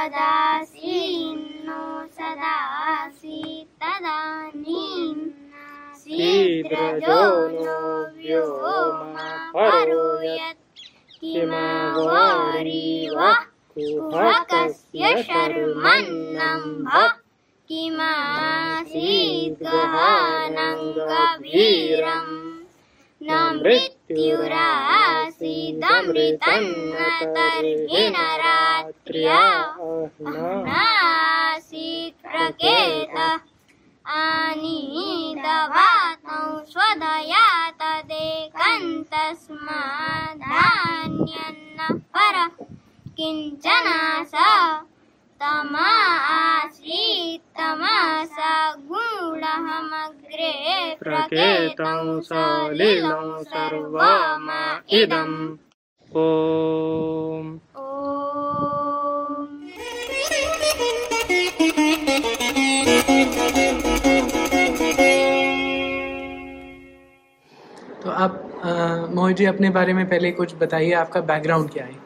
सदासीन्नो सदासि तदानीं शीतृजो नो व्यो करुयत् किमा वरिवकस्य शर्म लम्भ किमासीत् गहनं न मृत्युरा गभीरम् न तर्हि न रात्र्या नासीत् प्रकेतः आनीतवातौ स्वदया तदेकं तस्मादान्यन्न पर किञ्चन स तमा प्रकेतं सलिलं सर्वमा इदम्। ॐ तो आप मोहित जी अपने बारे में पहले कुछ बताइए आपका बैकग्राउंड क्या है?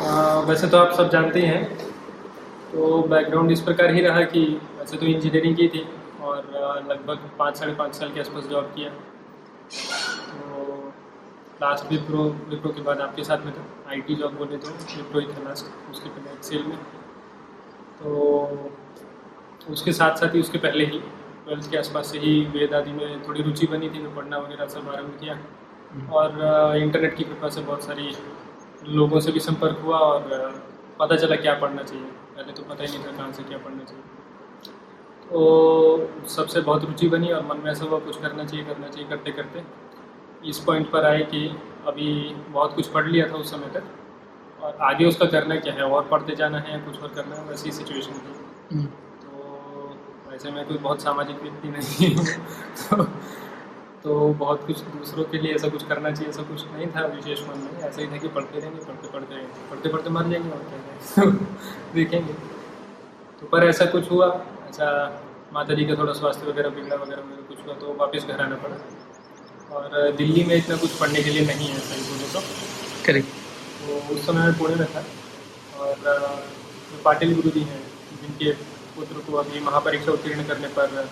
आ, वैसे तो आप सब जानते ही हैं तो बैकग्राउंड इस प्रकार ही रहा कि वैसे तो इंजीनियरिंग की थी और लगभग पाँच, साढ़े पाँच साल के आसपास जॉब किया। तो लास्ट विप्रो विप्रो के बाद आपके साथ में था आईटी जॉब बोले तो विप्रो ही था लास्ट उसके पहले एक्सेल में। तो उसके साथ साथ ही उसके पहले ही ट्वेल्थ के आसपास से ही वेद आदि में थोड़ी रुचि बनी थी तो पढ़ना वगैरह सब आरंभ किया। और इंटरनेट की कृपा से बहुत सारी लोगों से भी संपर्क हुआ और पता चला क्या पढ़ना चाहिए। पहले तो पता ही नहीं था कहाँ से क्या पढ़ना चाहिए। तो सबसे बहुत रुचि बनी और मन में ऐसा हुआ कुछ करना चाहिए करना चाहिए करते करते। इस पॉइंट पर आए कि अभी बहुत कुछ पढ़ लिया था उस समय तक और आगे उसका करना क्या है? और पढ़ते जाना है या कुछ और करना है वैसी सिचुएशन थी। हम्म, तो वैसे मैं कोई बहुत सामाजिक व्यक्ति नहीं हूँ। तो, तो बहुत कुछ दूसरों के लिए ऐसा कुछ करना चाहिए ऐसा कुछ नहीं था विशेष मन में। ऐसा ही था कि पढ़ते रहेंगे पढ़ते पढ़ते रहेंगे पढ़ते पढ़ते मर जाएँगे और क्या देखेंगे। तो पर ऐसा कुछ हुआ। ऐसा माता जी का थोड़ा स्वास्थ्य वगैरह बिगड़ा वगैरह वगैरह कुछ हुआ तो वापस घर आना पड़ा। और दिल्ली में इतना कुछ पढ़ने के लिए नहीं है सही बोले तो। करेक्ट। तो उस समय मैं पुणे में था और जो पाटिल गुरु जी हैं जिनके पुत्र को अभी महापरीक्षा उत्तीर्ण करने पर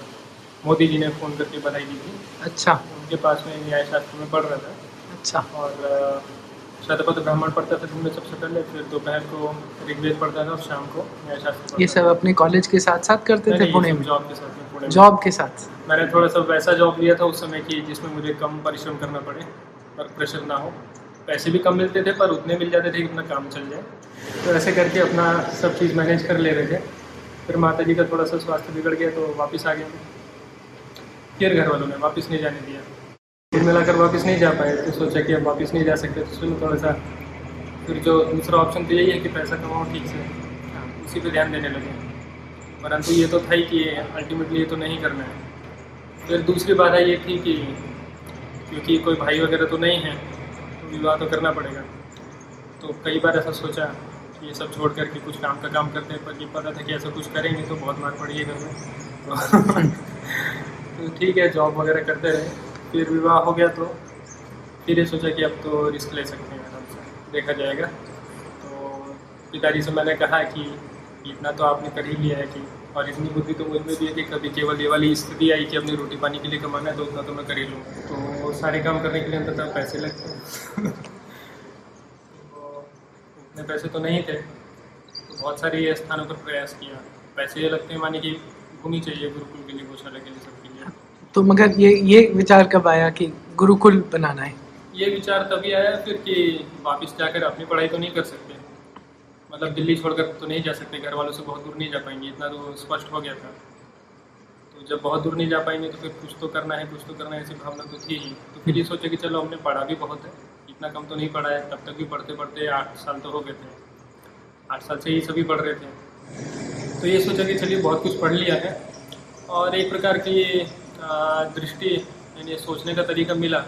मोदी जी ने फ़ोन करके बधाई दी थी। अच्छा। उनके पास में न्याय शास्त्र में पढ़ रहा था। अच्छा। और शतपथ ब्राह्मण पढ़ता था दिन में सबसे पहले फिर दोपहर को ऋग्वेद पढ़ता था और शाम को न्याय शास्त्र ये सब अपने कॉलेज के साथ साथ करते थे पुणे में? जॉब के साथ पुणे जॉब के साथ? मैंने थोड़ा सा वैसा जॉब लिया था उस समय की जिसमें मुझे कम परिश्रम करना पड़े वर्क प्रेशर ना हो। पैसे भी कम मिलते थे पर उतने मिल जाते थे कि अपना काम चल जाए। तो ऐसे करके अपना सब चीज़ मैनेज कर ले रहे थे। फिर माता जी का थोड़ा सा स्वास्थ्य बिगड़ गया तो वापस आ गए। फिर घर वालों ने वापस नहीं जाने दिया। फिर मिलाकर वापस नहीं जा पाए तो सोचा कि अब वापस नहीं जा सकते तो चलो थोड़ा सा फिर जो दूसरा ऑप्शन तो यही है कि पैसा कमाओ ठीक से। हाँ, उसी पे ध्यान देने लगे। परंतु ये तो था ही कि अल्टीमेटली ये तो नहीं करना है। फिर दूसरी बाधा ये थी कि क्योंकि कोई भाई वगैरह तो नहीं है तो विवाह तो करना पड़ेगा। तो कई बार ऐसा सोचा कि ये सब छोड़ करके कुछ काम का काम करते हैं पर ये पता था कि ऐसा कुछ करेंगे तो बहुत मार पड़ी है घर में। तो ठीक है जॉब वगैरह करते रहे। फिर विवाह हो गया तो फिर ये सोचा कि अब तो रिस्क ले सकते हैं आराम से। देखा जाएगा। तो पिताजी से मैंने कहा कि इतना तो आपने कर ही लिया है कि और इतनी बुद्धि तो मुझमें भी है कि कभी केवल ये वाली स्थिति आई कि अपनी रोटी पानी के लिए कमाना है तो उतना तो मैं कर ही लूँ तो सारे काम करने के लिए अंततः पैसे लगते हैं तो उतने पैसे तो नहीं थे। तो बहुत सारे स्थानों पर प्रयास किया। पैसे ये लगते हैं माने कि होनी चाहिए, गुरुकुल के लिए, गौशाला के लिए लिए तो मगर ये ये विचार कब आया कि गुरुकुल बनाना है? ये विचार तभी आया फिर कि वापस जाकर अपनी पढ़ाई तो नहीं कर सकते। मतलब दिल्ली छोड़कर तो नहीं जा सकते घर वालों से बहुत दूर नहीं जा पाएँगे, इतना तो स्पष्ट हो गया था। तो जब बहुत दूर नहीं जा पाएँगे तो फिर कुछ तो करना है, कुछ तो करना है, ऐसी भावना तो थी ही। तो फिर ये सोचा कि चलो हमने पढ़ा भी बहुत है, इतना कम तो नहीं पढ़ा है, तब तक भी पढ़ते पढ़ते आठ साल तो हो गए थे। आठ साल से ही सभी पढ़ रहे थे। तो ये सोचा कि चलिए बहुत कुछ पढ़ लिया है। और एक प्रकार की दृष्टि, यानी सोचने का तरीका मिला,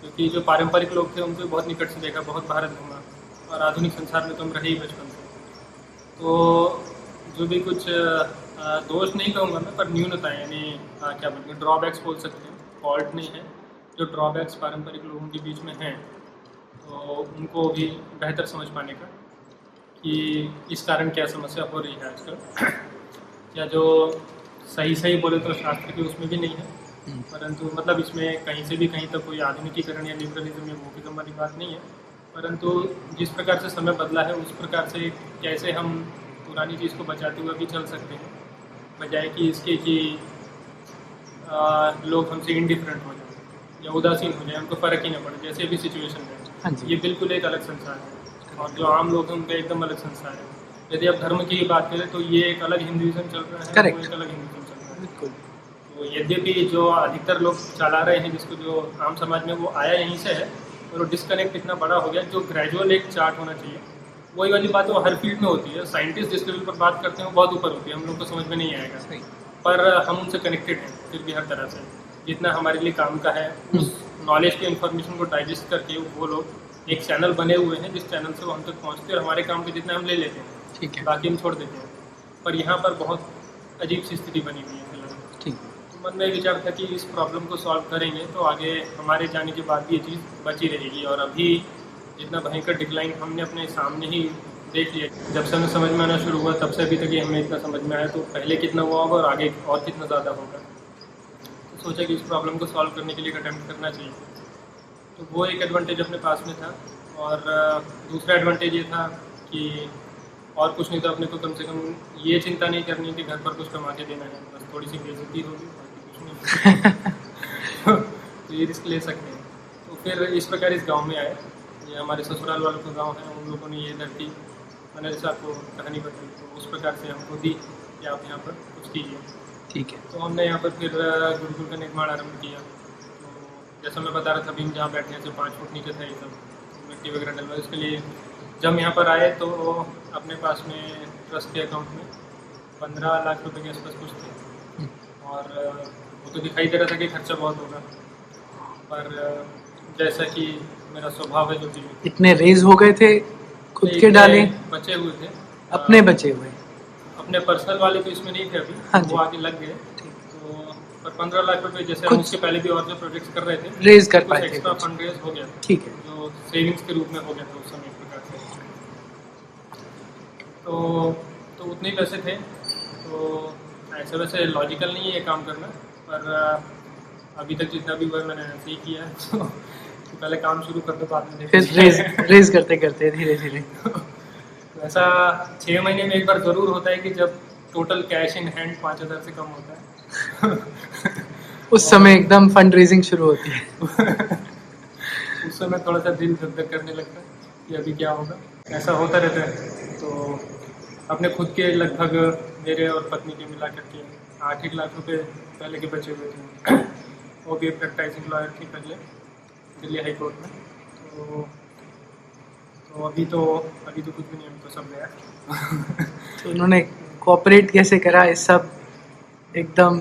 क्योंकि जो पारंपरिक लोग थे, उनको बहुत निकट से देखा, बहुत भारत घूमा, और आधुनिक संसार में तो हम रहे ही बचपन से। तो जो भी कुछ दोष नहीं कहूँगा मैं, पर न्यूनता यानी क्या बोलते हैं ड्रॉबैक्स बोल सकते हैं। फॉल्ट नहीं है, जो ड्रॉबैक्स पारंपरिक लोगों के बीच में हैं तो उनको भी बेहतर समझ पाने का, कि इस कारण क्या समस्या हो रही है आजकल। या जो सही सही बोले तो शास्त्र के उसमें भी नहीं है। हम्म। परंतु मतलब इसमें कहीं से भी कहीं तक कोई आधुनिकीकरण या लिबरलिज्म या वोकिज्म वाली बात नहीं है। परंतु जिस प्रकार से समय बदला है उस प्रकार से कैसे हम पुरानी चीज़ को बचाते हुए भी चल सकते हैं। बजाय कि इसके कि आ, लोग हमसे इनडिफरेंट हो जाए या उदासीन हो जाए उनको फ़र्क ही ना पड़े जैसे भी सिचुएशन हाँ है ये बिल्कुल एक अलग संसार है और जो आम लोग हैं उनका एकदम अलग संसार है। यदि आप धर्म की बात करें तो ये एक अलग हिंदुइज्म चल रहा है Correct. वो एक अलग हिंदुइज्म चल रहा है। बिल्कुल। तो यद्यपि जो अधिकतर लोग चला रहे हैं जिसको जो आम समाज में वो आया यहीं से है और वो डिस्कनेक्ट इतना बड़ा हो गया जो ग्रेजुअल एक चार्ट होना चाहिए वही वाली बात वो हर फ़ील्ड में होती है। साइंटिस्ट जिस लेवल पर बात करते हैं वो बहुत ऊपर होती है हम लोग को समझ में नहीं आएगा। पर हम उनसे कनेक्टेड हैं फिर भी हर तरह से। जितना हमारे लिए काम का है उस नॉलेज के इन्फॉर्मेशन को डाइजेस्ट करके वो लोग एक चैनल बने हुए हैं जिस चैनल से वो हम तक पहुँचते हैं और हमारे काम के जितना हम ले लेते हैं। ठीक है। बाकी हम छोड़ देते हैं। पर यहाँ पर बहुत अजीब सी स्थिति बनी हुई है फ़िलहाल। ठीक। तो मन में विचार था कि इस प्रॉब्लम को सॉल्व करेंगे तो आगे हमारे जाने के बाद भी ये चीज़ बची रहेगी। और अभी जितना भयंकर डिक्लाइन हमने अपने सामने ही देख लिया। जब से हमें समझ में आना शुरू हुआ तब से अभी तक ये हमें इतना समझ में आया तो पहले कितना हुआ होगा और आगे और कितना ज़्यादा होगा। तो सोचा कि इस प्रॉब्लम को सॉल्व करने के लिए अटैम्प्ट करना चाहिए। तो वो एक एडवांटेज अपने पास में था। और दूसरा एडवांटेज ये था कि और कुछ नहीं तो अपने को कम से कम ये चिंता नहीं करनी कि घर पर कुछ कमा के देना है बस थोड़ी सी बेजती होगी बाकी कुछ नहीं। तो ये रिस्क ले सकते हैं। तो फिर इस प्रकार इस गाँव में आए। ये हमारे ससुराल वालों का गाँव है उन लोगों ने ये धरती मैंने जैसे आपको कहानी बताई तो उस प्रकार से हमको दी कि आप यहाँ पर कुछ कीजिए। ठीक है। तो हमने यहाँ पर फिर गुरुकुल का निर्माण आरंभ किया। तो जैसा मैं बता रहा था हम जहाँ बैठने से पाँच फुट नीचे था ये सब। मिट्टी वगैरह डलवा उसके लिए जब हम यहाँ पर आए तो अपने पास में ट्रस्ट के अकाउंट में पंद्रह लाख रुपए के आसपास कुछ थे। और वो तो दिखाई दे रहा था कि खर्चा बहुत होगा। पर जैसा कि मेरा स्वभाव है जो कि इतने रेज हो गए थे खुद के डाले? बचे हुए थे। अपने बचे हुए? अपने पर्सनल वाले तो इसमें नहीं थे अभी। हाँ वो आगे लग गए। तो पर पंद्रह लाख रुपए जैसे हम उसके पहले भी और जो प्रोजेक्ट्स कर रहे थे रेज कर पाए थे एक्स्ट्रा फंड रेज हो गया। ठीक है। जो सेविंग्स के रूप में हो गया था उस समय एक प्रकार से तो तो उतने ही पैसे थे। तो ऐसे वैसे लॉजिकल नहीं है ये काम करना पर अभी तक जितना भी हुआ मैंने ऐसे ही किया तो, तो पहले काम शुरू कर दो बाद में फिर रेज रेज करते करते धीरे धीरे। तो ऐसा छः महीने में एक बार ज़रूर होता है कि जब टोटल कैश इन हैंड पाँच हज़ार से कम होता है। उस समय एकदम फंड रेजिंग शुरू होती है। उस समय थोड़ा सा दिल धक करने लगता है कि अभी क्या होगा। ऐसा होता रहता है। तो अपने खुद के लगभग मेरे और पत्नी के मिला करके आठ एक लाख रुपये पहले के बचे हुए थे। वो भी प्रैक्टाइजिंग लॉयर थी पहले, दिल्ली हाई कोर्ट में। तो तो अभी तो अभी तो कुछ भी नहीं हमको सब गया तो उन्होंने कोऑपरेट कैसे करा इस सब? एकदम,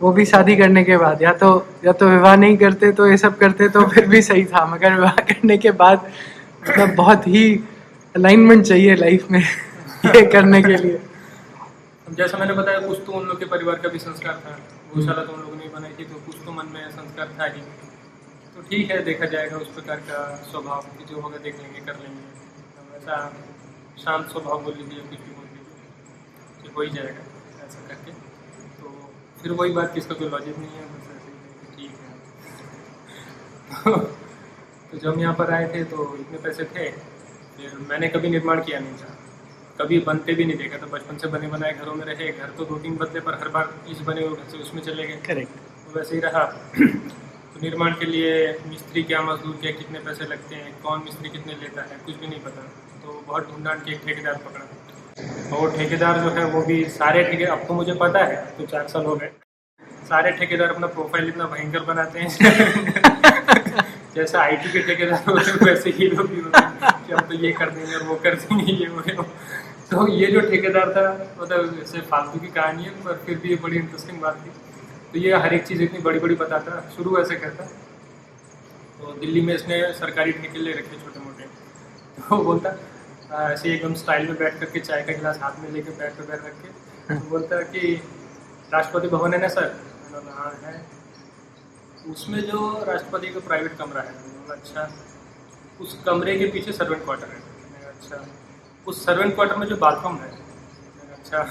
वो भी शादी करने के बाद, या तो या तो विवाह नहीं करते तो ये सब करते तो फिर भी सही था, मगर विवाह करने के बाद मतलब बहुत ही अलाइनमेंट चाहिए लाइफ में, ये करने के लिए। जैसा मैंने बताया, कुछ तो उन लोग के परिवार का भी संस्कार था। गौशाला तो उन लोगों ने बनाई थी तो कुछ तो मन में संस्कार था ही। तो ठीक है, देखा जाएगा उस प्रकार का स्वभाव कि जो होगा देख लेंगे, कर लेंगे। ऐसा शांत स्वभाव बोल लीजिए, कुछ भी बोल लीजिए। हो ही जाएगा, ऐसा करके। तो फिर वही बात कि इसका कोई लॉजिक नहीं है, बस ऐसे ही ठीक है। तो जब यहाँ पर आए थे तो इतने पैसे थे मैंने कभी निर्माण किया नहीं था। कभी बनते भी नहीं देखा था। बचपन से बने बनाए घरों में रहे घर तो दो तीन बदले पर हर बार इस बने हुए घर से उसमें चले गए। करेक्ट तो वैसे ही रहा। तो निर्माण के लिए मिस्त्री क्या मजदूर क्या कितने पैसे लगते हैं कौन मिस्त्री कितने लेता है कुछ भी नहीं पता। तो बहुत ढूंढ के एक ठेकेदार पकड़ा। और ठेकेदार जो है वो भी सारे ठेके अब तो मुझे पता है तो चार साल हो गए। सारे ठेकेदार अपना प्रोफ़ाइल इतना भयंकर बनाते हैं। जैसे आईटी के ठेकेदार होते हैं, वैसे ही लोग भी होते हैं कि हम तो ये कर देंगे, वो कर देंगे, ये, वो तो ये जो ठेकेदार था मतलब ऐसे फालतू की कहानी है, पर फिर भी ये बड़ी इंटरेस्टिंग बात थी। तो ये हर एक चीज़ इतनी बड़ी बड़ी बताता, शुरू ऐसे करता। तो दिल्ली में इसने सरकारी ठेके ले रखे छोटे मोटे तो बोलता ऐसे एकदम स्टाइल में बैठ करके चाय का गिलास हाथ में लेके बैठ पे बैठ रख के। तो बोलता कि, राष्ट्रपति भवन है ना, सर? हाँ है। उसमें जो राष्ट्रपति का प्राइवेट कमरा है अच्छा उस कमरे के पीछे सर्वेंट क्वार्टर है अच्छा उस सर्वेंट क्वार्टर में जो बाथरूम है अच्छा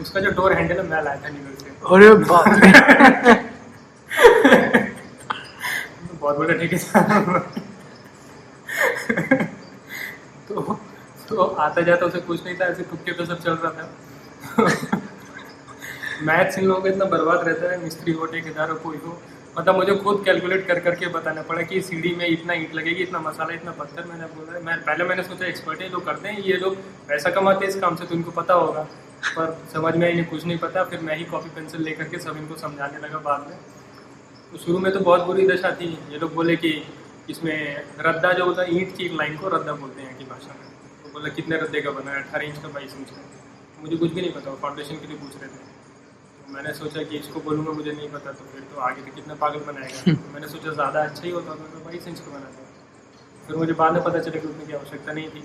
उसका जो डोर हैंडल है मैं लाया था न्यूयॉर्क से अरे बहुत बड़ा ठेकेदार तो तो आता जाता उसे कुछ नहीं था ऐसे तुक्के पे सब चल रहा था। मैथ्स इन लोगों का इतना बर्बाद रहता है, मिस्त्री हो ठेकेदार हो कोई हो। मतलब मुझे खुद कैलकुलेट कर करके बताना पड़ा कि सीढ़ी में इतना ईंट लगेगी, इतना मसाला, इतना पत्थर, मैंने बोला, मैं पहले मैंने सोचा एक्सपर्ट है जो करते हैं, ये लोग पैसा कमाते हैं इस काम से तो इनको पता होगा। पर समझ में इन्हें कुछ नहीं पता, फिर मैं ही कॉपी पेंसिल लेकर के सब इनको समझाने लगा बाद में। तो शुरू में तो बहुत बुरी दशा थी। ये लोग बोले कि इसमें रद्दा जो होता है, ईंट की लाइन को रद्दा बोलते हैं की भाषा में। तो बोला, कितने रद्दे का बना है? अठारह इंच का बाईस इंच का। मुझे कुछ भी नहीं पता फाउंडेशन के लिए पूछ रहे थे। मैंने सोचा कि इसको बोलूँगा मुझे नहीं पता तो फिर तो आगे तो कितना पागल बनाएगा। तो मैंने सोचा ज़्यादा अच्छा ही होता तो मैं बाईस इंच का बनाता। फिर मुझे बाद में पता चला कि उतनी की आवश्यकता नहीं थी।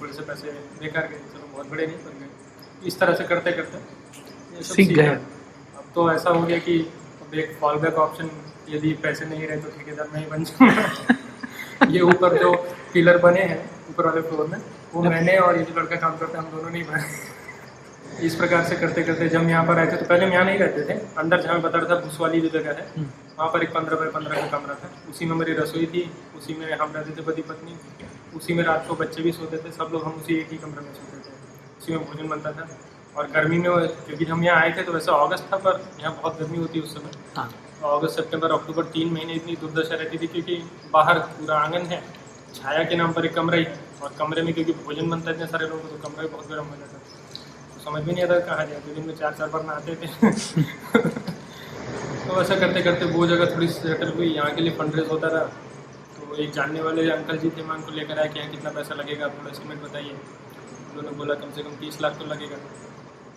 थोड़े से पैसे बेकार गए चलो बहुत बड़े नहीं पर गए। इस तरह से करते करते सीख गए। अब तो ऐसा हो गया कि अब एक फॉल बैक ऑप्शन यदि पैसे नहीं रहे तो ठेकेदार मैं ही बन जाऊँगा। ये ऊपर जो पिलर बने हैं ऊपर वाले फ्लोर में वो मैंने और ये जो लड़का काम करता है हम दोनों नहीं बने। इस प्रकार से करते करते जब हम यहाँ पर आए थे तो पहले हम यहाँ नहीं रहते थे। अंदर जहाँ बता रहा था भूस वाली जो जगह है वहाँ पर एक पंद्रह बाई पंद्रह का कमरा था। उसी में मेरी रसोई थी उसी में हम रहते थे पति पत्नी। उसी में रात को बच्चे भी सोते थे सब लोग हम उसी एक ही कमरे में सोते थे। उसी में भोजन बनता था। और गर्मी में क्योंकि हम यहाँ आए थे तो वैसे अगस्त था पर यहाँ बहुत गर्मी होती है उस समय। हाँ। अगस्त सितंबर अक्टूबर तीन महीने इतनी दुर्दशा रहती थी क्योंकि बाहर पूरा आँगन है छाया के नाम पर एक कमरा ही। और कमरे में क्योंकि भोजन बनता है इतने सारे लोगों को तो कमरा भी बहुत गर्म हो जाता तो समझ भी नहीं आता कहाँ जाए तो दिन में चार चार बार नहाते थे। तो ऐसा करते करते वो जगह थोड़ी सेटल हुई यहाँ के लिए फंड रेज होता रहा। तो एक जानने वाले अंकल जी थे मैं उनको लेकर आया कि यहाँ कितना पैसा लगेगा थोड़ा एस्टिमेट बताइए। उन्होंने बोला कम से कम तीस लाख तो लगेगा।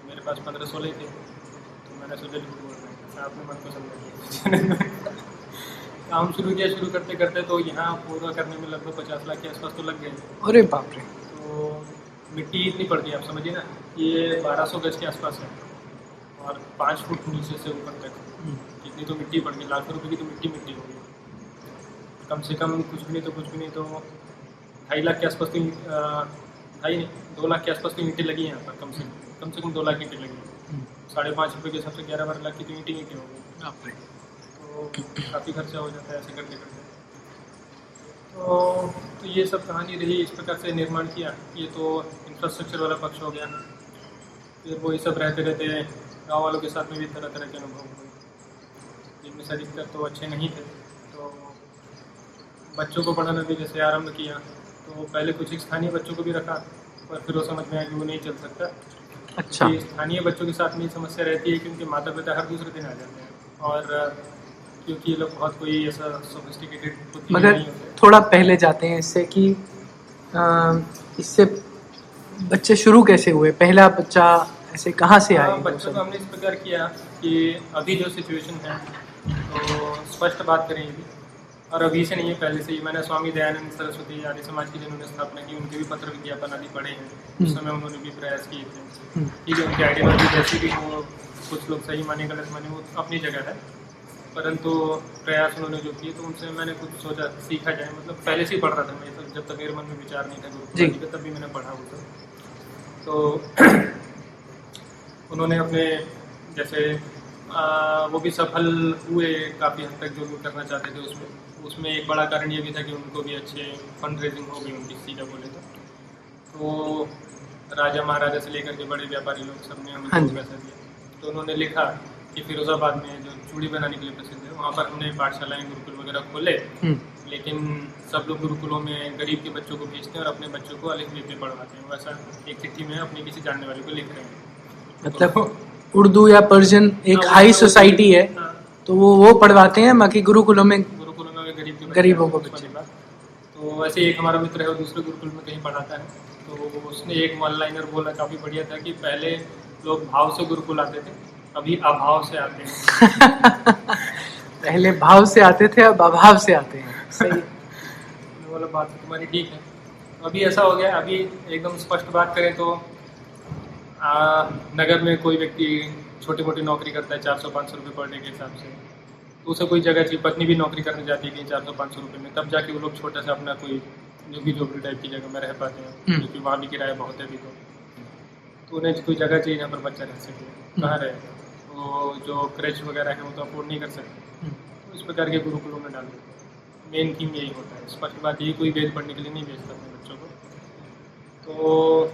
मेरे पास पंद्रह सोलह ही थे। तो मैंने सोचा झूठ बोल रहे हैं आपने मन को समझा काम शुरू किया शुरू करते करते तो यहाँ पूरा करने में लगभग पचास लाख के आसपास तो लग गए। अरे बाप रे। तो मिट्टी इतनी पड़ गई आप समझिए ना। ये बारह सौ गज के आसपास है। और पाँच फुट नीचे से ऊपर तक। इतनी तो मिट्टी पड़ गई लाखों रुपये की तो मिट्टी मिट्टी हो गई। कम से कम कुछ भी नहीं तो कुछ भी नहीं तो ढाई लाख के आसपास की ढाई नहीं दो लाख के आसपास की मिट्टी लगी हैं यहाँ पर कम से कम कम से कम दो लाख मिट्टी लगी हैं। साढ़े पाँच रुपये के हिसाब से ग्यारह बारह लाख की तो मिट्टी ईंटें हो गई। तो काफ़ी खर्चा हो जाता है ऐसे करते करते। तो तो ये सब कहानी रही इस प्रकार से निर्माण किया। ये तो इंफ्रास्ट्रक्चर वाला पक्ष हो गया। फिर वही सब रहते रहते गाँव वालों के साथ में भी तरह तरह के अनुभव हुए। जिनमें से अधिकतर तो अच्छे नहीं थे। तो बच्चों को पढ़ाना भी जैसे आरंभ किया तो पहले कुछ स्थानीय बच्चों को भी रखा पर फिर वो समझ में आया कि वो नहीं चल सकता। अच्छा। स्थानीय बच्चों के साथ में ये समस्या रहती है क्योंकि माता पिता हर दूसरे दिन आ जाते हैं। और क्योंकि ये लोग बहुत कोई ऐसा सोफिस्टिकेटेड मगर थोड़ा पहले जाते हैं इससे कि इससे बच्चे शुरू कैसे हुए? पहला बच्चा ऐसे कहाँ से आए? हाँ, वो बच्चों को हमने इस प्रकार किया कि अभी जो सिचुएशन है तो स्पष्ट बात करें ये और अभी से नहीं है पहले से ही। मैंने स्वामी दयानंद सरस्वती आर्य समाज की जिन्होंने स्थापना की उनके भी पत्र विज्ञापन आदि पढ़े हैं। उस समय उन्होंने भी प्रयास किए थे। हम्म, ठीक है उनकी आइडियोलॉजी जैसी भी हो कुछ लोग सही माने गलत माने वो अपनी जगह है। परंतु प्रयास उन्होंने जो किए तो उनसे मैंने कुछ सोचा सीखा जाए। मतलब पहले से ही पढ़ रहा था मैं सब जब तक मेरे मन में विचार नहीं था। गुरु का तब भी मैंने पढ़ा वो सब। तो उन्होंने अपने जैसे आ, वो भी सफल हुए काफ़ी हद तक जो वो करना चाहते थे उसमें। उसमें एक बड़ा कारण ये भी था कि उनको भी अच्छे फंड रेजिंग हो गई उनकी सीधा बोले तो। तो राजा महाराजा से लेकर के बड़े व्यापारी लोग सबने हाँ उनको जी। पैसा दिया। तो उन्होंने लिखा कि फिरोजाबाद में जो चूड़ी बनाने के लिए प्रसिद्ध है वहाँ पर हमने पाठशालाएँ गुरुकुल वगैरह खोले। हम्म, लेकिन सब लोग गुरुकुलों में गरीब के बच्चों को भेजते हैं और अपने बच्चों को अलग के पढ़वाते हैं। वैसा एक चिट्ठी में अपने किसी जानने वाले को लिख रहे हैं। मतलब उर्दू या पर्शियन एक हाई सोसाइटी है हाँ, तो वो वो पढ़वाते हैं बाकी गुरुकुलों में गुरुकुलों में गरीब गरीबों को बच्चे। तो वैसे एक हमारा मित्र है वो दूसरे गुरुकुल में कहीं पढ़ाता है। तो उसने एक वन लाइनर बोला काफ़ी बढ़िया था कि पहले लोग भाव से गुरुकुल आते थे अभी अभाव से आते हैं। पहले भाव से आते थे अब अभाव से आते हैं। सही। बोला बात तो तुम्हारी ठीक है। अभी ऐसा हो गया अभी एकदम स्पष्ट बात करें तो आ, नगर में कोई व्यक्ति छोटी मोटी नौकरी करता है चार सौ पाँच सौ रुपये पर डे के हिसाब से। तो उसे कोई जगह चाहिए पत्नी भी नौकरी करने जाती है चार सौ पाँच सौ रुपये में तब जाके वो लोग छोटा सा अपना कोई कि झोपड़ी टाइप की जगह में रह पाते हैं हम्म। क्योंकि वहाँ भी किराया बहुत है अभी तो। तो उन्हें कोई जगह चाहिए जहाँ पर बच्चा रह सके। कहाँ रहेगा? तो जो क्रेच वगैरह है वो तो अफोर्ड नहीं कर सकते। हम्म, तो इस प्रकार के गुरुकुलों में डाल मेन थीम यही होता है। स्पष्ट बात यही कोई वेद पढ़ने के लिए नहीं भेजता अपने बच्चों को। तो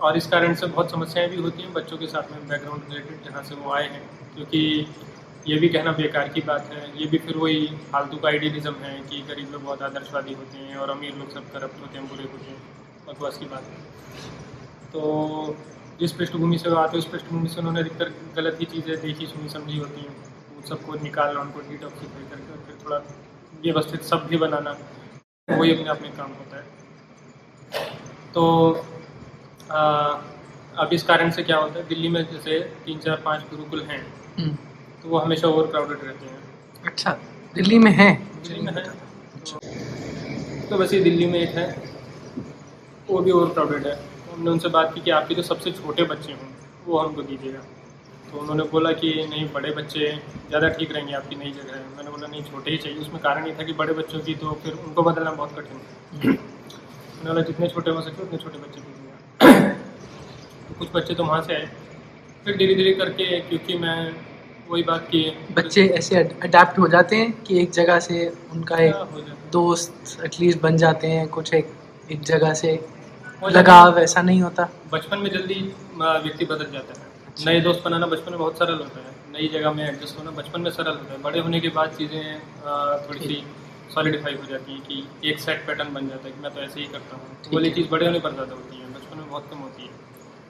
और इस कारण से बहुत समस्याएँ भी होती हैं बच्चों के साथ में बैकग्राउंड रिलेटेड जहाँ से वो आए हैं। क्योंकि ये भी कहना बेकार की बात है। ये भी फिर वही फालतू का आइडियलिज्म है कि गरीब लोग बहुत आदर्शवादी होते हैं और अमीर लोग सब करप्ट होते हैं बुरे होते हैं। बकवास की बात है। तो जिस पृष्ठभूमि से वो आते हैं उस पृष्ठभूमि से उन्होंने अधिकतर गलत ही चीज़ें देखी सुनी समझी होती हैं। उन सबको निकालना उनको डिटॉक्सिफाई करके फिर थोड़ा व्यवस्थित सभ्य बनाना वही अपने आप में काम होता है। तो आ, अब इस कारण से क्या होता है दिल्ली में जैसे तीन चार पाँच गुरुकुल हैं हम्म, तो वो हमेशा ओवर क्राउडेड रहते हैं। अच्छा दिल्ली में है? दिल्ली में है। तो वैसे दिल्ली में एक है वो भी ओवर क्राउडेड है। हमने उनसे बात की कि आपके जो सबसे छोटे बच्चे हों वो हमको दीजिएगा। तो उन्होंने बोला कि नहीं बड़े बच्चे ज़्यादा ठीक रहेंगे आपकी नई जगह। है मैंने बोला नहीं छोटे ही चाहिए। उसमें कारण ये था कि बड़े बच्चों की तो फिर उनको बदलना बहुत कठिन है मैंने बोला जितने छोटे हो सके उतने छोटे बच्चे दीजिएगा। तो कुछ बच्चे तो वहाँ से आए। फिर धीरे धीरे करके क्योंकि मैं वही बात की बच्चे ऐसे अडेप्ट हो जाते हैं कि एक जगह से उनका एक हाँ। दोस्त एटलीस्ट बन जाते हैं कुछ एक एक जगह से। लगाव ऐसा नहीं होता। बचपन में जल्दी व्यक्ति बदल जाता है। नए दोस्त बनाना बचपन में बहुत सरल होता है। नई जगह में एडजस्ट होना बचपन में सरल होता है। बड़े होने के बाद चीज़ें थोड़ी सी सॉलिडिफाई हो जाती हैं कि एक सेट पैटर्न बन जाता है कि मैं तो ऐसे ही करता हूँ। ठीक वाली चीज़ बड़े होने पर ज़्यादा होती है। बचपन में बहुत कम होती है।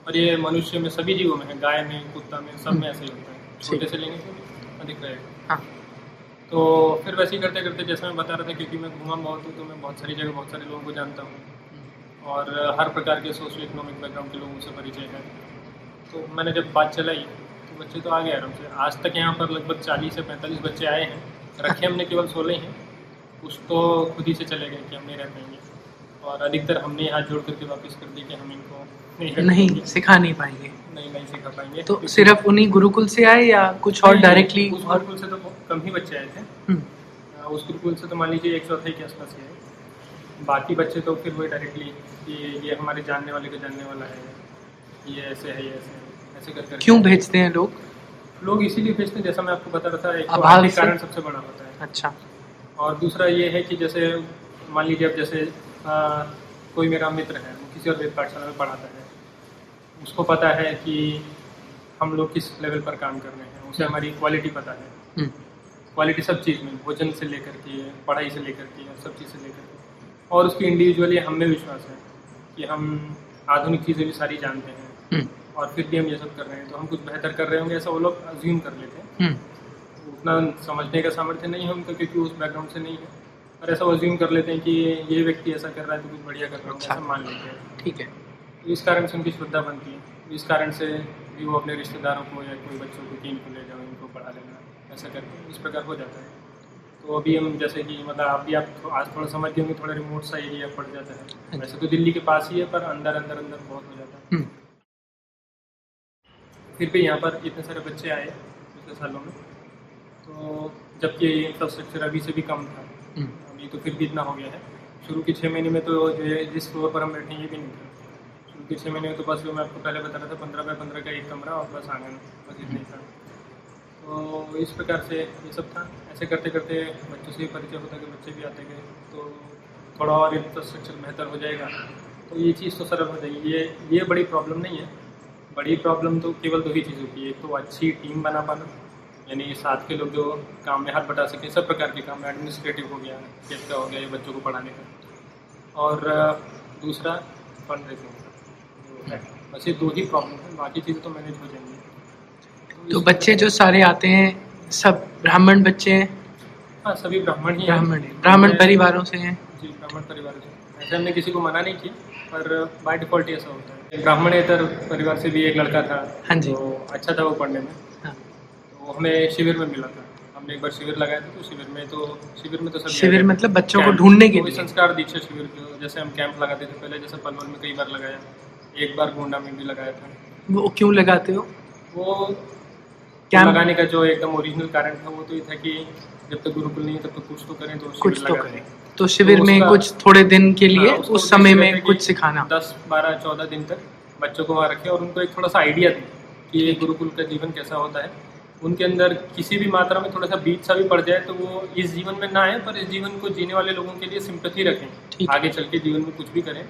और ये मनुष्य में सभी जीवों में है। गाय में कुत्ता में सब में ऐसे ही होता है। छोटे से लेंगे तो अधिक रहेगा। हाँ। तो फिर वैसे ही करते करते जैसे मैं बता रहा था क्योंकि मैं घूमा बहुत हूँ तो मैं बहुत सारी जगह बहुत सारे लोगों को जानता हूँ। और हर प्रकार के सोशो इकोनॉमिक बैकग्राउंड के लोगों से परिचय है। तो मैंने जब बात चलाई तो बच्चे तो आ गए आराम से। आज तक यहाँ पर लगभग चालीस से पैंतालीस बच्चे आए हैं। रखे हमने केवल सोलह ही। हैं कुछ तो खुद ही से चले गए कि हम नहीं रह पाएँगे। और अधिकतर हमने हाथ जोड़ करके वापस कर दी कि हम इनको नहीं नहीं सिखा नहीं पाएँगे। नहीं नहीं सिखा पाएँगे। तो सिर्फ़ उन्हीं गुरुकुल से आए या कुछ और डायरेक्टली उस गुरुकुल से तो कम ही बच्चे आए थे। हम्म, उस गुरुकुल से तो मान लीजिए एक चौथाई के आसपास ही है बाकी बच्चे तो फिर वही डायरेक्टली कि ये हमारे जानने वाले का जानने वाला है ये ऐसे है ये ऐसे है ऐसे कर कर क्यों भेजते हैं लोग? लोग इसीलिए भेजते हैं जैसा मैं आपको बता रहा था एक तो आर्थिक कारण सबसे बड़ा होता है। अच्छा। और दूसरा ये है कि जैसे मान लीजिए अब जैसे आ, कोई मेरा मित्र है वो किसी और वेद पाठशाला में पढ़ाता है उसको पता है कि हम लोग किस लेवल पर काम कर रहे हैं उसे हमारी क्वालिटी पता है। हम्म, क्वालिटी सब चीज़ में भोजन से लेकर के पढ़ाई से लेकर के सब चीज़ से लेकर के। और उसकी इंडिविजुअली हम में विश्वास है कि हम आधुनिक चीज़ें भी सारी जानते हैं हम्म, और फिर भी हम ये सब कर रहे हैं। तो हम कुछ बेहतर कर रहे होंगे ऐसा वो लोग अज्यूम कर लेते हैं। हम्म, उतना समझने का सामर्थ्य नहीं है उनका क्योंकि उस बैकग्राउंड से नहीं है। और ऐसा अज्यूम कर लेते हैं कि ये व्यक्ति ऐसा कर रहा है तो कुछ बढ़िया कर रहा है अच्छा। ऐसा मान लेते हैं। ठीक है। तो इस कारण से उनकी श्रद्धा बनती है। इस कारण से भी वो अपने रिश्तेदारों को या कोई बच्चों को टीम को ले जाओ इनको पढ़ा लेना ऐसा करके इस प्रकार हो जाता है। तो अभी हम जैसे कि मतलब आप भी आप आज थोड़ा समझ गए थोड़ा रिमोट सा एरिया पड़ जाता है। वैसे तो दिल्ली के पास ही है पर अंदर अंदर अंदर बहुत हो जाता है। हम्म, फिर भी यहाँ पर इतने सारे बच्चे आए पिछले सालों में तो जबकि इंफ्रास्ट्रक्चर अभी से भी कम था। हम्म, अभी तो फिर भी इतना हो गया है। शुरू के छः महीने में तो जो है जिस फ्लोर पर हम बैठे ये भी नहीं था। शुरू के छः महीने में तो बस जो मैं आपको पहले बता रहा था पंद्रह बाय पंद्रह का एक कमरा और बस आँगन बस इतना ही था। तो इस प्रकार से ये सब था। ऐसे करते करते बच्चों से परिचय होता कि बच्चे भी आते गए तो थोड़ा और इंफ्रास्ट्रक्चर बेहतर हो जाएगा। तो ये चीज़ तो सरल हो जाएगी। ये ये बड़ी प्रॉब्लम नहीं है। बड़ी प्रॉब्लम तो केवल दो ही चीज़ों की एक तो अच्छी टीम बना पाना, यानी साथ के लोग जो काम में हाथ बटा सकें, सब प्रकार के काम एडमिनिस्ट्रेटिव हो गया चेक का हो गया, ये बच्चों को पढ़ाने का। और दूसरा फंड रेजिंग बस ये दो ही प्रॉब्लम है, बाकी चीज़ें तो मैनेज हो जाएँगी। तो बच्चे जो सारे आते हैं सब ब्राह्मण बच्चे हैं। हाँ सभी ब्राह्मण ही ब्राह्मण हैं। ब्राह्मण परिवारों से हैं। जी ब्राह्मण परिवार से। ऐसे हमने किसी को मना नहीं किया पर बाय डिफ़ॉल्ट ऐसा होता है। ब्राह्मणेतर परिवार से भी एक लड़का था हाँ जी। तो अच्छा था वो पढ़ने में। हाँ, तो हमें शिविर में मिला था। हमने एक बार शिविर लगाया था तो शिविर में तो शिविर में तो सब शिविर मतलब बच्चों को ढूँढने के लिए। संस्कार दीक्षा शिविर जो जैसे हम कैंप लगाते थे पहले जैसे पलवल में कई बार लगाया। एक बार गोंडा में भी लगाया था। वो क्यों लगाते हो? वो कैंप- लगाने का जो एकदम ओरिजिनल कारण था वो तो ये था कि जब तक गुरुकुल नहीं तब तक कुछ तो करें तो कुछ तो करें। तो शिविर तो में कुछ थोड़े दिन के लिए हाँ, उस समय में कुछ सिखाना। दस बारह चौदह दिन तक बच्चों को वहाँ रखें और उनको एक थोड़ा सा आइडिया दें कि ये गुरुकुल का जीवन कैसा होता है। उनके अंदर किसी भी मात्रा में थोड़ा सा बीज सा भी पड़ जाए तो वो इस जीवन में ना आए पर इस जीवन को जीने वाले लोगों के लिए सिंपथी रखें। आगे चल के जीवन में कुछ भी करें।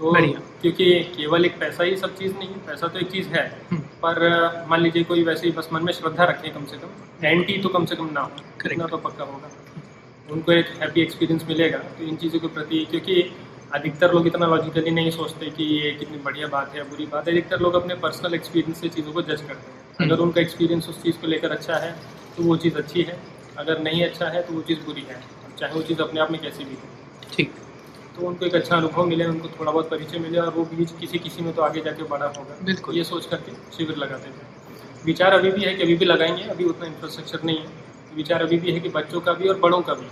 तो बढ़िया। क्योंकि केवल एक पैसा ही सब चीज़ नहीं है पैसा तो एक चीज़ है हम्म, पर मान लीजिए कोई वैसे ही बस मन में श्रद्धा रखे कम से कम एंटी तो कम से कम ना हो. तो पक्का होगा उनको एक हैप्पी एक्सपीरियंस मिलेगा तो इन चीज़ों के प्रति क्योंकि अधिकतर लोग इतना लॉजिकली नहीं सोचते कि ये कितनी बढ़िया बात है बुरी बात है अधिकतर लोग अपने पर्सनल एक्सपीरियंस से चीज़ों को जज करते हैं हम्म। अगर उनका एक्सपीरियंस उस चीज़ को लेकर अच्छा है तो वो चीज़ अच्छी है अगर नहीं अच्छा है तो वो चीज़ बुरी है चाहे वो चीज़ अपने आप में कैसी भी हो ठीक तो उनको एक अच्छा अनुभव मिले उनको थोड़ा बहुत परिचय मिले और वो बीज किसी किसी में तो आगे जाके बड़ा होगा। बिल्कुल। ये सोच करके शिविर लगाते थे। विचार अभी भी है कि अभी भी लगाएँगे अभी उतना इंफ्रास्ट्रक्चर नहीं है। विचार अभी भी है कि बच्चों का भी और बड़ों का भी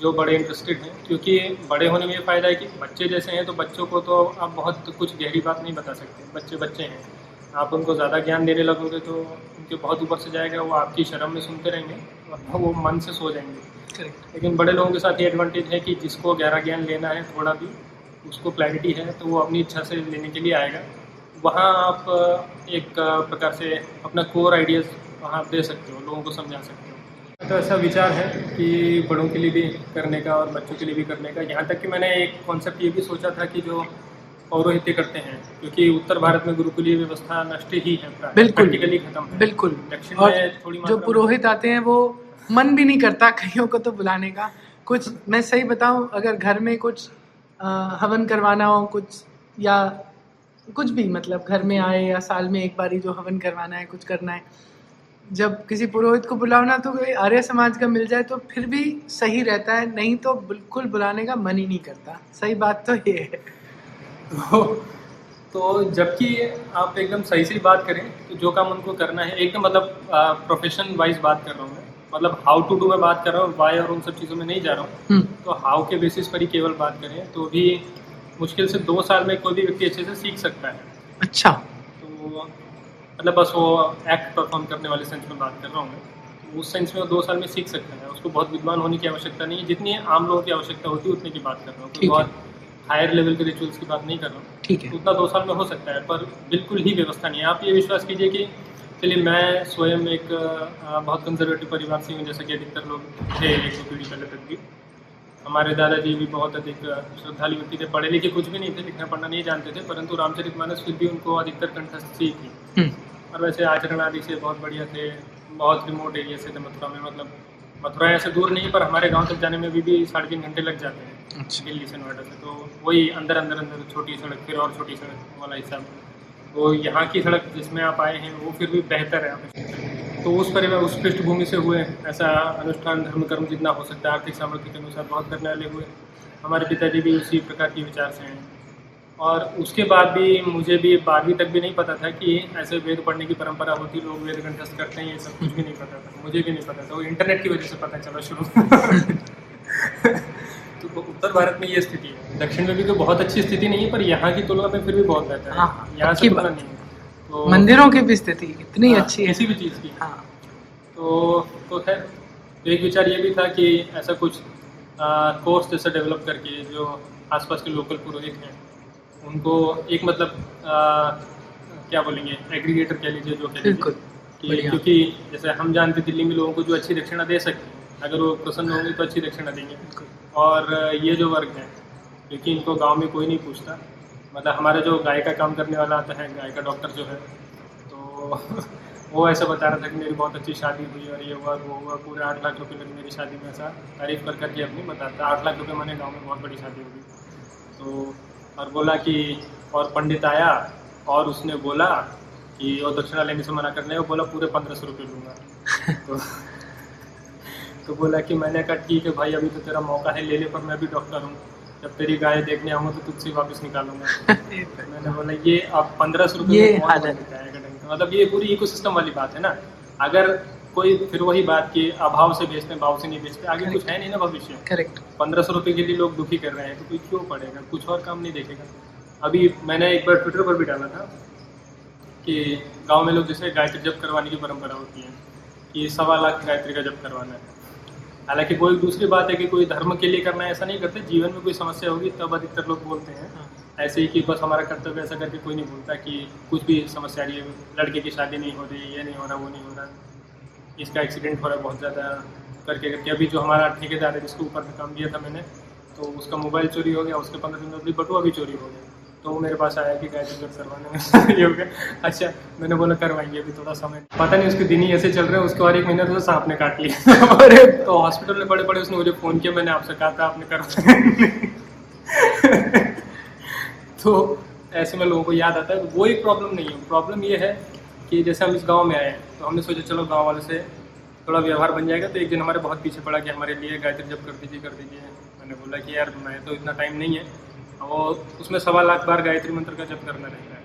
जो बड़े इंटरेस्टेड हैं क्योंकि बड़े होने में ये फ़ायदा है कि बच्चे जैसे हैं तो बच्चों को तो आप बहुत कुछ गहरी बात नहीं बता सकते। बच्चे बच्चे हैं। आप उनको ज़्यादा ज्ञान देने लगोगे तो उनके बहुत ऊपर से जाएगा वो आपकी शर्म में सुनते रहेंगे। वो मन से सो जाएँगे। करेक्ट लेकिन बड़े लोगों के साथ ये एडवांटेज है कि जिसको गहरा ज्ञान लेना है थोड़ा भी उसको क्लैरिटी है तो वो अपनी इच्छा से लेने के लिए आएगा। वहाँ आप एक प्रकार से अपना कोर आइडियाज़ वहाँ दे सकते हो लोगों को समझा सकते हो। तो ऐसा विचार है कि बड़ों के लिए भी करने का और बच्चों के लिए भी करने का। यहाँ तक कि मैंने एक कॉन्सेप्ट ये भी सोचा था कि जो पौरोहित्य करते हैं क्योंकि उत्तर भारत में गुरुकुलीय व्यवस्था नष्ट ही है बिल्कुल। खत्म है। बिल्कुल। दक्षिण में थोड़ी जो पुरोहित आते हैं वो मन भी नहीं करता कईयों को तो बुलाने का। कुछ मैं सही बताऊँ अगर घर में कुछ अ, हवन करवाना हो कुछ या कुछ भी मतलब घर में आए या साल में एक बारी जो हवन करवाना है कुछ करना है जब किसी पुरोहित को बुलाओ ना तो कोई आर्य समाज का मिल जाए तो फिर भी सही रहता है नहीं तो बिल्कुल बुलाने का मन ही नहीं करता। सही बात तो ये है। तो तो जबकि आप एकदम सही से बात करें तो जो काम उनको करना है एकदम मतलब प्रोफेशन वाइज बात कर रहा हूँ मैं। मतलब हाउ टू डू में बात कर रहा हूँ वाई और उन सब चीज़ों में नहीं जा रहा हूँ। हम्म, तो हाउ के बेसिस पर ही केवल बात करें तो भी मुश्किल से दो साल में कोई भी व्यक्ति अच्छे से सीख सकता है। अच्छा। तो मतलब बस वो एक्ट परफॉर्म करने वाले सेंस में बात कर रहा हूँ मैं। तो उस सेंस में वो दो साल में सीख सकता है। उसको बहुत विद्वान होने की आवश्यकता नहीं है। जितनी आम लोगों की आवश्यकता होती है उतने की बात कर रहा हूँ। है। बहुत हायर लेवल के रिचुअल्स की बात नहीं कर रहा हूँ। ठीक है। उतना दो साल में हो सकता है पर बिल्कुल ही व्यवस्था नहीं है। आप ये विश्वास कीजिए कि चलिए मैं स्वयं एक बहुत कंजर्वेटिव परिवार से हूँ जैसे कि अधिकतर लोग थे एक दो पीढ़ी पहले तक भी। हमारे दादाजी भी बहुत अधिक श्रद्धालु व्यक्ति थे पढ़े लिखे कुछ भी नहीं थे लिखना पढ़ना नहीं जानते थे परंतु रामचरित मानस फिर भी उनको अधिकतर कंठस्थ थी। हम्म, और वैसे आचरण आदि से बहुत बढ़िया थे बहुत रिमोट एरिया से थे मथुरा में मतलब मथुरा ऐसे दूर नहीं पर हमारे गाँव तक जाने में भी, भी साढ़े तीन घंटे लग जाते हैं। दिल्ली से नोएडा से। तो वही अंदर अंदर अंदर छोटी सड़क, फिर और छोटी सड़क वाला हिसाब तो यहाँ की सड़क जिसमें आप आए हैं, वो फिर भी बेहतर है। तो उस परिवार उस पृष्ठभूमि से हुए, ऐसा अनुष्ठान धर्म कर्म जितना हो सकता है, आर्थिक सामर्थ्य के अनुसार बहुत करने वाले हुए। हमारे पिताजी भी उसी प्रकार के विचार से हैं। और उसके बाद भी मुझे भी बारहवीं तक भी नहीं पता था कि ऐसे वेद पढ़ने की परंपरा होती, लोग वेद कंठस्थ करते हैं, ये सब कुछ भी नहीं पता था। मुझे भी नहीं पता था। वो इंटरनेट की वजह से पता चला शुरू। तो उत्तर भारत में ये स्थिति है। दक्षिण में भी तो बहुत अच्छी स्थिति नहीं है पर यहाँ की तुलना में फिर भी बहुत बेहतर है। हाँ, हाँ, यहाँ से तुलना नहीं है। तो मंदिरों की भी स्थिति इतनी हाँ, अच्छी किसी भी चीज़ की। हाँ। तो तो खैर एक विचार ये भी था कि ऐसा कुछ कोर्स जैसा डेवलप करके जो आसपास के लोकल पुरोहित हैं उनको एक मतलब आ, क्या बोलेंगे एग्रीगेटर कह लीजिए जो कह लीजिए। क्योंकि जैसे हम जानते दिल्ली में लोगों को जो अच्छी दक्षिणा दे सकते हैं अगर वो प्रसन्न होंगे तो अच्छी दक्षिणा देंगे और ये जो वर्ग है क्योंकि इनको गाँव में कोई नहीं पूछता। मतलब हमारा जो गाय का काम करने वाला आता है गाय का डॉक्टर जो है तो वो ऐसा बता रहा था कि मेरी बहुत अच्छी शादी हुई और ये हुआ वो हुआ पूरे आठ लाख रुपये लगे मेरी शादी में ऐसा तारीफ़ कर करके अपनी बताता। आठ लाख रुपये मैंने गाँव में बहुत बड़ी शादी होगी तो और बोला कि और पंडित आया और उसने बोला कि वो दक्षिणा लेने से मना करने को बोला पूरे पंद्रह सौ रुपये लूँगा तो तो बोला कि मैंने कहा ठीक है भाई अभी तो तेरा मौका है ले ले पर मैं भी डॉक्टर हूँ। जब तेरी गाय देखने आऊँगा तो तुझसे वापस निकालूँगा। मैंने बोला ये अब पंद्रह सौ रुपये? मतलब ये पूरी इकोसिस्टम वाली बात है ना। अगर कोई फिर वही बात की अभाव से बेचते हैं भाव से नहीं बेचते आगे कुछ है नहीं ना भविष्य। करेक्ट पंद्रह सौ रुपये के लिए लोग दुखी कर रहे हैं तो कोई क्यों पड़ेगा कुछ और काम नहीं देखेगा। अभी मैंने एक बार ट्विटर पर भी डाला था कि गाँव में लोग जैसे गायत्री जप करवाने की परंपरा होती है कि सवा लाख गायत्री का जप करवाना है। हालाँकि वो एक दूसरी बात है कि कोई धर्म के लिए करना ऐसा नहीं करते। जीवन में कोई समस्या होगी तब अधिकतर लोग बोलते हैं। हाँ। ऐसे ही कि बस हमारा कर्तव्य ऐसा करके कोई नहीं बोलता कि कुछ भी समस्या आ रही है लड़के की शादी नहीं हो रही ये नहीं हो रहा वो नहीं हो रहा। इसका एक्सीडेंट हो रहा है बहुत ज़्यादा करके करके अभी जो हमारा ठेकेदार है जिसके ऊपर काम दिया था मैंने तो उसका मोबाइल चोरी हो गया उसके पंद्रह दिन में बटुआ भी चोरी हो गया। तो वो मेरे पास आया कि कर करवाने ये हो गया। अच्छा मैंने बोला, करवाइए अभी थोड़ा समय। पता नहीं, उसके दिन ही ऐसे चल रहे हैं, उसके और एक महीना तो सांप ने काट लिया। अरे तो हॉस्पिटल में बड़े बड़े उसने मुझे फ़ोन किया, मैंने आपसे कहा था, आपने करवाया। तो ऐसे में लोगों को याद आता है तो वो एक प्रॉब्लम नहीं है। प्रॉब्लम ये है कि जैसे हम इस गाँव में आए तो हमने सोचा, चलो, गाँव वाले से थोड़ा व्यवहार बन जाएगा। तो एक दिन हमारे बहुत पीछे पड़ा कि हमारे लिए गायत्री जब कर दीजिए कर दीजिए। मैंने बोला कि, यार, मैं तो इतना टाइम नहीं है। और उसमें सवा लाख बार गायत्री मंत्र का जप करना रहता है।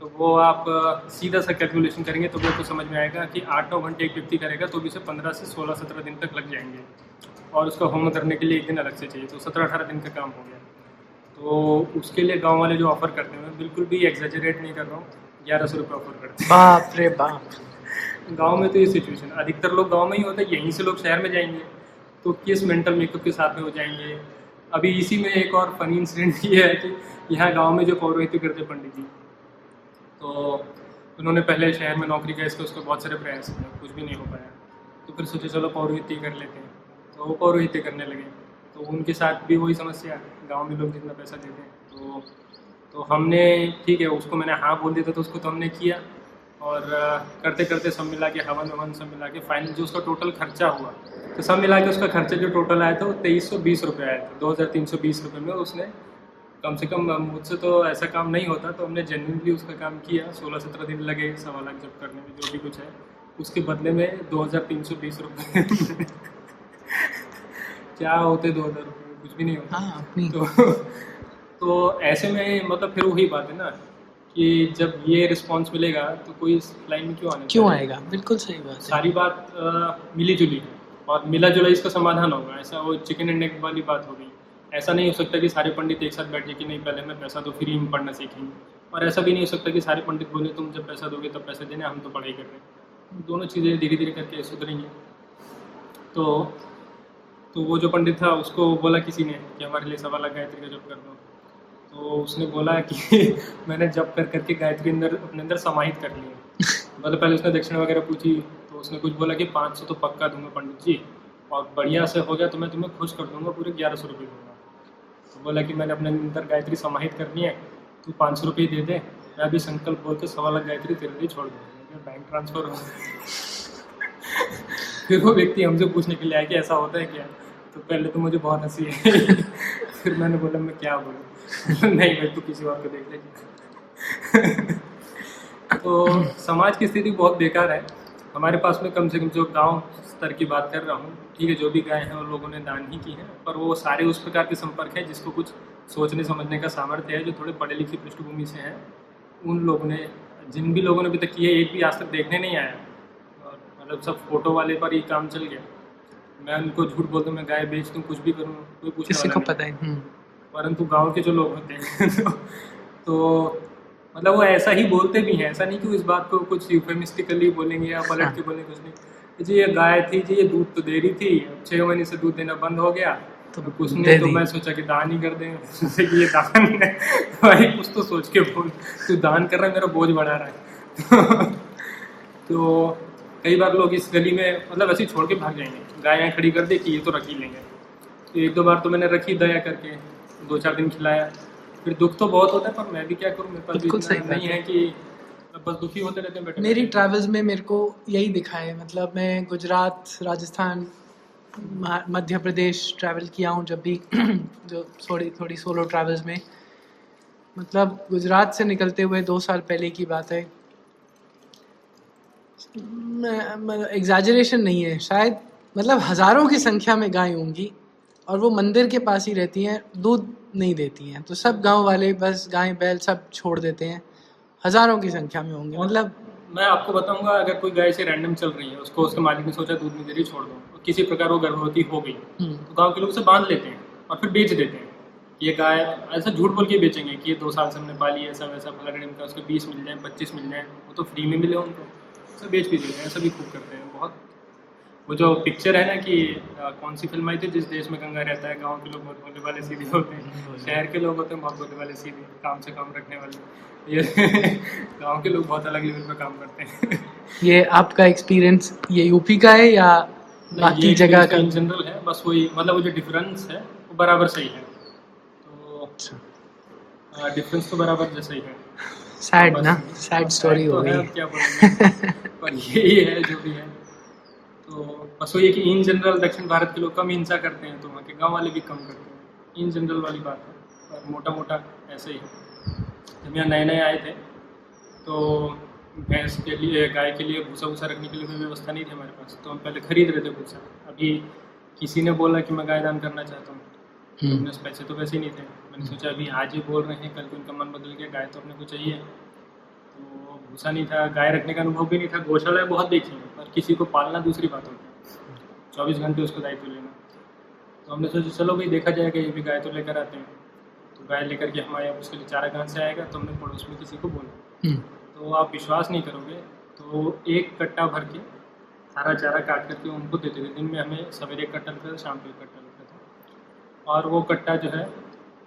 तो वो आप सीधा सा कैलकुलेशन करेंगे तो आपको समझ में आएगा कि आठ नौ घंटे एक व्यक्ति करेगा तो भी उसे पंद्रह से सोलह सत्रह दिन तक लग जाएँगे। और उसका होम करने के लिए एक दिन अलग से चाहिए तो सत्रह अठारह दिन का काम हो गया। तो उसके लिए गाँव वाले जो ऑफ़र करते हैं मैं बिल्कुल भी एग्जेजरेट नहीं कर रहा हूँ ग्यारह सौ रुपये ऑफ़र करते बाप रे बाप। हैं गाँव में तो ये सिचुएशन अधिकतर लोग गाँव में ही होते हैं यहीं से लोग शहर में जाएँगे तो किस मेंटल मेकअप के साथ में हो जाएँगे अभी इसी में एक और फनी इंसिडेंट ये है कि यहाँ गाँव में जो पौरोहित्य करते पंडित जी तो उन्होंने पहले शहर में नौकरी का इसका उसके बहुत सारे प्रयास किए, कुछ भी नहीं हो पाया। तो फिर सोचे चलो पौरोहित्य कर लेते हैं। तो वो पौरोहित्य करने लगे। तो उनके साथ भी वही समस्या है, गाँव में लोग जितना पैसा देते हैं। तो तो हमने, ठीक है, उसको मैंने हाँ बोल दिया था तो उसको तो हमने किया। और करते करते सब मिला के हवन ववन सब मिला के फाइनल जो उसका टोटल खर्चा हुआ तो सब मिला के उसका खर्चा जो टोटल आया था वो तेईस सौ बीस रुपये आया था दो हज़ार तीन सौ बीस रुपये में। उसने कम से कम मुझसे तो ऐसा काम नहीं होता तो हमने जेन्यूनली उसका काम किया। सोलह सत्रह दिन लगे सवा लाख जब करने में जो भी कुछ है। उसके बदले में दो हज़ार तीन सौ बीस रुपये क्या होते दो हज़ार रुपये कुछ भी नहीं होता। हाँ तो तो ऐसे में मतलब फिर वही बात है ना कि जब ये रिस्पांस मिलेगा तो कोई इस लाइन में क्यों आने क्यों आएगा? बिल्कुल सही बात सारी बात मिली जुली है। और मिला जुला इसका समाधान होगा। ऐसा वो चिकन एंड एग वाली बात हो गई। ऐसा नहीं हो सकता कि सारे पंडित एक साथ बैठ जाए कि नहीं, पहले मैं पैसा दो फ्री में पढ़ना सीखेंगे और ऐसा भी नहीं हो सकता कि सारे पंडित बोले, तुम जब पैसा दोगे तब पैसे देने, हम तो पढ़ाई कर रहे हैं। दोनों चीज़ें धीरे धीरे करके सुधरेंगी। तो तो वो जो पंडित था, उसको बोला किसी ने कि, हमारे लिए सवा लाख गायत्री का जब कर दो। तो उसने बोला कि मैंने जप कर करके गायत्री अंदर, अपने अंदर समाहित कर लिया। मतलब पहले उसने दक्षिणा वगैरह पूछी तो उसने कुछ बोला कि पाँच सौ तो पक्का दूँगा पंडित जी, और बढ़िया से हो गया तो मैं तुम्हें खुश कर दूँगा, पूरे ग्यारह सौ रुपये दूँगा। तो बोला कि मैंने अपने अंदर गायत्री समाहित करनी है, तू पाँच सौ रुपये दे दे, मैं अभी संकल्प बोल के सवा लाख गायत्री तेरे लिए छोड़ दूँगा। बैंक ट्रांसफ़र हो फिर वो व्यक्ति हमसे पूछने के लिए आया कि ऐसा होता है क्या? तो पहले तो मुझे बहुत हँसी है फिर मैंने बोला, मैं क्या बोलूँ? नहीं मैं तो किसी और को देख लेगी तो समाज की स्थिति बहुत बेकार है। हमारे पास में कम से कम जो गाँव स्तर की बात कर रहा हूँ ठीक है जो भी गाय हैं उन लोगों ने दान ही की है पर वो सारे उस प्रकार के संपर्क हैं जिसको कुछ सोचने समझने का सामर्थ्य है जो थोड़े पढ़े लिखे पृष्ठभूमि से हैं। उन लोगों ने जिन भी लोगों ने अभी तक किए एक भी आज तक देखने नहीं आया और मतलब सब फ़ोटो वाले पर ही काम चल गया। मैं उनको झूठ बोल दूँ मैं गाय बेच दूँ कुछ भी करूँ कोई पूछने वाला नहीं। पता है हम्म। परंतु गाँव के जो लोग होते हैं तो, मतलब वो ऐसा ही बोलते भी हैं। ऐसा नहीं कि इस बात को कुछ यूफेमिस्टिकली बोलेंगे या पलट के बोलेंगे कुछ नहीं। जी ये गाय थी जी ये दूध तो दे रही थी। अब छः महीने से दूध देना बंद हो गया। तो कुछ नहीं तो मैं सोचा कि दान ही कर दें। ये दान है। भाई कुछ तो सोच के बोल। तू दान कर रहा है मेरा बोझ बढ़ा रहा है। तो कई बार लोग इस गली में मतलब ऐसे ही छोड़ के भाग जाएँगे। गाय खड़ी कर दे कि ये तो रख ही लेंगे। तो एक दो बार तो मैंने रखी दया करके। दो चार दिन खिलाया। फिर दुख तो बहुत होता है पर मैं भी क्या करूँ? मेरे पास भी बिल्कुल सही नहीं है। कि बस दुखी होते रहते हैं मेरी। ट्रैवल्स में मेरे को यही दिखा है मतलब मैं गुजरात राजस्थान मध्य प्रदेश ट्रैवल किया हूँ जब भी जो थोड़ी थोड़ी सोलो ट्रैवल्स में। मतलब गुजरात से निकलते हुए दो साल पहले की बात है। एग्जैजरेशन नहीं है। शायद मतलब हज़ारों की संख्या में गाय होंगी। और वो मंदिर के पास ही रहती हैं दूध नहीं देती हैं। तो सब गाँव वाले बस गाय बैल सब छोड़ देते हैं। हज़ारों की संख्या में होंगे मतलब मैं आपको बताऊँगा अगर कोई गाय से रैंडम चल रही है उसको उसके मालिक ने सोचा दूध नहीं दे रही छोड़ दो। किसी प्रकार वो गर्भवती हो गई। हम्म, तो गाँव के लोग उसे बाँध लेते हैं और फिर बेच देते हैं। ये गाय ऐसा झूठ बोल के बेचेंगे कि ये दो साल से हमने पाली है सब ऐसा वैसा फला का उसके बीस मिल जाए पच्चीस मिल जाए वो तो फ्री में मिले उनको। उसे बेच भी देते हैं ऐसा भी खूब करते हैं। वो जो पिक्चर है ना कि आ, कौन सी फ़िल्म आई थी जिस देश में गंगा रहता है गाँव के लोग बहुत बोलने वाले सीधे होते हैं। शहर के लोग होते हैं बहुत बोलने वाले सीधे काम से काम रखने वाले। ये गाँव के लोग बहुत अलग लेवल पे काम करते हैं। ये आपका एक्सपीरियंस ये यूपी का है या बाकी जगह का? इन जनरल है बस वही मतलब वो जो डिफरेंस है वो बराबर सही है। तो डिफरेंस तो बराबर जैसा ही है। सैड ना? सैड स्टोरी तो हो गई क्या बोलेंगे? पर यही है जो भी है। तो बस वही है कि इन जनरल दक्षिण भारत के लोग कम हिंसा करते हैं तो वहाँ के गाँव वाले भी कम करते हैं। इन जनरल वाली बात है पर मोटा मोटा ऐसे ही जब यहाँ नए नए आए थे तो भैंस के लिए गाय के लिए भूसा भूसा रखने के लिए कोई व्यवस्था नहीं थी हमारे पास तो हम पहले खरीद रहे थे भूसा। अभी किसी ने बोला कि मैं गाय दान करना चाहता हूँ तो हम्म, पास तो वैसे ही नहीं थे मैंने सोचा अभी आज ही बोल रहे हैं कल को उनका मन बदल गया गाय तो अपने को चाहिए। भूसा नहीं था गाय रखने का अनुभव भी नहीं था गौशालाएँ बहुत देखी है पर किसी को पालना दूसरी बात होती है। चौबीस घंटे उसको दायित्व लेना। तो हमने सोचा चलो भाई देखा जाएगा ये भी गाय तो लेकर आते हैं। तो गाय लेकर के हमारे यहाँ उसके लिए चारा कहाँ से आएगा? तो हमने पड़ोस में किसी को बोला। हम्म, तो आप विश्वास नहीं करोगे तो एक कट्टा भर के सारा चारा काट करके उनको देते थे। दिन में हमें सवेरे कट्टा लगता था शाम को एक कट्टा लगता था। और वो कट्टा जो है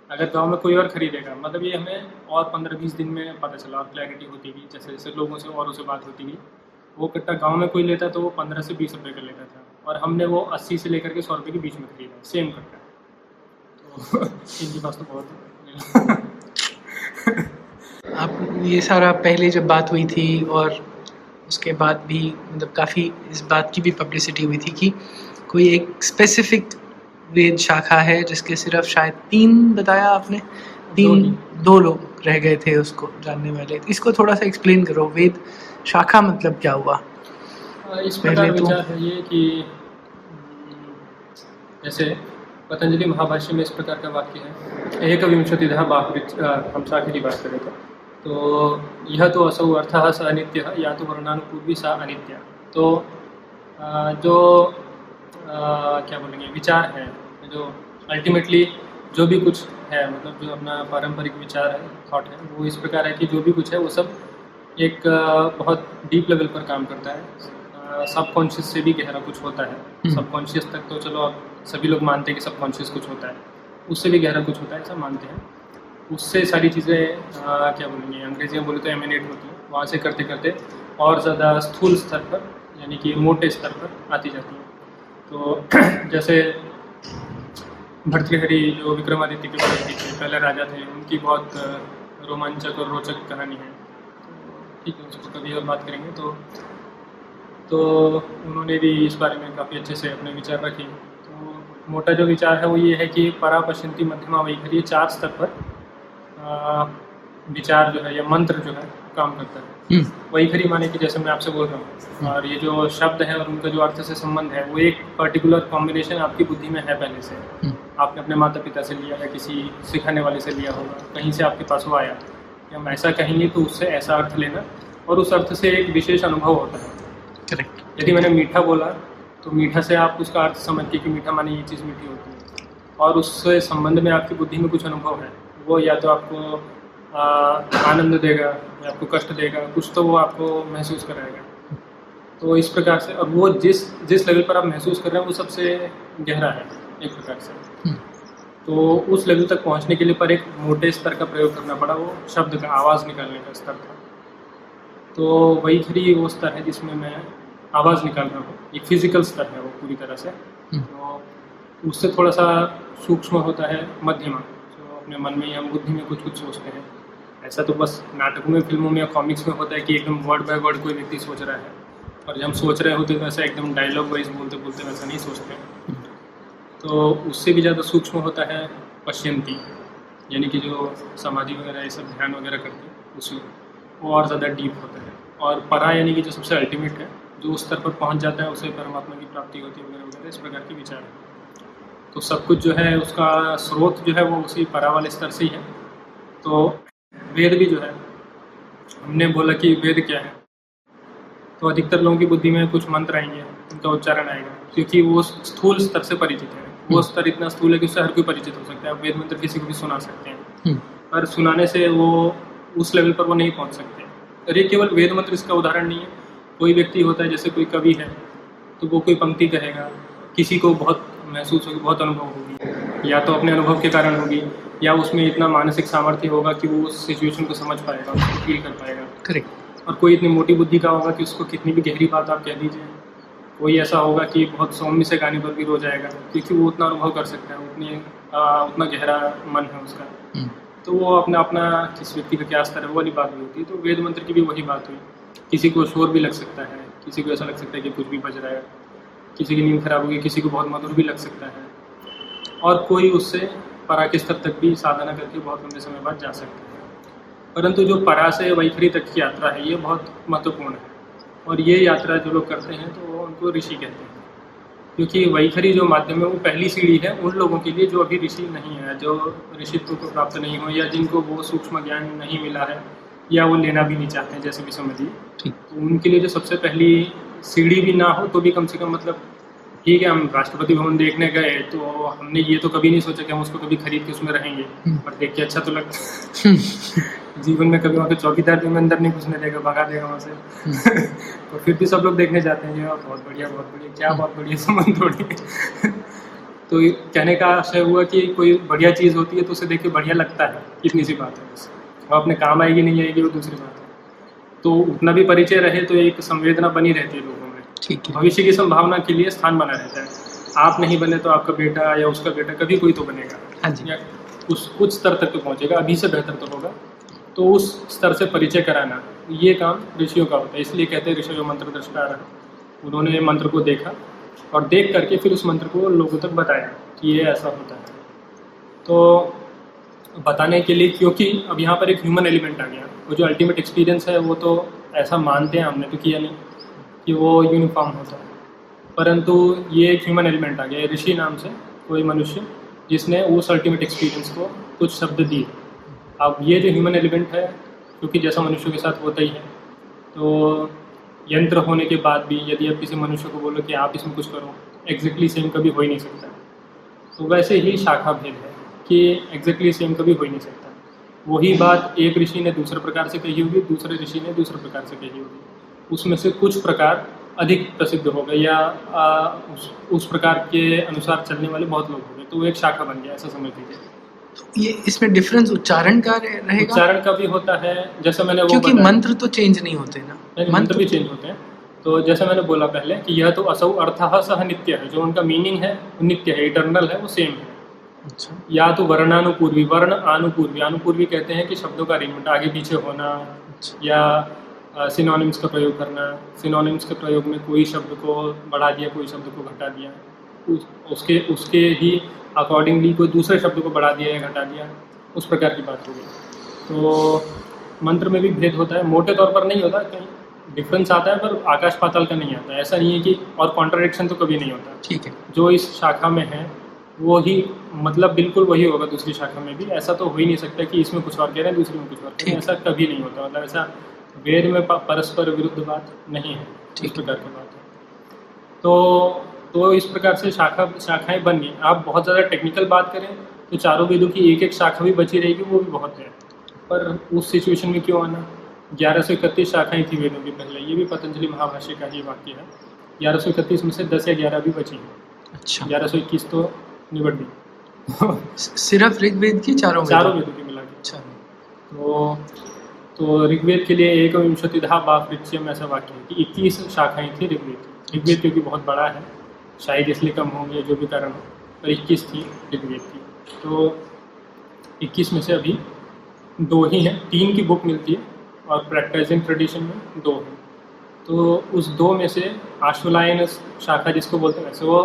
अगर गाँव में कोई और खरीदेगा मतलब ये हमें और पंद्रह बीस दिन में पता चला और क्लैरिटी होती गई जैसे जैसे लोगों से औरों से बात होती गई वो कट्टा गाँव में कोई लेता तो वो पंद्रह से बीस रुपये का लेता था और हमने वो अस्सी से लेकर के सौ रुपये के बीच में खरीदा सेम कट्टा। तो इनके पास तो बहुत आप ये सारा पहले जब बात हुई थी और उसके बाद भी मतलब काफ़ी इस बात की भी पब्लिसिटी हुई थी कि कोई एक स्पेसिफिक वेद शाखा है जिसके सिर्फ़ शायद तीन बताया आपने तीन दो दो लोग रह गए थे उसको जानने वाले। इसको थोड़ा सा एक्सप्लेन करो वेद शाखा मतलब क्या हुआ? हाँ, इस पहले तो- है ये कि हम्म, जैसे पतंजलि महाभाष्य में इस प्रकार का वाक्य है एक विंशतिधा बाहुरिच हम साखी की बात करें तो। तो यह तो असौ अर्थ स अनित्य या तो वर्णानुपूर्वी सा अनित्य। तो जो क्या बोलेंगे विचार है जो अल्टीमेटली जो भी कुछ है मतलब जो अपना पारंपरिक विचार है थॉट है वो इस प्रकार है कि जो भी कुछ है वो सब एक बहुत डीप लेवल पर काम करता है। सबकॉन्शियस से भी गहरा कुछ होता है। हम्म। सबकॉन्शियस तक तो चलो आप सभी लोग मानते हैं कि सबकॉन्शियस कुछ होता है। उससे भी गहरा कुछ होता है ऐसा मानते हैं। उससे सारी चीज़ें क्या बोलेंगे अंग्रेज़ी में बोले तो एमिनेट होती हैं। वहाँ से करते करते और ज़्यादा स्थूल स्तर पर यानी कि मोटे स्तर पर आती जाती हैं। तो जैसे भर्तृहरि जो विक्रमादित्य के थे, पहले राजा थे, उनकी बहुत रोमांचक और रोचक कहानी है। ठीक है, उसको कभी और बात करेंगे। तो तो उन्होंने भी इस बारे में काफ़ी अच्छे से अपने विचार रखे। तो मोटा जो विचार है, वो ये है कि परा पश्यंती मध्यमा वैखरी चार स्तर पर विचार जो है या मंत्र जो है काम करता है। हम्म, वही खरी माने कि जैसे मैं आपसे बोल रहा हूँ। और ये जो शब्द है और उनका जो अर्थ से संबंध है वो एक पर्टिकुलर कॉम्बिनेशन आपकी बुद्धि में है पहले से। हम्म, आपने अपने माता पिता से लिया या किसी सिखाने वाले से लिया होगा कहीं से आपके पास वो आया। कि हम ऐसा कहेंगे तो उससे ऐसा अर्थ लेना और उस अर्थ से एक विशेष अनुभव होता है। करेक्ट यदि मैंने मीठा बोला तो मीठा से आप उसका अर्थ समझ के कि मीठा माने ये चीज़ मीठी होती है। और उससे संबंध में आपकी बुद्धि में कुछ अनुभव है वो या तो आपको आनंद देगा या आपको कष्ट देगा कुछ तो वो आपको महसूस कराएगा। तो इस प्रकार से और वो जिस जिस लेवल पर आप महसूस कर रहे हैं वो सबसे गहरा है एक प्रकार से। हम्म, तो उस लेवल तक पहुँचने के लिए पर एक मोटे स्तर का प्रयोग करना पड़ा वो शब्द का आवाज़ निकालने का स्तर था। तो वही खरी वो स्तर है जिसमें मैं आवाज़ निकाल रहा हूँ एक फ़िज़िकल स्तर है वो पूरी तरह से। हम्म। तो उससे थोड़ा सा सूक्ष्म होता है मध्यमा जो अपने मन में या बुद्धि में कुछ कुछ सोचते हैं। ऐसा तो बस नाटकों में, फ़िल्मों में या कॉमिक्स में होता है कि एकदम वर्ड बाय वर्ड कोई व्यक्ति सोच रहा है। और जब हम सोच रहे होते तो ऐसा एकदम डायलॉग वाइज बोलते बोलते वैसा नहीं सोचते तो उससे भी ज़्यादा सूक्ष्म होता है पश्यंती यानी कि जो समाधि वगैरह ये सब ध्यान वगैरह करते हैं, उसमें वो और ज़्यादा डीप होता है। और परा यानी कि जो सबसे अल्टीमेट है, जो उस स्तर पर पहुँच जाता है, उसे परमात्मा की प्राप्ति होती है वगैरह वगैरह, इस प्रकार के विचार है। तो सब कुछ जो है, उसका स्रोत जो है वो उसी परा वाले स्तर से ही है। तो वेद भी जो है हमने बोला कि वेद क्या है? तो अधिकतर लोगों की बुद्धि में कुछ मंत्र आएँगे उनका उच्चारण आएगा क्योंकि वो स्थूल स्तर से परिचित है। वो स्तर इतना स्थूल है कि उससे हर कोई परिचित हो सकता है वेद मंत्र किसी को भी सुना सकते हैं। हम्म, पर सुनाने से वो उस लेवल पर वो नहीं पहुँच सकते। और ये केवल वेद मंत्र इसका उदाहरण नहीं है। कोई व्यक्ति होता है जैसे कोई कवि है तो वो कोई पंक्ति कहेगा किसी को बहुत महसूस होगी बहुत अनुभव होगी या तो अपने अनुभव के कारण होगी या उसमें इतना मानसिक सामर्थ्य होगा कि वो उस सिचुएशन को समझ पाएगा उसको फील कर पाएगा? करेक्ट और कोई इतनी मोटी बुद्धि का होगा कि उसको कितनी भी गहरी बात आप कह दीजिए। कोई ऐसा होगा कि बहुत सौम्य से गाने पर भी रो जाएगा क्योंकि वो उतना अनुभव कर सकता है उतनी आ, उतना गहरा मन है उसका। हम्म, तो वो अपना अपना किस व्यक्ति का क्या स्तर है वो वाली बात भी होती। है तो वेद मंत्र की भी वही बात हुई। किसी को शोर भी लग सकता है किसी को ऐसा लग सकता है कि कुछ भी बज रहा है। किसी की नींद खराब होगी किसी को बहुत मधुर भी लग सकता है। और कोई उससे परा के स्तर तक भी साधना करके बहुत लंबे समय बाद जा सकते हैं। परंतु जो परा से वैखरी तक की यात्रा है ये बहुत महत्वपूर्ण है। और ये यात्रा जो लोग करते हैं तो वो उनको ऋषि कहते हैं। क्योंकि वैखरी जो माध्यम है वो पहली सीढ़ी है उन लोगों के लिए जो अभी ऋषि नहीं है जो ऋषित्व को प्राप्त नहीं हो या जिनको वो सूक्ष्म ज्ञान नहीं मिला है या वो लेना भी नहीं चाहते हैं जैसे भी समझिए तो उनके लिए जो सबसे पहली सीढ़ी भी ना हो तो भी कम से कम मतलब ठीक है हम राष्ट्रपति भवन देखने गए तो हमने ये तो कभी नहीं सोचा कि हम उसको कभी खरीद के उसमें रहेंगे। हम्म। पर देख के अच्छा तो लगता है जीवन में कभी वहाँ के चौकीदार भी हमें अंदर नहीं घुसने देगा भगा देगा वहाँ से। तो फिर भी सब लोग देखने जाते हैं ये बहुत बढ़िया बहुत बढ़िया क्या बहुत बढ़िया संबंध थोड़ी। तो कहने का आशय हुआ कि कोई बढ़िया चीज़ होती है तो उसे देख के बढ़िया लगता है इतनी सी बात है वो अपने काम आएगी नहीं आएगी वो दूसरी बात है। तो उतना भी परिचय रहे तो एक संवेदना बनी रहती है लोगों ठीक है। भविष्य की संभावना के लिए स्थान बना रहता है। आप नहीं बने तो आपका बेटा या उसका बेटा कभी कोई तो बनेगा। हाँ जी। या उस कुछ स्तर तक तो पहुँचेगा अभी से बेहतर तो होगा। तो उस स्तर से परिचय कराना ये काम ऋषियों का होता है। इसलिए कहते हैं ऋषि मंत्र दृष्टा उन्होंने मंत्र को देखा और देख करके फिर उस मंत्र को लोगों तक बताया कि ये ऐसा होता है। तो बताने के लिए क्योंकि अब यहाँ पर एक ह्यूमन एलिमेंट आ गया। वो जो अल्टीमेट एक्सपीरियंस है वो तो ऐसा मानते हैं हमने तो किया नहीं। कि वो यूनिफॉर्म होता है। परंतु ये एक ह्यूमन एलिमेंट आ गया ऋषि नाम से कोई मनुष्य जिसने उस अल्टीमेट एक्सपीरियंस को कुछ शब्द दिए। अब ये जो ह्यूमन एलिमेंट है, क्योंकि जैसा मनुष्य के साथ होता ही है तो यंत्र होने के बाद भी यदि आप किसी मनुष्य को बोलो कि आप इसमें कुछ करो एग्जैक्टली सेम कभी हो ही नहीं सकता। तो वैसे ही शाखा भेद है कि एग्जैक्टली सेम कभी हो ही नहीं सकता। वही बात एक ऋषि ने दूसरे प्रकार से कही होगी, दूसरे ऋषि ने दूसरे प्रकार से कही होगी। उसमें से कुछ प्रकार अधिक प्रसिद्ध हो गए या आ, उस, उस प्रकार के अनुसार चलने वाले बहुत लोग हो गए। तो वो एक शाखा बन गया ऐसा समझ लीजिए। तो ये इसमें डिफरेंस उच्चारण का रहेगा? उच्चारण का भी होता है जैसे मैंने वो क्योंकि मंत्र तो चेंज नहीं होते ना। नहीं, मंत्र भी चेंज होते हैं। तो जैसे मैंने बोला पहले कि यह तो असौ अर्थ सह नित्य है जो उनका मीनिंग है वो नित्य है इटर्नल है वो सेम है। अच्छा। या तो वर्णानुपूर्वी वर्ण अनुपूर्वी अनुपूर्वी कहते हैं कि शब्दों का अरेंजमेंट आगे पीछे होना अच्छा। या सिनोनिम्स का प्रयोग करना सिनोनिम्स के प्रयोग में कोई शब्द को बढ़ा दिया कोई शब्द को घटा दिया उस, उसके उसके ही अकॉर्डिंगली कोई दूसरे शब्द को बढ़ा दिया या घटा दिया उस प्रकार की बात हो गई। तो मंत्र में भी भेद होता है मोटे तौर पर नहीं होता कहीं डिफरेंस आता है पर आकाश पाताल का नहीं आता ऐसा नहीं है कि और कॉन्ट्राडिक्शन तो कभी नहीं होता। ठीक है। जो इस शाखा में है वो ही मतलब बिल्कुल वही होगा दूसरी शाखा में भी ऐसा तो हो ही नहीं सकता कि इसमें कुछ और कह रहे हैं दूसरी में कुछ और कह रहे हैं ऐसा कभी नहीं होता मतलब ऐसा वेद में परस्पर विरुद्ध बात नहीं है इस प्रकार की बात है। तो तो इस प्रकार से शाखा शाखाएँ बन। गई आप बहुत ज़्यादा टेक्निकल बात करें तो चारों वेदों की एक एक शाखा भी बची रहेगी वो भी बहुत है। पर उस सिचुएशन में क्यों आना? ग्यारह सौ इकतीस शाखाएँ थी वेदों की पहले ये भी पतंजलि महाभाष्य का ही वाक्य है। ग्यारह सौ इकतीस में से दस या ग्यारह भी बची हैं। अच्छा। ग्यारह सौ इक्कीस तो निबट गई। सिर्फ़ ऋग्वेद की चारों चारों वेदों? की मिला के। अच्छा। तो तो ऋग्वेद के लिए एक विंशति विंशतिधा बापृच्यम ऐसा वाक्य है कि इक्कीस शाखाएँ थी ऋग्वेद। ऋग्वेद क्योंकि बहुत बड़ा है शायद इसलिए कम होंगे जो भी कारण हो पर इक्कीस थी ऋग्वेद की। तो इक्कीस में से अभी दो ही हैं तीन की बुक मिलती है और प्रैक्टाइजिंग ट्रेडिशन में दो हैं। तो उस दो में से आशुलायन शाखा जिसको बोलते हैं वैसे वो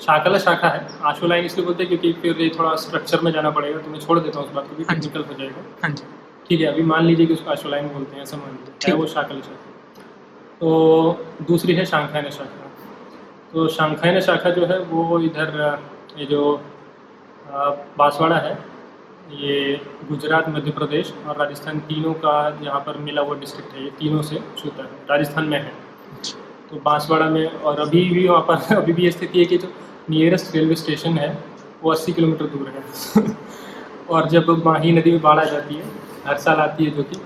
शाकला शाखा है आशुलायन इसलिए बोलते हैं क्योंकि फिर ये थोड़ा स्ट्रक्चर में जाना पड़ेगा तो मैं छोड़ देता हूँ उस बात को भी हाँ टेक्निकल हो जाएगा। हाँ जी। ठीक है अभी मान लीजिए कि उसको आशुलायन बोलते हैं ऐसा मान लीजिए। वो शाकल शाखा। तो दूसरी है शांखायन शाखा। तो शांखायन शाखा जो है वो इधर ये जो बांसवाड़ा है ये गुजरात मध्य प्रदेश और राजस्थान तीनों का यहाँ पर मिला हुआ डिस्ट्रिक्ट है ये तीनों से छूता है राजस्थान में है। तो बांसवाड़ा में और अभी भी वहाँ पर अभी भी ये स्थिति है कि जो नियरेस्ट रेलवे स्टेशन है वो 80 किलोमीटर दूर है। और जब माही नदी में बाढ़ आ जाती है हर साल आती है जो कि।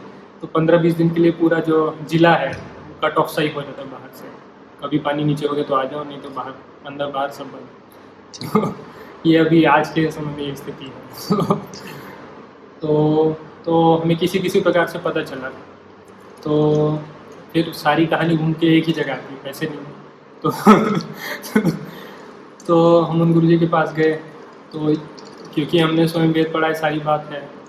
तो 15-20 दिन के लिए पूरा जो जिला है कट ऑफ़ सही हो जाता है बाहर से। कभी पानी नीचे हो गया तो आ जाओ, नहीं तो बाहर, अंदर बाहर सब बंद। तो ये अभी आज के समय में ये स्थिति है। तो तो हमें किसी किसी प्रकार से पता चला। तो फिर सारी कहानी घूम के एक ही जगह आती पैसे नहीं। तो तो हम उन गुरु जी के पास गए। तो क्योंकि हमने स्वयं वेद पढ़ा है सारी बात है।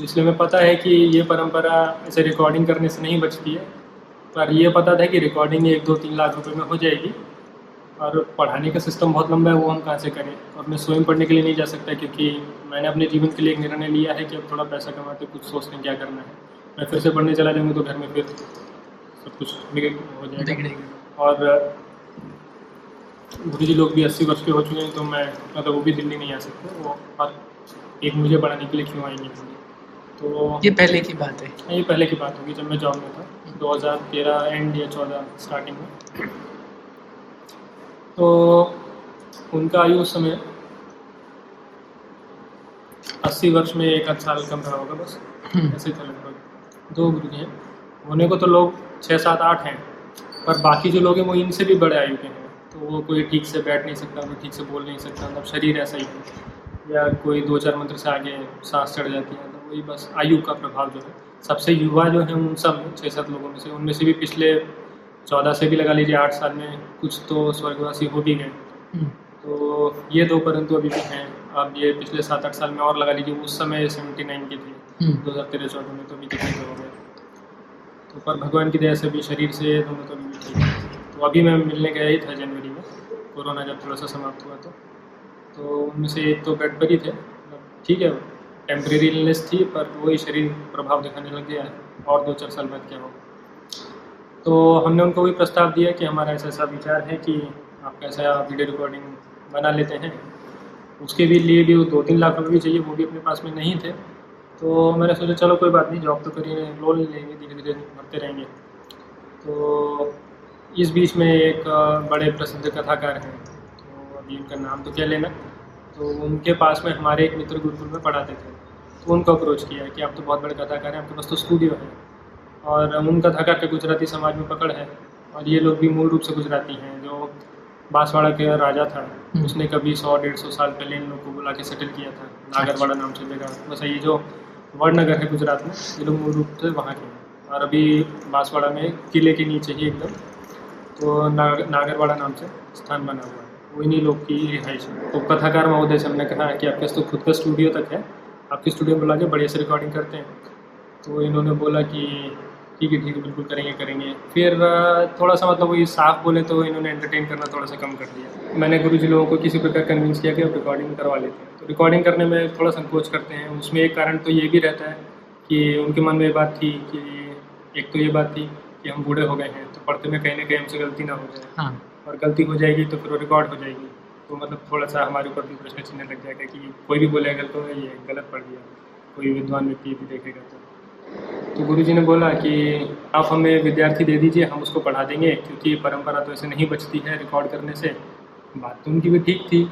इसलिए हमें पता है कि ये परंपरा ऐसे रिकॉर्डिंग करने से नहीं बचती है। पर ये पता था कि रिकॉर्डिंग एक दो तीन लाख रुपए में हो जाएगी और पढ़ाने का सिस्टम बहुत लंबा है वो हम कहाँ से करें? और मैं स्वयं पढ़ने के लिए नहीं जा सकता क्योंकि मैंने अपने जीवन के लिए एक निर्णय लिया है कि अब थोड़ा पैसा कमाते कुछ सोचते हैं क्या करना है। मैं फिर से पढ़ने चला जाऊँगा तो घर में फिर सब कुछ हो जाएगा। और गुरु जी लोग भी अस्सी वर्ष के हो चुके हैं तो मैं मतलब वो भी दिल्ली नहीं आ सकते वो और एक मुझे पढ़ाने के लिए क्यों आएँगे? तो ये पहले की बात है। ये पहले की बात होगी जब मैं जॉब में था 2013 एंड या 14 स्टार्टिंग में। तो उनका आयु उस समय अस्सी वर्ष में एक आध साल कम रहा होगा बस। हम्म, ऐसे थे लगभग। दो गुरु जी हैं। होने को तो लोग छः सात आठ हैं पर बाकी जो लोग हैं वो इनसे भी बड़े आयु के हैं। तो वो कोई ठीक से बैठ नहीं सकता कोई ठीक से बोल नहीं सकता मतलब शरीर ऐसा ही है। या कोई दो चार मंत्र से आगे सांस चढ़ जाती है वही बस आयु का प्रभाव जो है। सबसे युवा जो है उन सब में छः सात लोगों में से उनमें से भी पिछले चौदह से भी लगा लीजिए आठ साल में कुछ तो स्वर्गवासी हो भी गए। हम्म, तो ये दो परंतु अभी भी हैं। अब ये पिछले सात आठ साल में और लगा लीजिए उस समय सेवेंटी नाइन की थी। हम्म, दो हज़ार तेरह चौदह में तो अभी कितने हो। गए तो पर भगवान की दया से भी शरीर से दोनों तो अभी ठीक है। तो अभी मैं मिलने गया ही था जनवरी में। कोरोना जब थोड़ा सा समाप्त हुआ तो। तो उनमें से एक तो बेड पर ही थे ठीक है टेम्प्रेरी इलनेस थी, पर वही शरीर प्रभाव दिखाने लग गया है और दो चार साल बाद क्या होगा। तो हमने उनको भी प्रस्ताव दिया कि हमारा ऐसा ऐसा विचार है कि आप कैसा वीडियो रिकॉर्डिंग बना लेते हैं। उसके भी लिए भी वो दो तीन लाख रुपये भी चाहिए, वो भी अपने पास में नहीं थे। तो मैंने सोचा, चलो कोई बात नहीं जॉब तो करिए लोन लेंगे धीरे धीरे भरते रहेंगे। तो इस बीच में एक बड़े प्रसिद्ध कथाकार हैं तो अभी उनका नाम तो क्या लेना? तो उनके पास में हमारे एक मित्र गुरुकुल में पढ़ाते थे। तो उनको अप्रोच किया कि आप तो बहुत बड़े कथाकार हैं आपके पास तो स्टूडियो है। और उन कथाकार के गुजराती समाज में पकड़ है। और ये लोग भी मूल रूप से गुजराती हैं जो बांसवाड़ा के राजा था। उसने कभी सौ डेढ़ सौ साल पहले इन लोग को बुला के सेटल किया था। नागरवाड़ा नाम से जगह वैसे ये जो वड़नगर है गुजरात में ये लोग मूल रूप से वहाँ के हैं। और अभी बांसवाड़ा में किले के नीचे ही एकदम तो नाग, नागरवाड़ा नाम से स्थान बना हुआ है। वो इन्हीं लोग की रिहाइश है। तो कथाकार महोदय से हमने कहा कि आपके तो खुद का स्टूडियो तक है। आपके स्टूडियो में बुला के बढ़िया से रिकॉर्डिंग करते हैं। तो इन्होंने बोला कि ठीक है ठीक है, बिल्कुल करेंगे करेंगे। फिर थोड़ा सा मतलब वही साफ़ बोले तो इन्होंने एंटरटेन करना थोड़ा सा कम कर दिया। मैंने गुरु जी लोगों को किसी प्रकार कन्विंस किया कि आप रिकॉर्डिंग करवा लेते हैं। तो रिकॉर्डिंग करने में थोड़ा संकोच करते हैं। उसमें एक कारण तो ये भी रहता है कि उनके मन में ये बात थी कि, एक तो ये बात थी कि हम बूढ़े हो गए हैं तो पढ़ते में कहीं ना कहीं हमसे गलती ना हो जाए। हाँ। और गलती हो जाएगी तो फिर वो रिकॉर्ड हो जाएगी। तो मतलब थोड़ा सा हमारे ऊपर भी प्रश्न चिन्ह लग जाएगा कि कोई भी बोलेगा तो ये गलत पढ़ दिया कोई विद्वान व्यक्ति भी देखेगा तो। तो गुरु जी ने बोला कि, आप हमें विद्यार्थी दे दीजिए, हम उसको पढ़ा देंगे, क्योंकि परंपरा तो ऐसे नहीं बचती है रिकॉर्ड करने से। बात तो उनकी भी ठीक थी,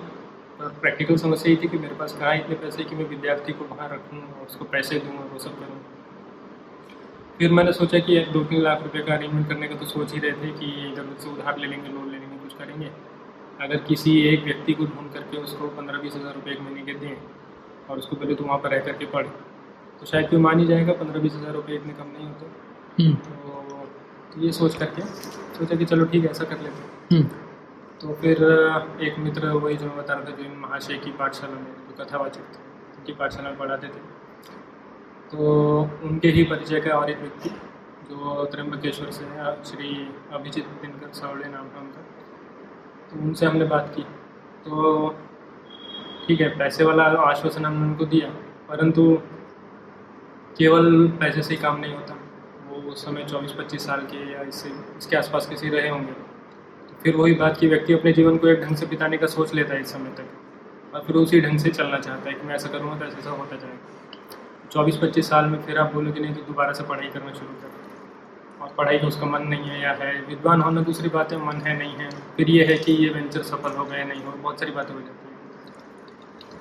पर प्रैक्टिकल समस्या ये थी कि मेरे पास कहाँ इतने पैसे कि मैं विद्यार्थी को वहाँ रखूँ और उसको पैसे दूँ और वो सब करूँ। फिर मैंने सोचा कि दो तीन लाख रुपये का अरेंजमेंट करने का तो सोच ही रहे थे कि इधर से उधार ले लेंगे लोन ले लेंगे। कुछ करेंगे। अगर किसी एक व्यक्ति को ढूंढ करके उसको पंद्रह बीस हज़ार रुपये एक महीने के दें और उसको पहले तो वहाँ पर रह करके पढ़ तो शायद कोई मान ही जाएगा पंद्रह बीस हज़ार रुपये इतने कम नहीं होते। हम्म, तो, तो ये सोच करके सोचा कि चलो ठीक है ऐसा कर लेते हैं। हम्म, तो फिर एक मित्र वही जो मैं बता रहा था जो महाशय की पाठशाला में जो कथावाचक थे उनकी पाठशाला में पढ़ाते थे। तो उनके ही परिचय का और एक व्यक्ति जो त्र्यंबकेश्वर से है श्री अभिजीत दिनकर सावड़े नाम है उनका। तो उनसे हमने बात की। तो ठीक है, पैसे वाला आश्वासन हमने उनको दिया, परंतु केवल पैसे से ही काम नहीं होता। वो उस समय चौबीस पच्चीस साल के या इससे, इसके आसपास किसी रहे होंगे। तो फिर वही बात कि व्यक्ति अपने जीवन को एक ढंग से बिताने का सोच लेता है इस समय तक, और फिर उसी ढंग से चलना चाहता है कि मैं ऐसा करूँगा तो ऐसा ऐसा होता जाएगा। चौबीस पच्चीस साल में फिर आप बोलो कि नहीं तो दोबारा से पढ़ाई करना शुरू कर और पढ़ाई का उसका मन नहीं है या है, विद्वान होना दूसरी बात है मन है, नहीं है। फिर ये है कि ये वेंचर सफल हो गए, नहीं हो, बहुत सारी बातें हो जाती हैं।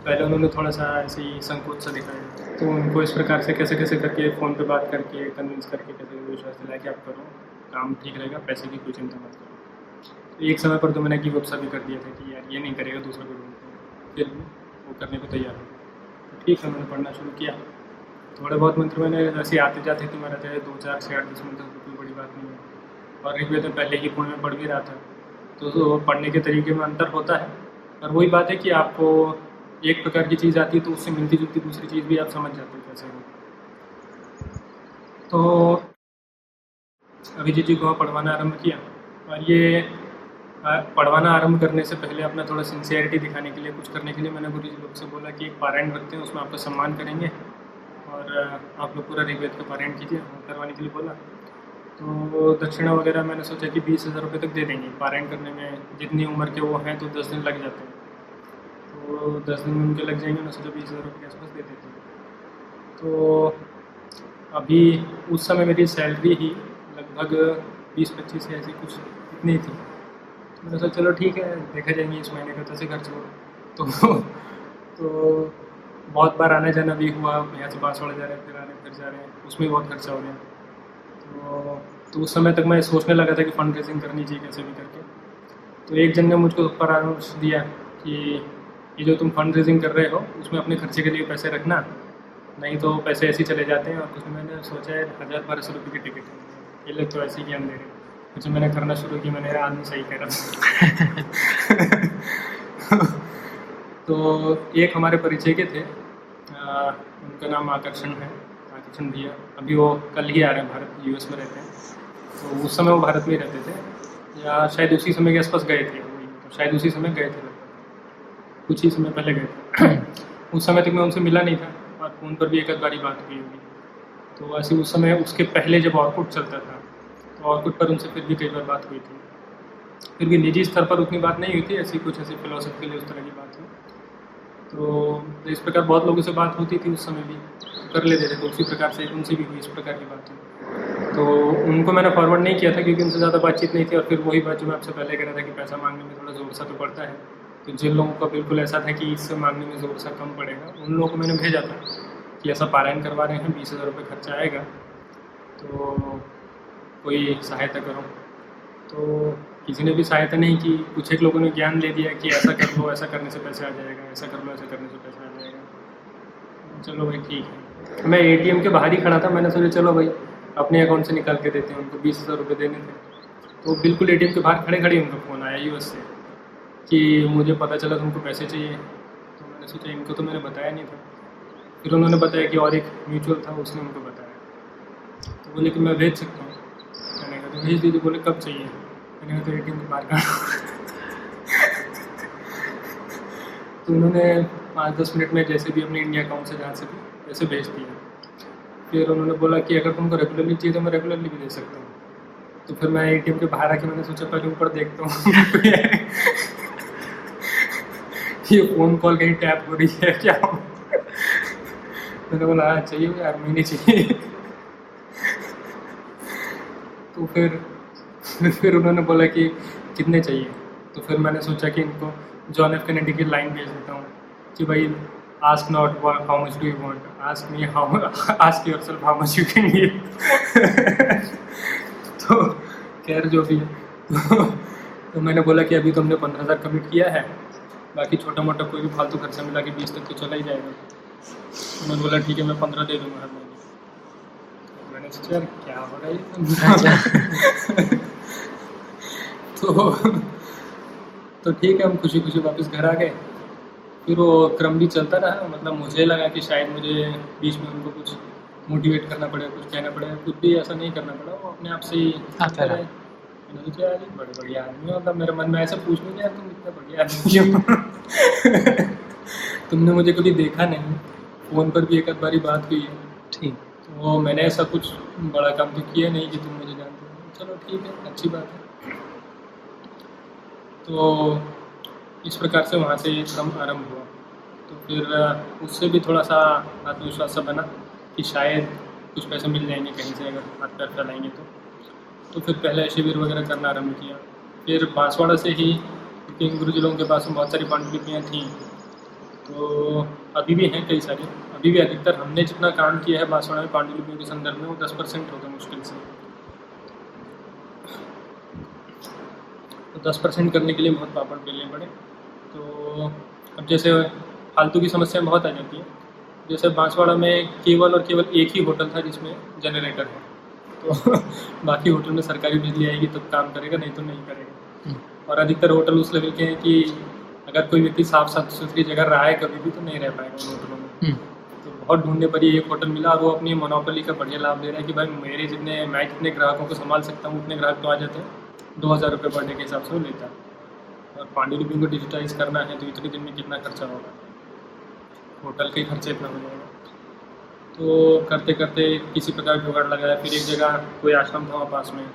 पहले उन्होंने थोड़ा सा ऐसे ही संकोच सा दिखाया। तो उनको इस प्रकार से कैसे कैसे करके फ़ोन पे बात करके कन्विंस करके कैसे विश्वास दिलाया कि आप करो, काम ठीक रहेगा, पैसे की कोई चिंता मत करो। तो एक समय पर तो मैंने गिव अप भी कर दिया था कि यार ये नहीं करेगा, दूसरा ढूंढते फिर वो करने को तैयार हो तो ठीक है, मैंने पढ़ना शुरू किया। थोड़े बहुत मंत्र मैंने ऐसे आते जाते तो मेरा दो, चार से आठ, दस मंत्र तो कोई बड़ी बात नहीं है और ऋग्वेद में पहले ही पूर्ण में पढ़ भी रहा था। तो वो पढ़ने के तरीके में अंतर होता है। और वही बात है कि आपको एक प्रकार की चीज़ आती है तो उससे मिलती जुलती दूसरी चीज़ भी आप समझ जाते हो कैसे तो अभिजीत जी को पढ़वाना आरंभ किया। और ये पढ़वाना आरंभ करने से पहले अपना थोड़ा सिंसियरिटी दिखाने के लिए, कुछ करने के लिए मैंने गुरु जी लोग से बोला कि एक पारायण रखते हैं, उसमें आपका सम्मान करेंगे। और आप लोग पूरा ऋग्वेद का पारायण कीजिए, करवाने के लिए बोला। तो दक्षिणा वगैरह मैंने सोचा कि बीस हज़ार रुपये तक दे देंगे। पारायण करने में जितनी उम्र के वो हैं तो दस दिन लग जाते हैं। तो दस दिन उनके लग जाएँगे मैं सोचा बीस हज़ार रुपये के आसपास दे देते हैं। तो अभी उस समय मेरी सैलरी ही लगभग बीस पच्चीस ऐसी कुछ इतनी थी। तो मैंने सोचा, चलो ठीक है, देखा जाएँगे इस महीने का कैसे खर्च होगा। तो तो बहुत बार आना जाना भी हुआ, यहाँ से बांसवाड़ा जा रहे हैं, फिर आ रहे हैं फिर जा रहे हैं, उसमें बहुत खर्चा हो गया। तो उस समय तक मैं सोचने लगा था कि फंड रेजिंग करनी चाहिए कैसे भी करके। तो एक जन ने मुझको परामर्श दिया कि ये जो तुम फंड रेजिंग कर रहे हो उसमें अपने खर्चे के लिए पैसे रखना नहीं तो पैसे ऐसे ही चले जाते हैं। और कुछ मैंने सोचा है हज़ार बारह सौ रुपये की टिकट ये लोग तो ऐसे ही ज्ञान दे रहे हैं। जब मैंने करना शुरू किया मैंने आदमी सही कह रहा तो एक हमारे परिचय के थे। आ, उनका नाम आकर्षण है। आकर्षण भैया अभी वो कल ही आ रहे हैं भारत यूएस में रहते हैं। तो उस समय वो भारत में ही रहते थे। या शायद उसी समय के आसपास गए थे। तो शायद उसी समय गए थे। कुछ ही समय पहले गए थे। उस समय तक मैं उनसे मिला नहीं था, और फ़ोन पर भी एक बारी बात हुई होगी। तो ऐसे उस समय, उसके पहले जब ऑर्कुट चलता था तो ऑर्कुट पर उनसे फिर भी कई बार बात हुई थी। फिर भी निजी स्तर पर उतनी बात नहीं हुई थी, ऐसी कुछ ऐसी फिलोसफी के लिए उस तरह की बात हुई। तो इस प्रकार बहुत लोगों से बात होती थी उस समय भी। कर लेते थे तो उसी प्रकार से उनसे भी हुई इस प्रकार की बात। तो उनको मैंने फॉरवर्ड नहीं किया था, क्योंकि उनसे ज़्यादा बातचीत नहीं थी, और फिर वही बात जो मैं आपसे पहले कह रहा था कि पैसा मांगने में थोड़ा ज़ोर सा तो पड़ता है। तो जिन लोगों का बिल्कुल ऐसा था कि इससे मांगने में ज़ोर सा कम पड़ेगा, उन लोगों को मैंने भेजा था कि ऐसा पारायण करवा रहे हैं, बीस हज़ार रुपये खर्चा आएगा तो कोई सहायता करो। तो किसी ने भी सहायता नहीं की, कुछ एक लोगों ने ज्ञान दे दिया कि ऐसा कर लो, ऐसा करने से पैसे आ जाएगा, ऐसा कर लो, ऐसा करने से पैसा आ जाएगा। चलो भाई, ठीक है। मैं एटीएम के बाहर ही खड़ा था, मैंने सोचा, चलो भाई, अपने अकाउंट से निकाल के देते हैं उनको, बीस हज़ार रुपये देने थे। तो बिल्कुल एटीएम के बाहर खड़े खड़े उनका फ़ोन आया यूएस से, कि मुझे पता चला तुमको पैसे चाहिए। तो मैंने सोचा, इनको तो मैंने बताया नहीं था। फिर उन्होंने बताया कि और एक म्यूचुअल था, उसने उनको बताया। तो बोले कि, मैं भेज सकता हूँ। मैंने कहा तो भेज दीजिए। बोले, कब चाहिए? मैंने कहा तो ए के बाहर खड़ा तो उन्होंने पाँच दस मिनट में जैसे भी अपने इंडिया अकाउंट से, जहाँ से भी वैसे भेज दिया फिर उन्होंने बोला कि अगर तुमको रेगुलरली चाहिए तो मैं रेगुलरली भी दे सकता हूँ। तो फिर मैं एटीएम के बाहर आके मैंने सोचा, पहले ऊपर देखता हूँ। ये फ़ोन कॉल कहीं टैप हो रही है क्या? मैंने बोला हाँ चाहिए यार महीने चाहिए। तो फिर फिर उन्होंने बोला कि कितने चाहिए? तो फिर मैंने सोचा कि इनको जॉन एफ़ कैनेडी की लाइन भेज देता हूँ कि भाई ask not how much do you want ask me how ask yourself how much you can give तो खैर जो भी है। तो, तो मैंने बोला कि अभी तुमने पंद्रह हज़ार कमिट किया है। बाकी छोटा मोटा कोई भी फालतू खर्चा मिला के बीस तक तो चला ही जाएगा। तो मैंने बोला ठीक है मैं पंद्रह दे दूँगा हर महीने। मैंने सोचा यार क्या हो रहा है तो? तो ठीक है हम खुशी खुशी वापस घर आ गए। फिर वो क्रम भी चलता रहा मतलब मुझे लगा कि शायद मुझे बीच में उनको कुछ मोटिवेट करना पड़ेगा कुछ कहना पड़ेगा कुछ भी ऐसा नहीं करना पड़ा वो अपने आप से ही आता रहा। मैंने सोचा यार बड़े बढ़िया आदमी हो मतलब मेरे मन में ऐसा पूछ नहीं यार तुम इतना बढ़िया आदमी हो? तुमने मुझे कभी देखा नहीं फ़ोन पर भी एक आध बारी बात हुई है। ठीक। तो मैंने ऐसा कुछ बड़ा काम तो किया नहीं कि तुम मुझे जानते हो। चलो ठीक है अच्छी बात है। तो इस प्रकार से वहाँ से ये क्रम आरंभ हुआ। तो फिर उससे भी थोड़ा सा आत्मविश्वास सा बना कि शायद कुछ पैसे मिल जाएँगे कहीं से अगर हाथ पैर फैलाएँगे तो। तो फिर पहले शिविर वगैरह करना आरंभ किया। फिर बांसवाड़ा से ही क्योंकि गुरु लोगों के पास में बहुत सारी पांडुलिपियाँ थीं तो अभी भी हैं कई सारी। अभी भी अधिकतर हमने जितना काम किया है बांसवाड़ा में पांडुलिपियों के संदर्भ में वो दस परसेंट होगा मुश्किल से। तो दस परसेंट करने के लिए बहुत पापड़ बेलने पड़े। तो अब जैसे फालतू की समस्या बहुत आ जाती है। जैसे बांसवाड़ा में केवल और केवल एक ही होटल था जिसमें जनरेटर है। तो बाकी होटल में सरकारी बिजली आएगी तब काम करेगा नहीं तो नहीं करेगा। और अधिकतर होटल उस लेवल के हैं कि अगर कोई व्यक्ति साफ़ साफ़ सुथरी जगह रहा है कभी भी तो नहीं रह पाएगा उन होटलों में। हम्म, तो बहुत ढूँढने पर ही एक होटल मिला और वो अपनी मोनोपोली का बढ़िया लाभ ले रहा है कि भाई मेरे जितने मैं जितने ग्राहकों को संभाल सकता हूँ उतने ग्राहक तो आ जाते हैं। दो हज़ार रुपये पर डे के हिसाब से वो लेता है। और पांडुलिपि को डिजिटाइज करना है तो इतने दिन में कितना खर्चा होगा? होटल के खर्चे इतना हो जाएगा। तो करते करते किसी प्रकार जुगाड़ लगाया, फिर एक जगह कोई आश्रम था वहाँ पास में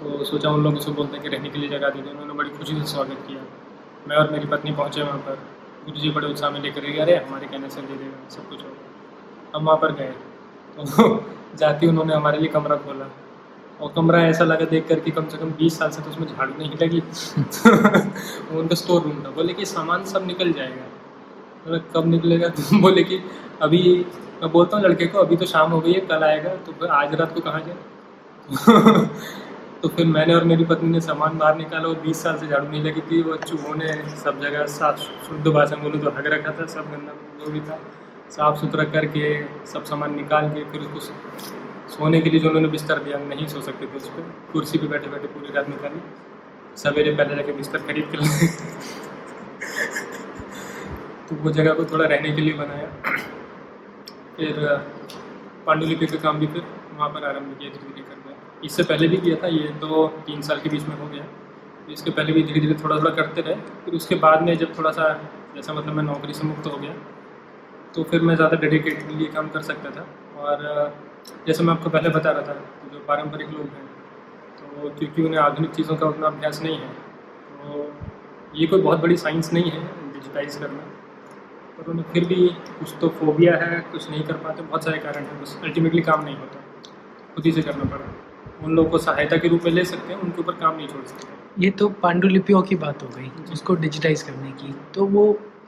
तो सोचा उन लोगों से बोलते हैं कि रहने के लिए जगह दे दें, उन्होंने बड़ी खुशी से स्वागत किया। मैं और मेरी पत्नी पहुँचे वहाँ पर, गुरु जी बड़े उत्साह में लेकर गए, अरे, हमारे कहने से दे देगा सब कुछ होगा। हम वहाँ पर गए तो जाते उन्होंने हमारे लिए कमरा खोला। और कमरा ऐसा लगा देख कर कि कम से कम बीस साल से तो उसमें झाड़ू नहीं लगी। उनका स्टोर रूम था। बोले कि सामान सब निकल जाएगा। बोले, कब निकलेगा? बोले कि अभी, मैं बोलता हूँ लड़के को, अभी तो शाम हो गई है, कल आएगा तो फिर आज रात को कहाँ जाए? तो फिर मैंने और मेरी पत्नी ने सामान बाहर निकाला और बीस साल से झाड़ू नहीं लगी थी। वो चूहों ने सब जगह साफ़ शुद्ध भाषा बोलूँ तो हग रखा था, सब गंदा, जो भी था, साफ़ सुथरा करके सब सामान निकाल के फिर उसको सोने के लिए जो उन्होंने बिस्तर दिया नहीं सो सकते थे उस पर कुर्सी पे बैठे बैठे पूरी रात निकाली। सवेरे पहले जाके बिस्तर खरीद के लाए। तो वो जगह को थोड़ा रहने के लिए बनाया। फिर पांडुलिपि का काम भी फिर वहाँ पर आरंभ किया धीरे धीरे कर गया इससे पहले भी किया था, ये तो तीन साल के बीच में हो गया। तो इसके पहले भी धीरे धीरे थोड़ा थोड़ा करते रहे। फिर उसके बाद में जब थोड़ा सा, जैसा मतलब मैं नौकरी से मुक्त हो गया तो फिर मैं ज़्यादा डेडिकेटली काम कर सकता था। और जैसे मैं आपको पहले बता रहा था तो जो पारंपरिक लोग हैं तो क्योंकि उन्हें आधुनिक चीज़ों का उतना अभ्यास नहीं है तो ये कोई बहुत बड़ी साइंस नहीं है डिजिटाइज करना। पर उन्हें फिर भी कुछ तो फोबिया है कुछ नहीं कर पाते बहुत सारे कारण हैं बस अल्टीमेटली काम नहीं होता खुद ही से करना पड़ा। उन लोगों को सहायता के रूप में ले सकते हैं उनके ऊपर काम नहीं छोड़ सकते। ये तो पांडुलिपियों की बात हो गई उसको डिजिटाइज करने की। तो वो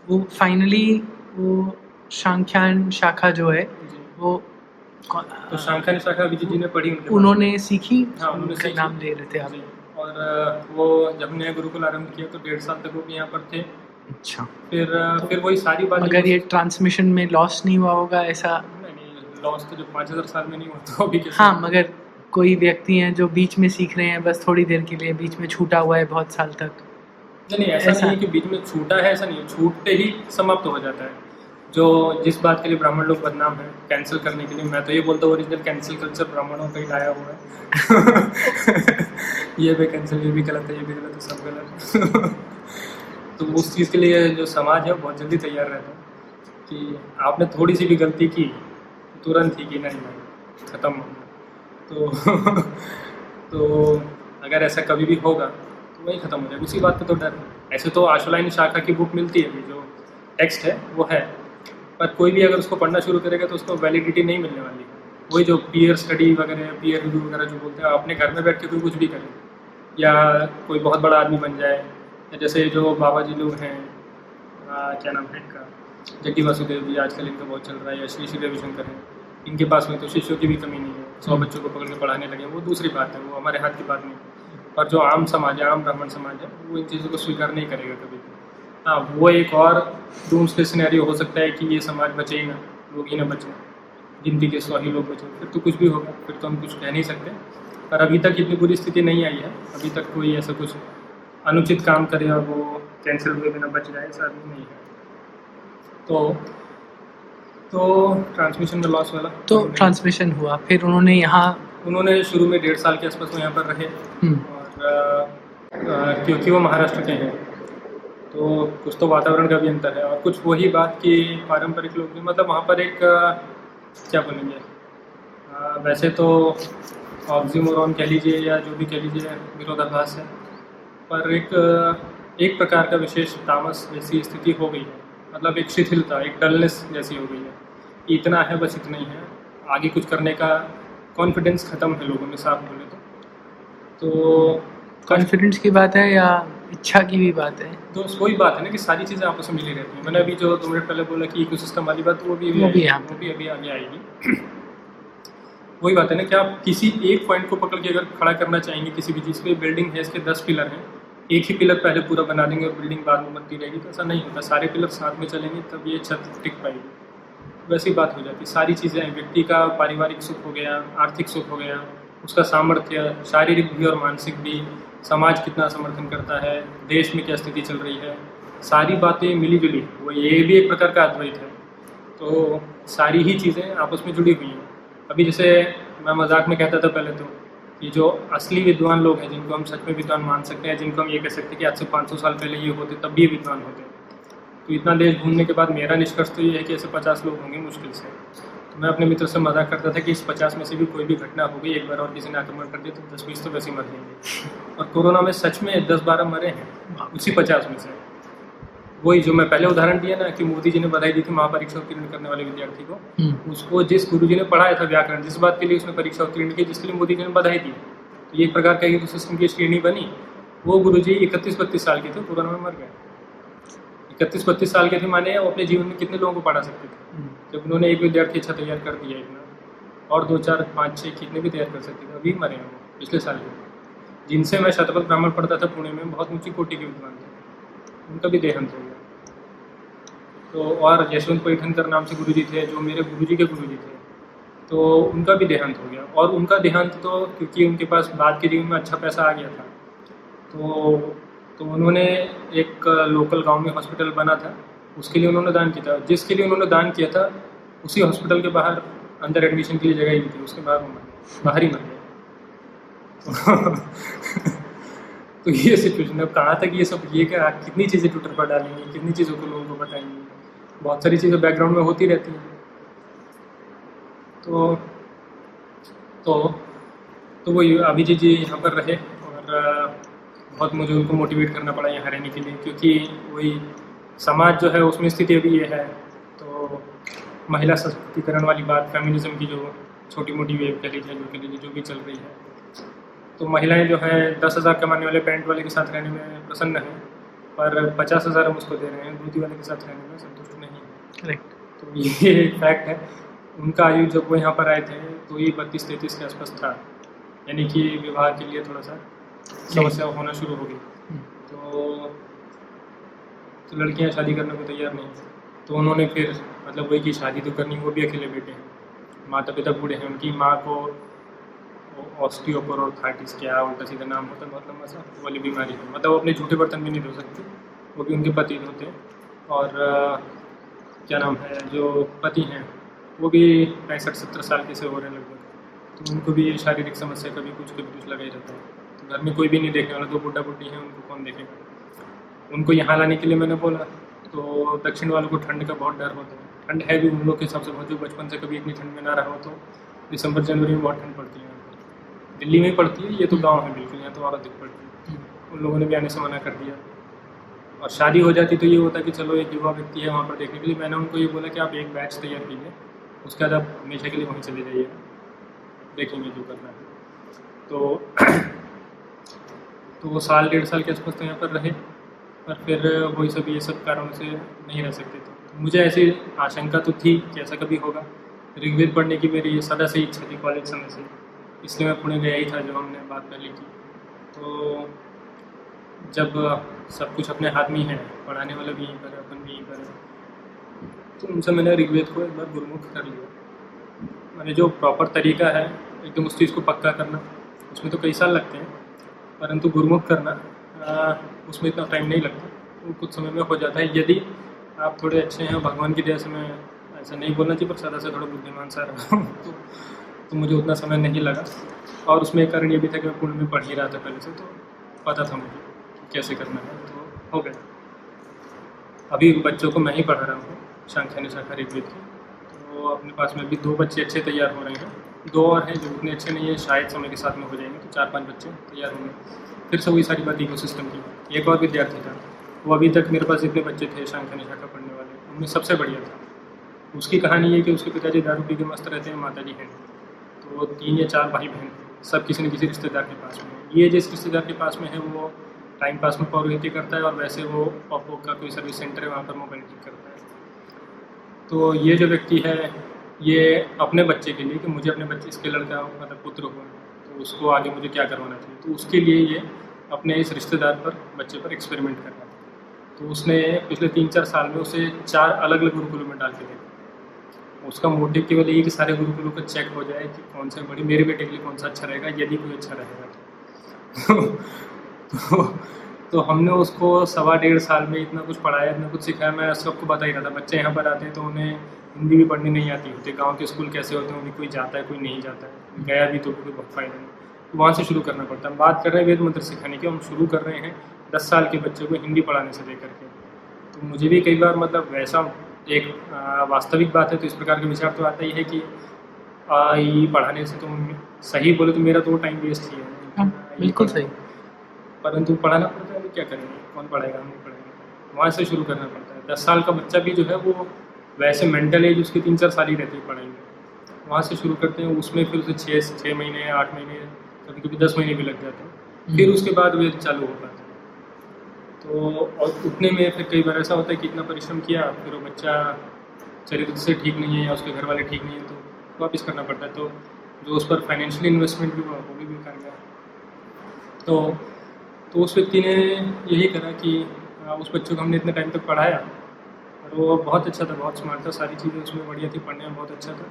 वो फाइनली वो शांख्यान शाखा जो है वो तो शांखा शाखा विजय जी ने पढ़ी पास। उन्होंने सीखी? हाँ, उन्होंने। नाम ले रहे थे आप। और वो जब नया गुरुकुल आरंभ किया तो डेढ़ साल तक वो भी यहाँ पर थे। अच्छा। फिर अ, फिर वही सारी बात मगर ये ट्रांसमिशन में लॉस नहीं हुआ होगा ऐसा लॉस तो जो पाँच हज़ार साल में नहीं हुआ तो अभी हाँ मगर कोई व्यक्ति हैं जो बीच में सीख रहे हैं बस थोड़ी देर के लिए बीच में छूटा हुआ है बहुत साल तक। नहीं ऐसा ऐसा- नहीं है कि बीच में छूटा है ऐसा नहीं छूटते ही समाप्त हो जाता है। जो जिस बात के लिए ब्राह्मण लोग बदनाम है कैंसिल करने के लिए, मैं तो ये बोलता हूँ ओरिजिनल कैंसिल कल्चर ब्राह्मणों का ही लाया हुआ है। ये भी कैंसिल ये भी गलत है, ये भी गलत है, सब गलत है। तो उस चीज़ के लिए जो समाज है बहुत जल्दी तैयार रहता है कि आपने थोड़ी सी भी गलती की, तुरंत ही कि नहीं नहीं ख़त्म तो तो अगर ऐसा कभी भी होगा तो वही ख़त्म हो जाएगा। उसी बात पे तो डर है। ऐसे तो आशुलाइन शाखा की बुक मिलती है जो टेक्स्ट है, वो है। पर कोई भी अगर उसको पढ़ना शुरू करेगा तो उसको वैलिडिटी नहीं मिलने वाली वही जो पीयर स्टडी वगैरह पीयर रिव्यू वगैरह जो बोलते हैं अपने घर में बैठ के कोई कुछ भी करे, या कोई बहुत बड़ा आदमी बन जाए, या जैसे जो बाबा जी लोग हैं क्या नाम है इनका, जग्गी वासुदेव जी, आजकल इनका बहुत चल रहा है, या श्री श्री रविशंकर हैं, इनके पास में तो शिष्यों की भी कमी नहीं है, सौ। बच्चों को पकड़ के पढ़ाने लगे, वो दूसरी बात है, वो हमारे हाथ की बात नहीं पर जो आम समाज है, आम ब्राह्मण समाज है, वो इन चीज़ों को स्वीकार नहीं करेगा कभी हाँ वो एक और डूम्स के सिनेरियो हो सकता है कि ये समाज बचे ही ना लोग ही ना बचे गिनती के सौ ही लोग बचे फिर तो कुछ भी होगा फिर तो हम कुछ कह नहीं सकते। पर अभी तक इतनी बुरी स्थिति नहीं आई है अभी तक कोई ऐसा कुछ अनुचित काम करे और वो कैंसिल हुए बिना बच जाए ऐसा अभी नहीं है। तो तो ट्रांसमिशन में लॉस वाला। तो ट्रांसमिशन हुआ फिर उन्होंने यहाँ उन्होंने शुरू में डेढ़ साल के आसपास वो यहाँ पर रहे। हम्म, और क्योंकि वो महाराष्ट्र के हैं तो कुछ तो वातावरण का भी अंतर है और कुछ वही बात कि पारंपरिक लोग भी मतलब वहाँ पर एक क्या बोलेंगे वैसे तो ऑक्सीमोरॉन कह लीजिए या जो भी कह लीजिए विरोधाभास है, पर एक एक प्रकार का विशेष तामस जैसी स्थिति हो गई है। मतलब एक शिथिलता, एक डलनेस जैसी हो गई है इतना है बस इतना ही है, आगे कुछ करने का कॉन्फिडेंस ख़त्म है लोगों में, साफ़ बोले तो। तो कॉन्फिडेंस की बात है या इच्छा की भी बात है। तो वही बात है ना कि सारी चीज़ें आपस में मिली रहती हैं। मैंने अभी जो दो मिनट पहले बोला कि इकोसिस्टम वाली बात वो भी अभी वो भी यहाँ वो भी अभी आगे आएगी। वही बात है ना कि आप किसी एक पॉइंट को पकड़ के अगर खड़ा करना चाहेंगे किसी भी चीज़ पे बिल्डिंग है इसके दस पिलर हैं। एक ही पिलर पहले पूरा बना देंगे और बिल्डिंग बाद में बनती रहेगी तो ऐसा नहीं होता सारे पिलर साथ में चलेंगे तब ये छत टिक पाएगी। वैसी बात हो जाती सारी चीज़ें व्यक्ति का पारिवारिक सुख हो गया आर्थिक सुख हो गया उसका सामर्थ्य, शारीरिक भी और मानसिक भी, समाज कितना समर्थन करता है, देश में क्या स्थिति चल रही है, सारी बातें मिली जुली वो ये भी एक प्रकार का अद्वैत है। तो सारी ही चीज़ें आपस में जुड़ी हुई हैं। अभी जैसे मैं मज़ाक में कहता था पहले तो कि जो असली विद्वान लोग हैं, जिनको हम सच में विद्वान मान सकते हैं, जिनको हम ये कह सकते हैं कि आज से 500 साल पहले ये होते, तब भी ये विद्वान होते। तो इतना देश घूमने के बाद मेरा निष्कर्ष तो ये है कि ऐसे पचास लोग होंगे मुश्किल से। तो मैं अपने मित्र से मज़ाक करता था कि इस पचास में से भी कोई भी घटना हो गई एक बार और किसी ने आक्रमण कर दिया तो दस बीस तो वैसे ही मर जाएँगे। और कोरोना में सच में दस बारह मरे हैं उसी पचास में से। वही जो मैं पहले उदाहरण दिया ना कि मोदी जी ने बधाई दी थी महापरीक्षा उत्तीर्ण करने वाले विद्यार्थी को हम्म, उसको जिस गुरु जी ने पढ़ाया था व्याकरण जिस बात के लिए उसने परीक्षा उत्तीर्ण की जिसके लिए मोदी जी ने बधाई दी तो ये एक प्रकार का सिस्टम की श्रेणी बनी। वो गुरु जी इकतीस बत्तीस साल के थे कोरोना में मर गए। इकतीस बत्तीस साल के थे माने वो अपने जीवन में कितने लोगों को पढ़ा सकते थे? हम्म, जब उन्होंने एक विद्यार्थी अच्छा तैयार कर दिया इतना और दो चार पाँच छः कितने भी तैयार कर सकते थे अभी मरे हैं वो पिछले साल के। जिनसे मैं शतपथ ब्राह्मण पढ़ता था पुणे में बहुत ऊँची कोटि के विद्वान थे। उनका भी देहांत हो गया। तो और यशवंत पैठनकर नाम से गुरु जी थे जो मेरे गुरु जी के गुरु जी थे तो उनका भी देहांत हो गया। और उनका देहांत तो क्योंकि उनके पास बाद के जीवन में अच्छा पैसा आ गया था तो तो उन्होंने एक लोकल गाँव में हॉस्पिटल बना था। उसके लिए उन्होंने दान किया था। जिसके लिए उन्होंने दान किया था, उसी हॉस्पिटल के बाहर अंदर एडमिशन के लिए जगह ही थी। उसके बाहर वो बाहर ही मर गए तो ये सिचुएशन अब कहाँ तक ये सब, ये क्या, कितनी चीज़ें ट्विटर पर डालेंगे, कितनी चीज़ों को लोगों को बताएँगे? बहुत सारी चीज़ें बैकग्राउंड में होती रहती हैं। तो तो तो वही अभिजीत जी यहाँ पर रहे और बहुत मुझे उनको मोटिवेट करना पड़ा यहाँ रहने के लिए क्योंकि वही समाज जो है उसमें स्थिति अभी ये है। तो महिला सशक्तिकरण वाली बात फेमिनिज्म की जो छोटी मोटी वेव कह लीजिए जो कह लीजिए जो भी चल रही है। तो महिलाएँ जो है दस हज़ार कमाने वाले पैंट वाले के साथ रहने में प्रसन्न हैं पर पचास हज़ार हम उसको दे रहे हैं धोती वाले के साथ रहने में संतुष्ट नहीं है। करेक्ट तो ये फैक्ट है। उनका आयु जब वो यहाँ पर आए थे तो ये बत्तीस तैंतीस के आसपास था। यानी कि विवाह के लिए थोड़ा सा समस्या होना शुरू हो गई हम्म, तो तो लड़कियाँ शादी करने को तैयार नहीं तो उन्होंने फिर मतलब वही की शादी तो करनी वो भी अकेले बेटे हैं। माता पिता बूढ़े हैं उनकी माँ को ऑस्टियोपोरोथाइटिस क्या उल्टा सीधा नाम होता है बहुत लंबा सा वाली बीमारी है। मतलब वो अपने झूठे बर्तन भी नहीं धो सकते वो भी उनके पति होते हैं। और अ, क्या नाम है जो पति हैं वो भी पैंसठ सत्तर साल के से हो रहे हैं लगभग। तो उनको भी ये शारीरिक समस्या कभी कुछ कभी कुछ लगा ही रहता है। घर में कोई भी नहीं देखने वाला दो बुढ़ा बुढ़ी हैं, उनको कौन देखेगा? उनको यहाँ लाने के लिए मैंने बोला तो दक्षिण वालों को ठंड का बहुत डर होता है। ठंड है भी उन लोग के हिसाब से बहुत बचपन से कभी इतनी ठंड में ना रहा हो तो दिसंबर, जनवरी में बहुत ठंड पड़ती है दिल्ली में पड़ती है, ये तो गाँव है बिल्कुल, यहाँ तो और अधिक पड़ती है। उन लोगों ने भी आने से मना कर दिया। और शादी हो जाती तो ये होता कि चलो एक युवा व्यक्ति है वहाँ पर देखने के लिए। मैंने उनको ये बोला कि आप एक बैच तैयार कीजिए, उसके बाद आप हमेशा के लिए वहीं चले जाइए। देखेंगे जो करना है। तो तो वो साल, डेढ़ साल के आसपास तो यहाँ पर रहे, पर फिर वही सब, ये सब कारणों से नहीं रह सकते थे। तो मुझे ऐसी आशंका तो थी कि ऐसा कभी होगा ऋग्वेद पढ़ने की मेरी सदा से इच्छा थी कॉलेज समय से, इसलिए मैं पुणे गया ही था जब हमने बात पहले की तो जब सब कुछ अपने हाथ में ही है, पढ़ाने वाला भी यहीं पर है, अपन भी यहीं पर है तो उनसे मैंने ऋग्वेद को एक बार गुरुमुख कर लिया। मैंने जो प्रॉपर तरीका है, एकदम उस चीज़ को पक्का करना, उसमें तो कई साल लगते हैं परंतु गुरुमुख करना आ, उसमें इतना टाइम नहीं लगता। वो कुछ समय में हो जाता है। यदि आप थोड़े अच्छे हैं भगवान की दया से मैं ऐसा नहीं बोलना चाहिए पर सदा से थोड़ा बुद्धिमान सा रहा हूँ तो, तो मुझे उतना समय नहीं लगा। और उसमें एक कारण ये भी था कि मैं पुणे में पढ़ ही रहा था पहले से तो पता था मुझे कैसे करना है तो हो गया। अभी बच्चों को मैं ही पढ़ा रहा हूँ शांख्या निशाखा ऋग्वेद की। तो अपने पास में अभी दो बच्चे अच्छे तैयार हो रहे हैं। दो और हैं जो उतने अच्छे नहीं है शायद समय के साथ में हो जाएँगे। तो चार पाँच बच्चे तैयार होंगे। फिर से वही सारी बात इको सिस्टम की। एक और विद्यार्थी था। वो अभी तक मेरे पास जितने बच्चे थे शांख्या निशाखा पढ़ने वाले, उनमें सबसे बढ़िया था। उसकी कहानी ये कि उसके पिताजी दारू पी के मस्त रहते हैं माता जी हैं। तो वो तीन या चार भाई बहन सब किसी न किसी रिश्तेदार के पास में ये जिस रिश्तेदार के पास में है, वो टाइम पास में पौरोहित्य करता है और वैसे वो ऑप्पो का कोई सर्विस सेंटर है, वहाँ पर मोबाइल ठीक करता है। तो ये जो व्यक्ति है, ये अपने बच्चे के लिए कि मुझे अपने बच्चे, इसके लड़का मतलब पुत्र हो। तो उसको आगे मुझे क्या करवाना चाहिए? तो उसके लिए ये अपने इस रिश्तेदार पर बच्चे पर एक्सपेरिमेंट कर रहा था। तो उसने पिछले तीन चार साल में उसे चार अलग अलग गुरुकुलों में डाल के देखा। उसका मोटिव केवल यही कि सारे गुरुकुलों का चेक हो जाए कि कौन सा बड़ी मेरे बेटे के लिए कौन सा अच्छा रहेगा यदि कोई अच्छा रहेगा तो, तो, तो हमने उसको सवा डेढ़ साल में इतना कुछ पढ़ाया इतना कुछ सिखाया मैं सबको बता ही रहा था बच्चे यहाँ पर आते हैं तो उन्हें हिंदी भी पढ़नी नहीं आती होती गाँव के स्कूल कैसे होते हैं उन्हें कोई जाता है कोई नहीं जाता है गया भी तो कोई फ़ायदा नहीं। तो वहाँ से शुरू करना पड़ता है। हम बात कर रहे हैं वेद मंत्र सिखाने की हम शुरू कर रहे हैं दस साल के बच्चों को हिंदी पढ़ाने से लेकर के। तो मुझे भी कई बार मतलब वैसा एक वास्तविक बात है तो इस प्रकार के विचार तो आता ही है कि आई पढ़ाने से तो सही बोले तो मेरा तो टाइम वेस्ट ही है। हाँ, बिल्कुल सही। परंतु पढ़ाना क्या करेंगे? कौन पढ़ाएगा? हम नहीं पढ़ेंगे वहाँ से शुरू करना पड़ता है। दस साल का बच्चा भी जो है वो वैसे मेंटल एज उसकी तीन चार साल ही रहती है पढ़ाई में। वहाँ से शुरू करते हैं, उसमें फिर उसे छः छः महीने, आठ महीने कभी कभी दस महीने भी लग जाते हैं। फिर उसके बाद वे चालू हो पाता है। तो और उठने में फिर कई बार ऐसा होता है कि इतना परिश्रम किया, फिर वो बच्चा चरित्र से ठीक नहीं है या उसके घर वाले ठीक नहीं है तो वापस करना पड़ता है। तो जो उस पर फाइनेंशियली इन्वेस्टमेंट भी हुआ, वो भी बेकार गया। तो तो उस व्यक्ति ने यही करा कि उस बच्चे को हमने इतने टाइम तक पढ़ाया। और वो बहुत अच्छा था, बहुत स्मार्ट था, सारी चीज़ें उसमें बढ़िया थी, पढ़ने में बहुत अच्छा था।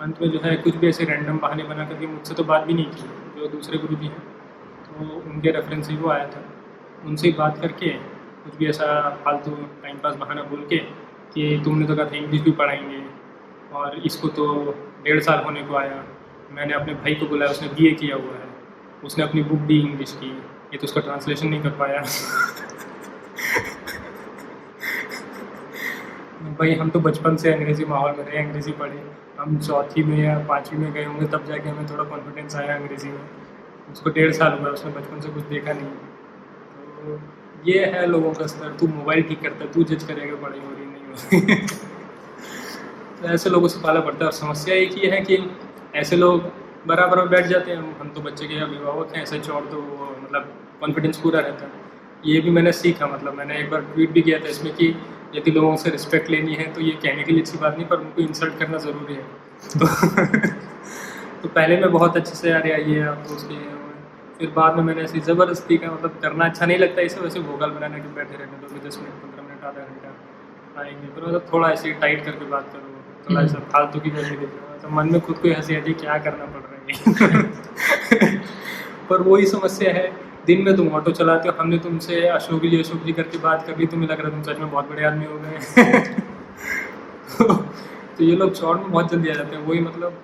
अंत में जो है, कुछ भी ऐसे रैंडम बहाने बना करके मुझसे तो बात भी नहीं की, जो दूसरे गुरु जी हैं। तो उनके रेफरेंस से वो आया था। उनसे ही बात करके, कुछ भी ऐसा फालतू टाइम पास बहाना बोल के, कि तुमने तो कहा था इंग्लिश भी पढ़ाएँगे, और इसको तो डेढ़ साल होने को आया। मैंने अपने भाई को बुलाया, उसने बी किया हुआ है। उसने अपनी बुक दी इंग्लिश की। ये तो उसका ट्रांसलेशन नहीं कर पाया। भाई, हम तो बचपन से अंग्रेज़ी माहौल में रहे, अंग्रेज़ी पढ़े। हम चौथी में या पाँचवीं में गए होंगे, तब जाके हमें थोड़ा कॉन्फिडेंस आया अंग्रेज़ी में। उसको डेढ़ साल हुआ, उसने बचपन से कुछ देखा नहीं। तो ये है लोगों का स्तर। तू मोबाइल ठीक करता है, तू जज करेगा पढ़ाई हो रही नहीं हो रही तो ऐसे लोगों से पाला पड़ता है। और समस्या एक ही है कि ऐसे लोग बराबर में बैठ जाते हैं हम। तो बच्चे के अभिभावक हैं ऐसे चौड़ तो मतलब कॉन्फिडेंस पूरा रहता है। ये भी मैंने सीखा मतलब मैंने एक बार ट्वीट भी किया था इसमें कि यदि लोगों से रिस्पेक्ट लेनी है तो ये कहने के लिए अच्छी बात नहीं पर उनको इंसल्ट करना ज़रूरी है। तो, तो पहले मैं बहुत अच्छे से यार आइए आप तो उसके फिर बाद में मैंने ऐसी ज़बरदस्ती का मतलब करना अच्छा नहीं लगता इसे वैसे भोगल बनाने के बैठे रहने दो दस मिनट पंद्रह मिनट आधा घंटा आएँगे। फिर मतलब थोड़ा ऐसे टाइट करके बात करो थोड़ा ऐसा। फालतू की करने देख तो मन में खुद को हँसी आती क्या करना पड़ रहा है पर वही समस्या है, दिन में तुम ऑटो चलाते हो, हमने तुमसे अशोक जी अशोक जी करके बात कर ली, तुम्हें लग रहा तुम सच में बहुत बड़े आदमी हो गए तो ये लोग शॉर्ट में बहुत जल्दी आ जाते हैं, वही मतलब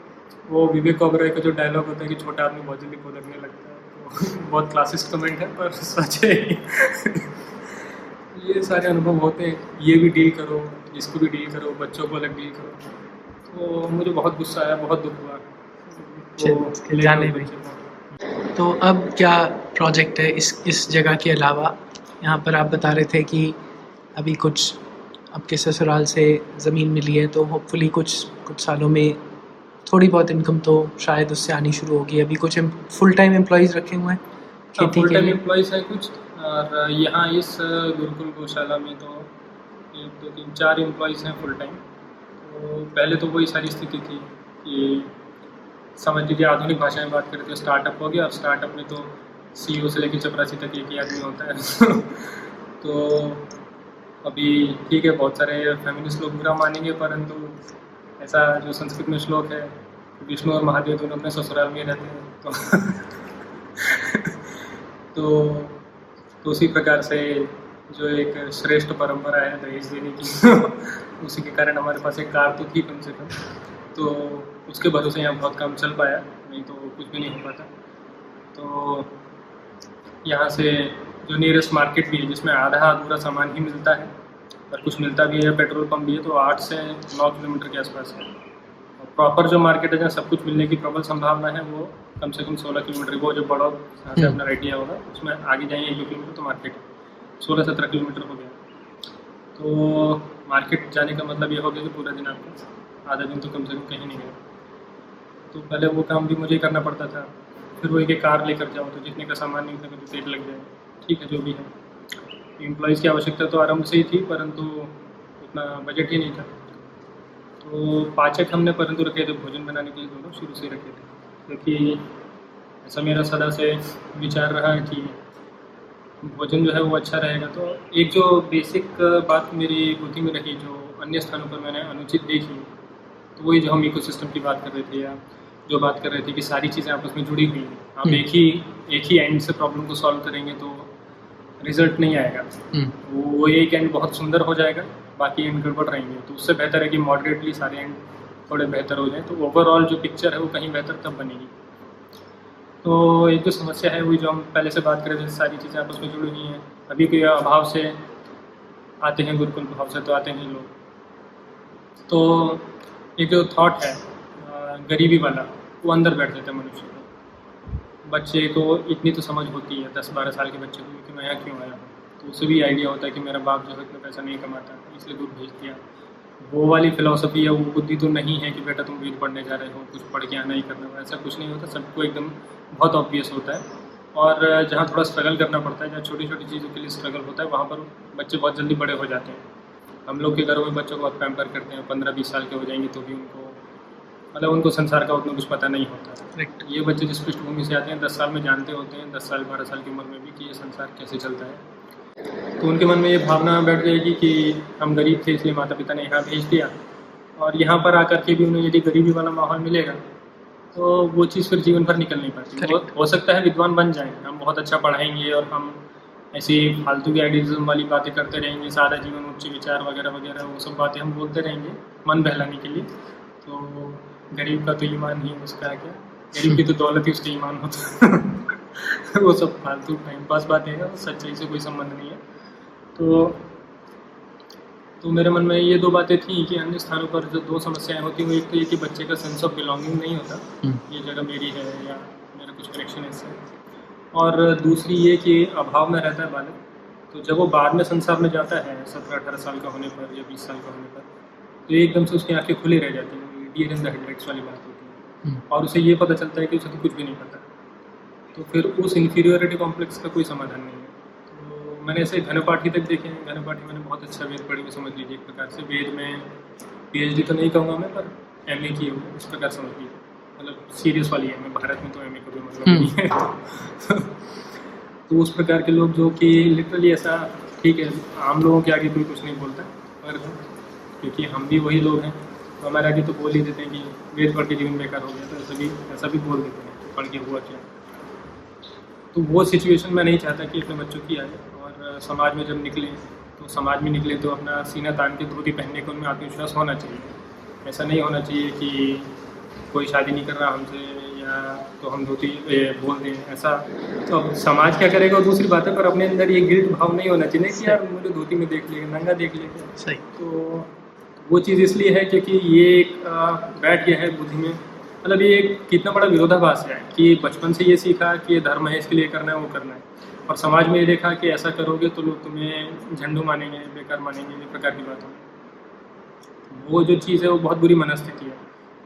वो विवेक ओबराय का जो डायलॉग होता है कि छोटा आदमी बहुत जल्दी को लगने लगता है तो बहुत क्लासिक कमेंट है, पर सच है ये सारे अनुभव होते हैं, ये भी डील करो, इसको भी डील करो, बच्चों को अलग डील करो। तो मुझे बहुत गुस्सा आया, बहुत दुख हुआ। तो जाने तो अब क्या प्रोजेक्ट है इस इस जगह के अलावा? यहाँ पर आप बता रहे थे कि अभी कुछ आपके ससुराल से ज़मीन मिली है तो होपफुली कुछ कुछ सालों में थोड़ी बहुत इनकम तो शायद उससे आनी शुरू होगी। अभी कुछ फुल टाइम एम्प्लॉयज़ रखे हुए हैं हाँ, खेती फुल टाइम एम्प्लॉयज़ हैं कुछ और यहाँ इस गुरुकुल गौशाला में तो एक दो तीन चार एम्प्लॉयज़ हैं फुल टाइम तो पहले तो वही सारी स्थिति थी कि समझ लीजिए आधुनिक भाषा में बात करें तो स्टार्टअप हो गया और स्टार्टअप में तो सी से लेकर चपरासी तक एक ही आदमी होता है। तो अभी ठीक है बहुत सारे फेमिनिस्ट लोग बुरा मानेंगे परंतु ऐसा जो संस्कृत में श्लोक है विष्णु और महादेव दोनों अपने ससुराल में रहते हैं तो तो, तो उसी प्रकार से जो एक श्रेष्ठ परंपरा है दहेज देने की उसी के कारण हमारे पास एक कार तो थी कम से कम। तो उसके भरोसे यहाँ बहुत काम चल पाया नहीं तो कुछ भी नहीं हो पाता। तो यहाँ से जो नियरेस्ट मार्केट भी है जिसमें आधा अधूरा सामान ही मिलता है और कुछ मिलता भी है पेट्रोल पंप भी है तो आठ से नौ किलोमीटर के आसपास है। और प्रॉपर जो मार्केट है जहाँ सब कुछ मिलने की प्रबल संभावना है वो कम से कम सोलह किलोमीटर वो जो बड़ा यहाँ से अपना आइडिया होगा उसमें आगे जाएँगे एक किलोमीटर तो मार्केट सोलह सत्रह किलोमीटर हो गया। तो मार्केट जाने का मतलब ये हो गया कि पूरा दिन आपको आधा दिन तो कम से कम कहीं नहीं गया। तो पहले वो काम भी मुझे करना पड़ता था। फिर वो एक कार लेकर जाओ तो जितने का सामान नहीं उतने का तो लग जाए। ठीक है, जो भी है। एम्प्लॉयज़ की आवश्यकता तो आरंभ से ही थी, परंतु उतना बजट ही नहीं था। तो पाचक हमने परंतु रखे थे, भोजन बनाने के लिए दोनों शुरू से रखे थे। क्योंकि ऐसा मेरा सदा से विचार रहा कि भोजन जो है वो अच्छा रहेगा। तो एक जो बेसिक बात मेरी बुद्धि में रही जो अन्य स्थानों पर मैंने अनुचित देखी तो वही जो हम इकोसिस्टम की बात कर रहे थे, या जो बात कर रहे थे कि सारी चीज़ें आपस में जुड़ी हुई हैं। आप हम्म। एक ही एक ही एंड से प्रॉब्लम को सॉल्व करेंगे तो रिज़ल्ट नहीं आएगा। हम्म, वो वो एक एंड बहुत सुंदर हो जाएगा बाकी एंड गड़बड़ रहेंगे। तो उससे बेहतर है कि मॉडरेटली सारे एंड थोड़े बेहतर हो जाए। तो ओवरऑल जो पिक्चर है वो कहीं बेहतर तब बनेगी। तो एक जो समस्या है वही जो हम पहले से बात कर रहे थे सारी चीज़ें आपस में जुड़ी हुई हैं। अभी कोई अभाव से आते हैं गुरुकुल भाव से तो आते हैं लोग। तो एक जो थॉट है गरीबी वाला वो अंदर बैठ जाता है मनुष्य को। बच्चे को इतनी तो समझ होती है दस बारह साल के बच्चे को कि मैं यहाँ क्यों आया? हूँ तो उसे भी आइडिया होता है कि मेरा बाप जो है इतना पैसा नहीं कमाता, इसलिए दूर भेज दिया। वो वाली फिलोसफी या वो बुद्धि तो नहीं है कि बेटा तुम वेद पढ़ने जा रहे हो, कुछ पढ़ के आना ही करना ऐसा कुछ नहीं होता, सबको एकदम बहुत ऑब्वियस होता है। और जहाँ थोड़ा स्ट्रगल करना पड़ता है, जहाँ छोटी छोटी चीज़ों के लिए स्ट्रगल होता है, वहाँ पर बच्चे बहुत जल्दी बड़े हो जाते हैं। हम लोग के घरों में बच्चों को बहुत पैम्पर करते हैं पंद्रह बीस साल के हो जाएँगे तो भी उनको मतलब उनको संसार का उतना कुछ पता नहीं होता। Correct. ये बच्चे जिस पृष्ठभूमि से आते हैं दस साल में जानते होते हैं दस साल बारह साल की उम्र में भी कि ये संसार कैसे चलता है। तो उनके मन में ये भावना बैठ जाएगी कि हम गरीब थे इसलिए माता पिता ने यहाँ भेज दिया। और यहाँ पर आकर के भी उन्हें यदि गरीबी वाला माहौल मिलेगा तो वो चीज़ फिर जीवन भर निकल नहीं पाती। हो, हो सकता है विद्वान बन जाएँ। हम बहुत अच्छा पढ़ाएँगे और हम ऐसी फालतू की आइडियलिज्म वाली बातें करते रहेंगे सारा जीवन उच्च विचार वगैरह वगैरह वो सब बातें हम बोलते रहेंगे मन बहलाने के लिए। तो गरीब का तो ईमान ही उसका क्या गरीब की तो दौलत ही उसका ईमान होता है। वो सब फालतू टाइम पास बातें हैं सच्चाई से कोई संबंध नहीं है। तो तो मेरे मन में ये दो बातें थी कि अन्य स्थानों पर जो दो समस्याएँ होती हैं वो एक तो ये कि बच्चे का सेंस ऑफ़ बिलोंगिंग नहीं होता। हम्म, ये जगह मेरी है या मेरा कुछ कनेक्शन है। इससे और दूसरी ये कि अभाव में रहता है बालक। तो जब वो बाद में संसार में जाता है सत्रह अठारह साल का होने पर या बीस साल का होने पर तो एकदम से उसकी आँखें खुली रह जाती हैं। इन द हेडलाइट्स वाली बात होती है। हम्म, और उसे ये पता चलता है कि उसे तो कुछ भी नहीं पता। तो फिर उस इन्फीरियोरिटी कॉम्प्लेक्स का कोई समाधान नहीं है। तो मैंने ऐसे घनपाठी तक देखे हैं। घनपाठी मैंने बहुत अच्छा वेद पढ़ी हुई समझ लीजिए एक प्रकार से। वेद में पीएचडी तो नहीं कहूँगा मैं पर एम ए की हुए इस प्रकार समझ लीजिए। मतलब सीरियस वाली है मैं भारत में तो एम ए का कोई मतलब हम्म। नहीं है। तो उस प्रकार के लोग जो कि लिटरली ऐसा ठीक है आम लोगों के आगे कोई कुछ नहीं बोलता पर क्योंकि हम भी वही लोग हैं तो हमारे आगे तो बोल ही देते हैं कि वेद पढ़ के जीवन बेकार हो गया तो ऐसा भी ऐसा भी बोल देते हैं पढ़ के हुआ क्या? तो वो सिचुएशन मैं नहीं चाहता कि अपने बच्चों की आए और समाज में जब निकले तो समाज में निकले तो अपना सीना तान के धोती पहनने का उनमें आत्मविश्वास होना चाहिए। ऐसा नहीं होना चाहिए कि कोई शादी नहीं कर रहा हमसे या तो हम धोती बोल दें ऐसा। तो अब समाज क्या करेगा? दूसरी बात है पर अपने अंदर ये गिल्ट भाव नहीं होना चाहिए नहीं कि यार मुझे धोती में देख लेगा नंगा देख लेगा सही। तो वो चीज़ इसलिए है क्योंकि ये एक बैठ गया है बुद्धि में। मतलब ये एक कितना बड़ा विरोधाभास है कि बचपन से ये सीखा कि ये धर्म है, इसके लिए करना है, वो करना है। और समाज में ये देखा कि ऐसा करोगे तो लोग तुम्हें झंडू मानेंगे, बेकार मानेंगे, ये प्रकार की बात हो। वो जो चीज़ है, वो बहुत बुरी मनस्थिति है।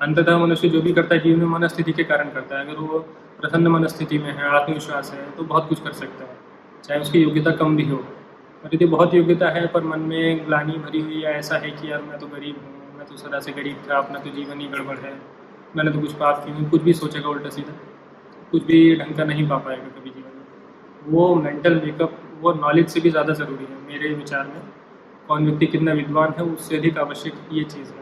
अंततः मनुष्य जो भी करता है, जीवन में मनस्थिति के कारण करता है। अगर वो प्रसन्न मनस्थिति में है, आत्मविश्वास है तो बहुत कुछ कर सकता है, चाहे उसकी योग्यता कम भी हो। और यदि बहुत योग्यता है पर मन में ग्लानी भरी हुई है ऐसा है कि यार मैं तो गरीब हूँ मैं तो सदा से गरीब था अपना तो जीवन ही गड़बड़ है। मैंने तो कुछ पाप किए हैं, कुछ भी सोचेगा उल्टा सीधा कुछ भी ढंग का नहीं पा पाएगा कभी जीवन में। वो मेंटल मेकअप वो नॉलेज से भी ज़्यादा ज़रूरी है मेरे विचार में। कौन व्यक्ति कितना विद्वान है उससे अधिक आवश्यक ये चीज़ है।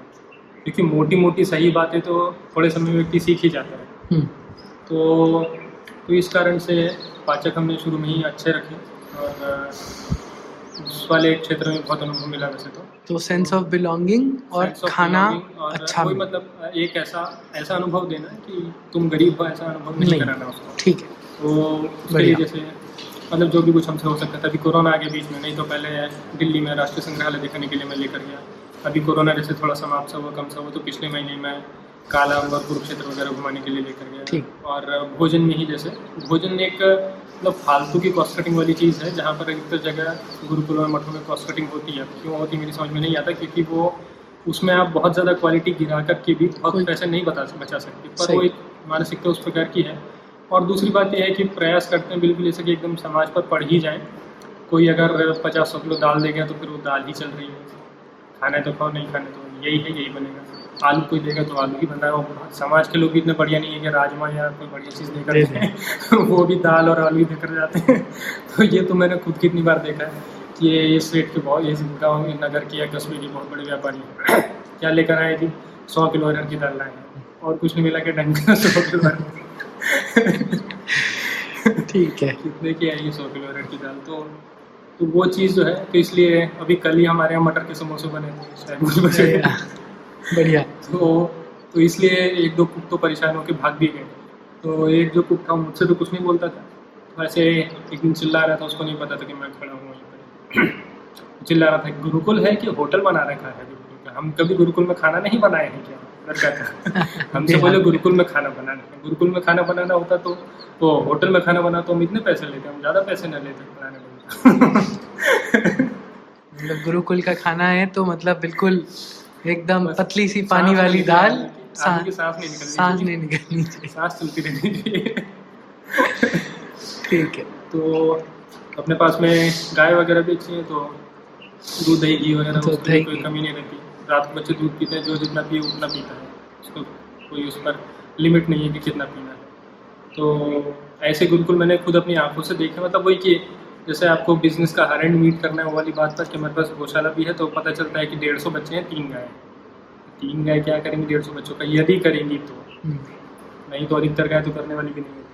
क्योंकि मोटी मोटी सही बातें तो थोड़े समय में व्यक्ति सीख ही जाता है। हम्म, तो तो इस कारण से पाचक हमने शुरू में ही अच्छे रखे और उस वाले क्षेत्र में बहुत अनुभव मिला वैसे तो। तो सेंस ऑफ़ बिलोंगिंग और खाना और अच्छा कोई मतलब एक ऐसा ऐसा अनुभव देना कि तुम गरीब हो ऐसा अनुभव नहीं, नहीं। कराना उसको। ठीक है। तो जैसे मतलब जो भी कुछ हमसे हो सकता था अभी कोरोना आ गया बीच में नहीं तो पहले दिल्ली में राष्ट्रीय संग्रहालय देखने के लिए मैं लेकर गया। अभी कोरोना जैसे थोड़ा समाप्त सा हुआ कम सा हुआ तो पिछले महीने में काला और कुरुक्षेत्र वगैरह घुमाने के लिए लेकर गया और भोजन में ही जैसे भोजन एक मतलब फालतू की कॉस्ट कटिंग वाली चीज़ है जहाँ पर अधिकतर जगह गुरुकुलों और मठों में कॉस्ट कटिंग होती है। क्यों होती मेरी समझ में नहीं आता क्योंकि वो उसमें आप बहुत ज़्यादा क्वालिटी गिरा कर के भी बहुत पैसे नहीं बता बचा सकते। पर। वो एक मानसिकता उस प्रकार की है। और दूसरी बात यह है कि प्रयास करते हैं बिल्कुल जैसे कि एकदम समाज पर पढ़ ही जाए। कोई अगर पचास सौ किलो दाल दे गया तो फिर वो दाल ही चल रही है। खाना तो खाओ नहीं खाने तो यही है यही बनेगा। आलू कोई देगा तो आलू ही बना है। समाज के लोग भी इतने बढ़िया नहीं है कि राजमा या कोई बढ़िया चीज़ देकर दे दें। वो भी दाल और आलू ही देकर जाते हैं। तो ये तो मैंने खुद कितनी बार देखा है कि ये इस रेट के बहुत ये गाँव नगर की या कस्बे की बहुत बड़े व्यापारी हैं। क्या लेकर आए जी? सौ किलो अरहर की दाल लाए। और कुछ नहीं मिला कि ढंग का सौ किलो। ठीक है। कितने की आएगी सौ किलो अरहर की दाल? तो तो वो चीज़ जो है तो इसलिए अभी कल ही हमारे यहाँ मटर के समोसे बने। थे बढ़िया। तो तो इसलिए एक दो कुक तो परेशान होकर भाग भी गए। तो एक जो कुक था मुझसे तो कुछ नहीं बोलता था। ऐसे एक दिन चिल्ला रहा था उसको नहीं पता था कि मैं खड़ा हूँ वहीं पर चिल्ला रहा था गुरुकुल है कि होटल बना रखा है गुरुकुल का? हम कभी गुरुकुल में खाना नहीं बनाए हैं क्या? लड़का था। हमसे बोले गुरुकुल में खाना बनाना गुरुकुल में खाना बनाना होता तो तो होटल में खाना बना तो हम इतने पैसे लेते हम ज़्यादा पैसे न लेते बनाने में। मतलब गुरुकुल का खाना है तो मतलब बिल्कुल एकदम पतली सी पानी वाली दाल सांस नहीं निकलनी सांस नहीं निकलनी चाहिए। सांस चलती रहनी चाहिए ठीक है। तो अपने पास में गाय वगैरह भी अच्छी है तो दूध दही घी वगैरह तो कोई कमी नहीं रहती। रात को बच्चे दूध पीते हैं जो जितना पिए उतना पीता है। उसको कोई उस पर लिमिट नहीं है कि कितना पीना है। तो ऐसे गुरुकुल मैंने खुद अपनी आँखों से देखे मतलब वही कि जैसे आपको बिज़नेस का हर एंड मीट करना है वो वाली बात था कि हमारे पास गौशाला भी है तो पता चलता है कि डेढ़ सौ बच्चे हैं तीन गाय तीन गाय क्या करेंगे डेढ़ सौ बच्चों का? यदि करेंगी तो। हम्म, नहीं तो अधिकतर गाय तो करने वाली भी नहीं होती।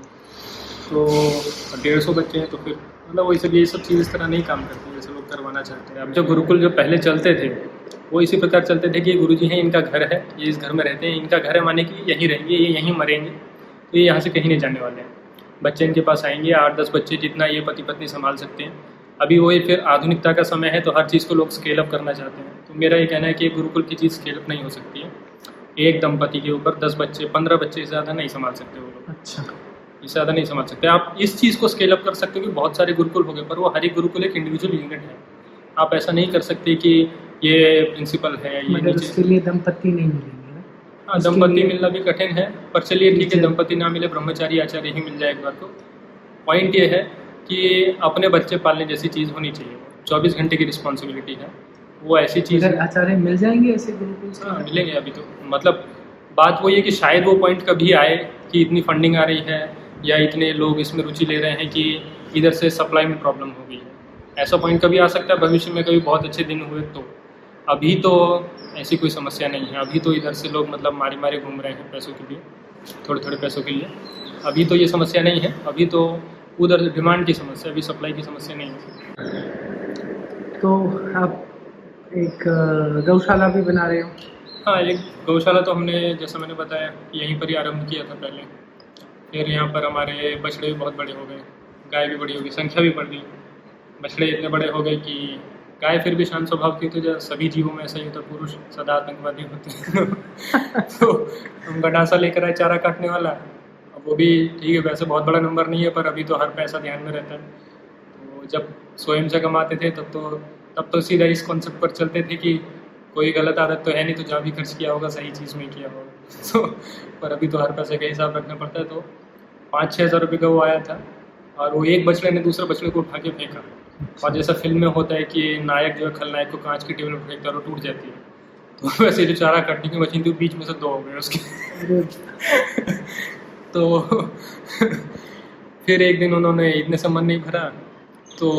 तो डेढ़ सौ बच्चे हैं तो फिर मतलब वही सब ये सब चीज़ इस तरह नहीं काम करती जैसे लोग करवाना चाहते हैं। अब जो गुरुकुल जो पहले चलते थे वो इसी प्रकार चलते थे कि ये गुरुजी हैं इनका घर है ये इस घर में रहते हैं इनका घर है माने कि यहीं रहेंगे ये यहीं मरेंगे तो ये यहाँ से कहीं नहीं जाने वाले हैं। बच्चे इनके पास आएँगे आठ दस बच्चे जितना ये पति पत्नी संभाल सकते हैं। अभी वही फिर आधुनिकता का समय है तो हर चीज़ को लोग स्केल अप करना चाहते हैं। तो मेरा ये कहना है कि गुरुकुल की चीज़ स्केल अप नहीं हो सकती है। एक दंपति के ऊपर दस बच्चे पंद्रह बच्चे से ज़्यादा नहीं संभाल सकते वो लोग। अच्छा। इससे ज़्यादा नहीं समझ सकते। आप इस चीज़ को स्केल अप कर सकते हो कि बहुत सारे गुरुकुल हो गए पर वो हर एक गुरुकुल एक इंडिविजुअल यूनिट है। आप ऐसा नहीं कर सकते कि ये प्रिंसिपल है ये उसके लिए दंपति नहीं मिलेंगे। ना हाँ दंपति मिलना भी कठिन है पर चलिए ठीक है दंपति ना मिले ब्रह्मचारी आचार्य ही मिल जाए एक बार को। पॉइंट ये है कि अपने बच्चे पालने जैसी चीज़ होनी चाहिए। चौबीस घंटे की रिस्पॉन्सिबिलिटी है। वो ऐसी चीज़ आचार्य मिल जाएँगे ऐसे गुरुकुल हाँ मिलेंगे अभी तो। मतलब बात वही है कि शायद वो पॉइंट कभी आए कि इतनी फंडिंग आ रही है या इतने लोग इसमें रुचि ले रहे हैं कि इधर से सप्लाई में प्रॉब्लम हो गई है। ऐसा पॉइंट कभी आ सकता है भविष्य में कभी बहुत अच्छे दिन हुए तो। अभी तो ऐसी कोई समस्या नहीं है। अभी तो इधर से लोग मतलब मारी मारी घूम रहे हैं पैसों के लिए थोड़े थोड़े पैसों के लिए। अभी तो ये समस्या नहीं है। अभी तो उधर डिमांड की समस्या अभी सप्लाई की समस्या नहीं है। तो आप एक गौशाला भी बना रहे हो? हाँ एक गौशाला तो हमने जैसा मैंने बताया यहीं पर ही आरंभ किया था पहले। फिर यहाँ पर हमारे बछड़े भी बहुत बड़े हो गए गाय भी बड़ी हो गई संख्या भी बढ़ गई। बछड़े इतने बड़े हो गए कि गाय फिर भी शांत स्वभाव की तो सभी जीवों में ऐसा ही होता है, पुरुष सदा आतंकवादी होते हैं। तो गडासा लेकर आए चारा काटने वाला। अब वो भी ठीक है वैसे बहुत बड़ा नंबर नहीं है पर अभी तो हर पैसा ध्यान में रहता है। तो जब स्वयं से कमाते थे तब तो तब तो सीधा इस कॉन्सेप्ट पर चलते थे कि कोई गलत आदत तो है नहीं तो जहाँ भी खर्च किया होगा सही चीज़ में किया होगा। तो पर अभी तो हर पैसे का हिसाब रखना पड़ता है तो पाँच छः हज़ार रुपये का वो आया था और वो एक बछड़े ने दूसरे बछड़े को उठा के फेंका। और जैसा फ़िल्म में होता है कि नायक जो है, खलनायक को कांच की टेबल पर फेंकता है और टूट जाती है। तो वैसे जो चारा काटने की मशीन थी बीच में से दो हो गए उसके। तो फिर एक दिन उन्होंने इतने से मन नहीं भरा तो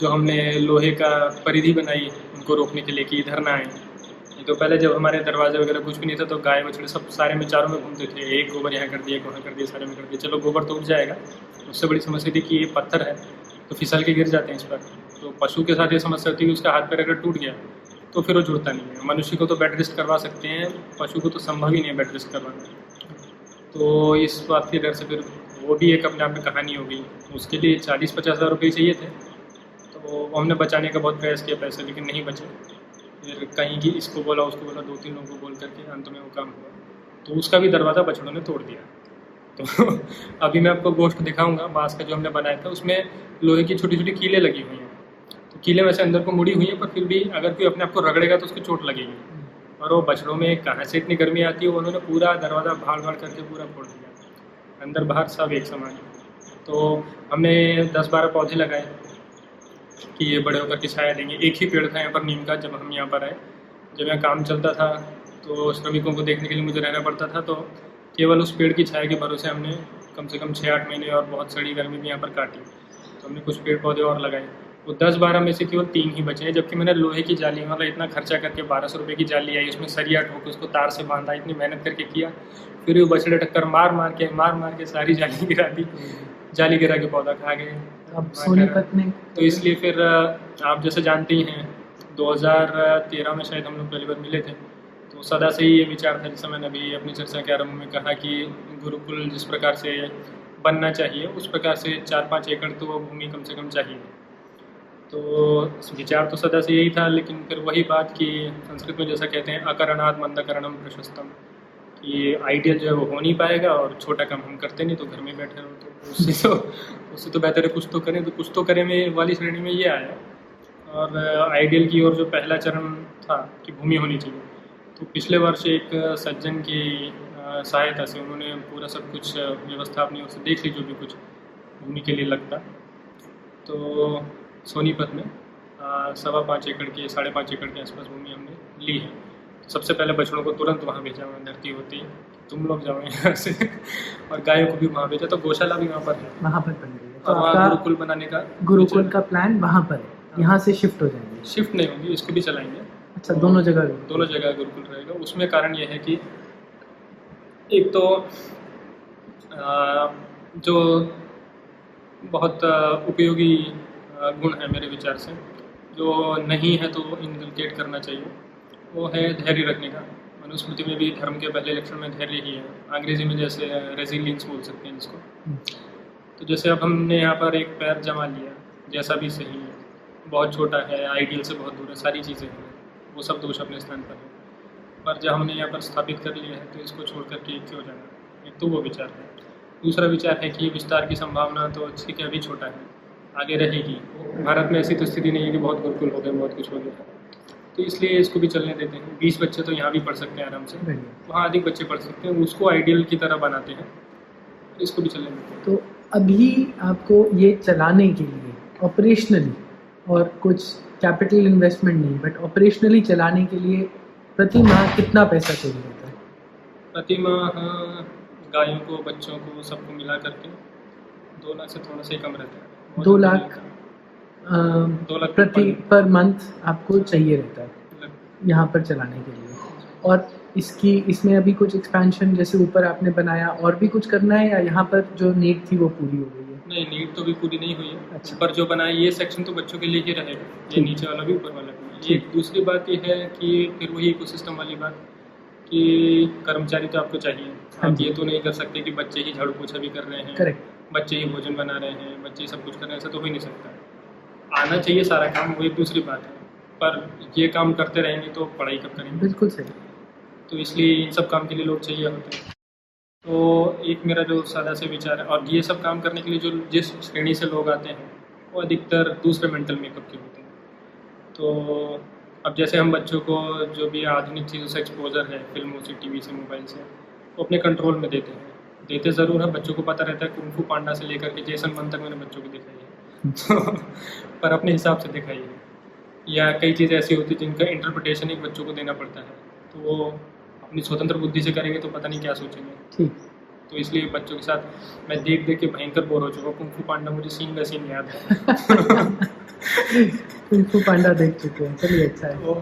जो हमने लोहे का परिधि बनाई, उनको रोकने के लिए कि इधर ना आए। तो पहले जब हमारे दरवाजे वगैरह कुछ भी नहीं था तो गाय बछड़े सब सारे में चारों में घूमते थे। एक गोबर यहाँ कर दिया, एक वहाँ कर दिया, सारे में कर दिया। चलो, गोबर तो उठ जाएगा। उससे बड़ी समस्या थी कि ये पत्थर है तो फिसल के गिर जाते हैं इस पर। तो पशु के साथ ये समस्या होती है कि उसका हाथ पैर अगर टूट गया तो फिर वो जुड़ता नहीं है। मनुष्य को तो बेड रेस्ट करवा सकते हैं, पशु को तो संभव ही नहीं है बेड रेस्ट करवाना। तो इस बात के डर से फिर वो भी एक अपने आप में कहानी हो गई। उसके लिए चालीस पचास हज़ार रुपये चाहिए थे। तो हमने बचाने का बहुत प्रयास किया पैसे, लेकिन नहीं बचे। फिर कहीं की इसको बोला, उसको बोला दो तीन लोगों को बोल करके अंत में वो काम हुआ। तो उसका भी दरवाज़ा बछड़ों ने तोड़ दिया। तो अभी मैं आपको गोश्त दिखाऊँगा, बाँस का जो हमने बनाया था, उसमें लोहे की छोटी छोटी कीलें लगी हुई हैं। तो कीलें वैसे अंदर को मुड़ी हुई हैं, पर फिर भी अगर कोई अपने आप को रगड़ेगा तो उसको चोट लगेगी। और वो बछड़ों में कहाँ से इतनी गर्मी आती है उन्होंने पूरा दरवाज़ा भाड़ भाड़ करके पूरा फोड़ दिया। अंदर, बाहर सब एक समान तो हमने दस बारह पौधे लगाए कि ये बड़े होकर के छाया देंगे। एक ही पेड़ था यहाँ पर, नीम का, जब हम यहाँ पर आए। जब यहाँ काम चलता था तो श्रमिकों को देखने के लिए मुझे रहना पड़ता था तो केवल उस पेड़ की छाया के भरोसे हमने कम से कम छः आठ महीने और बहुत सड़ी गर्मी भी यहाँ पर काटी। तो हमने कुछ पेड़ पौधे और लगाए। वो दस बारह में से केवल तीन ही बचे हैं जबकि मैंने लोहे की जाली मतलब इतना खर्चा करके बारह सौ रुपये की जाली आई उसमें सरिया ठोक उसको तार से बांधा इतनी मेहनत करके किया। फिर वो बछड़े टक्कर मार मार के मार मार के सारी जाली गिरा दी। जाली गिरा के पौधा खा गए। अब सोनीपत में तो इसलिए फिर आप जैसे जानते ही हैं 2013 में शायद हम लोग पहली बार मिले थे। सदा से ही ये विचार था, जैसे मैंने अभी अपनी चर्चा के आरंभ में कहा कि गुरुकुल जिस प्रकार से बनना चाहिए, उस प्रकार से चार पाँच एकड़ तो भूमि कम से कम चाहिए। तो विचार तो सदा से यही था, लेकिन फिर वही बात कि संस्कृत में जैसा कहते हैं, अकरणाद मंदकरणम प्रशस्तम, कि आइडियल जो है वो हो नहीं पाएगा और छोटा काम हम करते नहीं तो घर में बैठे रहो तो उससे तो उससे तो बेहतर है, कुछ तो करें तो कुछ तो करें में वाली श्रेणी में ये आया। और आइडियल की ओर जो पहला चरण था कि भूमि होनी चाहिए। तो पिछले वर्ष एक सज्जन की सहायता से उन्होंने पूरा सब कुछ व्यवस्था अपनी ओर से देख ली जो भी कुछ भूमि के लिए लगता। तो सोनीपत में सवा पाँच एकड़ के साढ़े पाँच एकड़ के आसपास भूमि हमने ली है। सबसे पहले बछड़ों को तुरंत वहाँ भेजा वहाँ धरती होती है। तुम लोग जाओ यहाँ से। और गायों को भी वहाँ भेजा तो गौशाला भी वहाँ पर है। वहाँ पर बन रही है। तो वहाँ गुरुकुल बनाने का गुरुकुल का प्लान वहाँ पर है। यहाँ से शिफ्ट हो जाएँगे। शिफ्ट नहीं होगी इसको भी चलाएँगे। अच्छा दोनों जगह दोनों जगह गुरुकुल रहेगा। उसमें कारण यह है कि एक तो जो बहुत उपयोगी गुण है मेरे विचार से जो नहीं है तो इनकलकेट करना चाहिए। वो है धैर्य रखने का। मनुस्मृति में भी धर्म के पहले लक्षण में धैर्य ही है। अंग्रेज़ी में जैसे रेजिलियंस बोल सकते हैं इसको तो जैसे अब हमने यहाँ पर एक पैर जमा लिया जैसा भी सही है। बहुत छोटा है आइडियल से बहुत दूर है सारी चीज़ें हैं। वो सब दोष अपने स्थान पर है। पर जब हमने यहाँ पर स्थापित कर लिया है तो इसको छोड़ कर के क्यों जाना? एक तो वो विचार है। दूसरा विचार है कि विस्तार की संभावना तो ठीक है अभी छोटा है आगे रहेगी। भारत में ऐसी तो स्थिति नहीं है कि बहुत गुरुकुल हो गए बहुत कुछ हो गया। तो इसलिए इसको भी चलने देते हैं। बीस बच्चे तो यहाँ भी पढ़ सकते हैं आराम से। वहाँ अधिक बच्चे पढ़ सकते हैं। उसको आइडियल की तरह बनाते हैं। इसको भी चलने देते हैं। तो अभी आपको ये चलाने के लिए ऑपरेशनली और कुछ कैपिटल इन्वेस्टमेंट नहीं बट ऑपरेशनली चलाने के लिए प्रति माह कितना पैसा चाहिए होता है? प्रति माह गायों को बच्चों को सबको मिला करके दो लाख से थोड़ा सा ही कम रहता है। दो लाख? दो लाख प्रति पर मंथ आपको चाहिए रहता है यहाँ पर चलाने के लिए। और इसकी इसमें अभी कुछ एक्सपेंशन जैसे ऊपर आपने बनाया और भी कुछ करना है या यहाँ पर जो नीड थी वो पूरी हो गई? नहीं नीड तो भी पूरी नहीं हुई है। अच्छा। पर जो बनाया ये सेक्शन तो बच्चों के लिए ही रहेगा। ये नीचे वाला भी ऊपर वाला भी। ये दूसरी बात ये है कि फिर वही इकोसिस्टम वाली बात कि कर्मचारी तो आपको चाहिए। हाँ आप ये तो नहीं कर सकते कि बच्चे ही झाड़ू पोछा भी कर रहे हैं। बच्चे ही भोजन बना रहे हैं बच्चे ही सब कुछ कर रहे हैं ऐसा तो हो ही नहीं सकता। आना चाहिए सारा काम वो एक दूसरी बात है। पर ये काम करते रहेंगे तो पढ़ाई कब करेंगे? बिल्कुल सही। तो इसलिए इन सब काम के लिए लोग चाहिए होते हैं। तो एक मेरा जो सादा से विचार है, और ये सब काम करने के लिए जो जिस श्रेणी से लोग आते हैं, वो अधिकतर दूसरे मेंटल मेकअप के होते हैं। तो अब जैसे हम बच्चों को जो भी आधुनिक चीज़ों से एक्सपोजर है, फ़िल्मों से टीवी से मोबाइल से, वो अपने कंट्रोल में देते हैं। देते ज़रूर है, बच्चों को पता रहता है कुंफू पांडा से लेकर के जेसन वन तक मैंने बच्चों को दिखाई है पर अपने हिसाब से दिखाई है या कई चीज़ें ऐसी होती हैं जिनका इंटरप्रिटेशन एक बच्चों को देना पड़ता है। तो वो अपनी स्वतंत्र बुद्धि से करेंगे तो पता नहीं क्या सोचेंगे। ठीक। तो इसलिए बच्चों के साथ मैं देख देख के भयंकर बोर हो चुका हूँ। कुंफू पांडा मुझे सीन का सीन याद है। कुंफू पांडा देख चुके हैं। चलिए अच्छा है। तो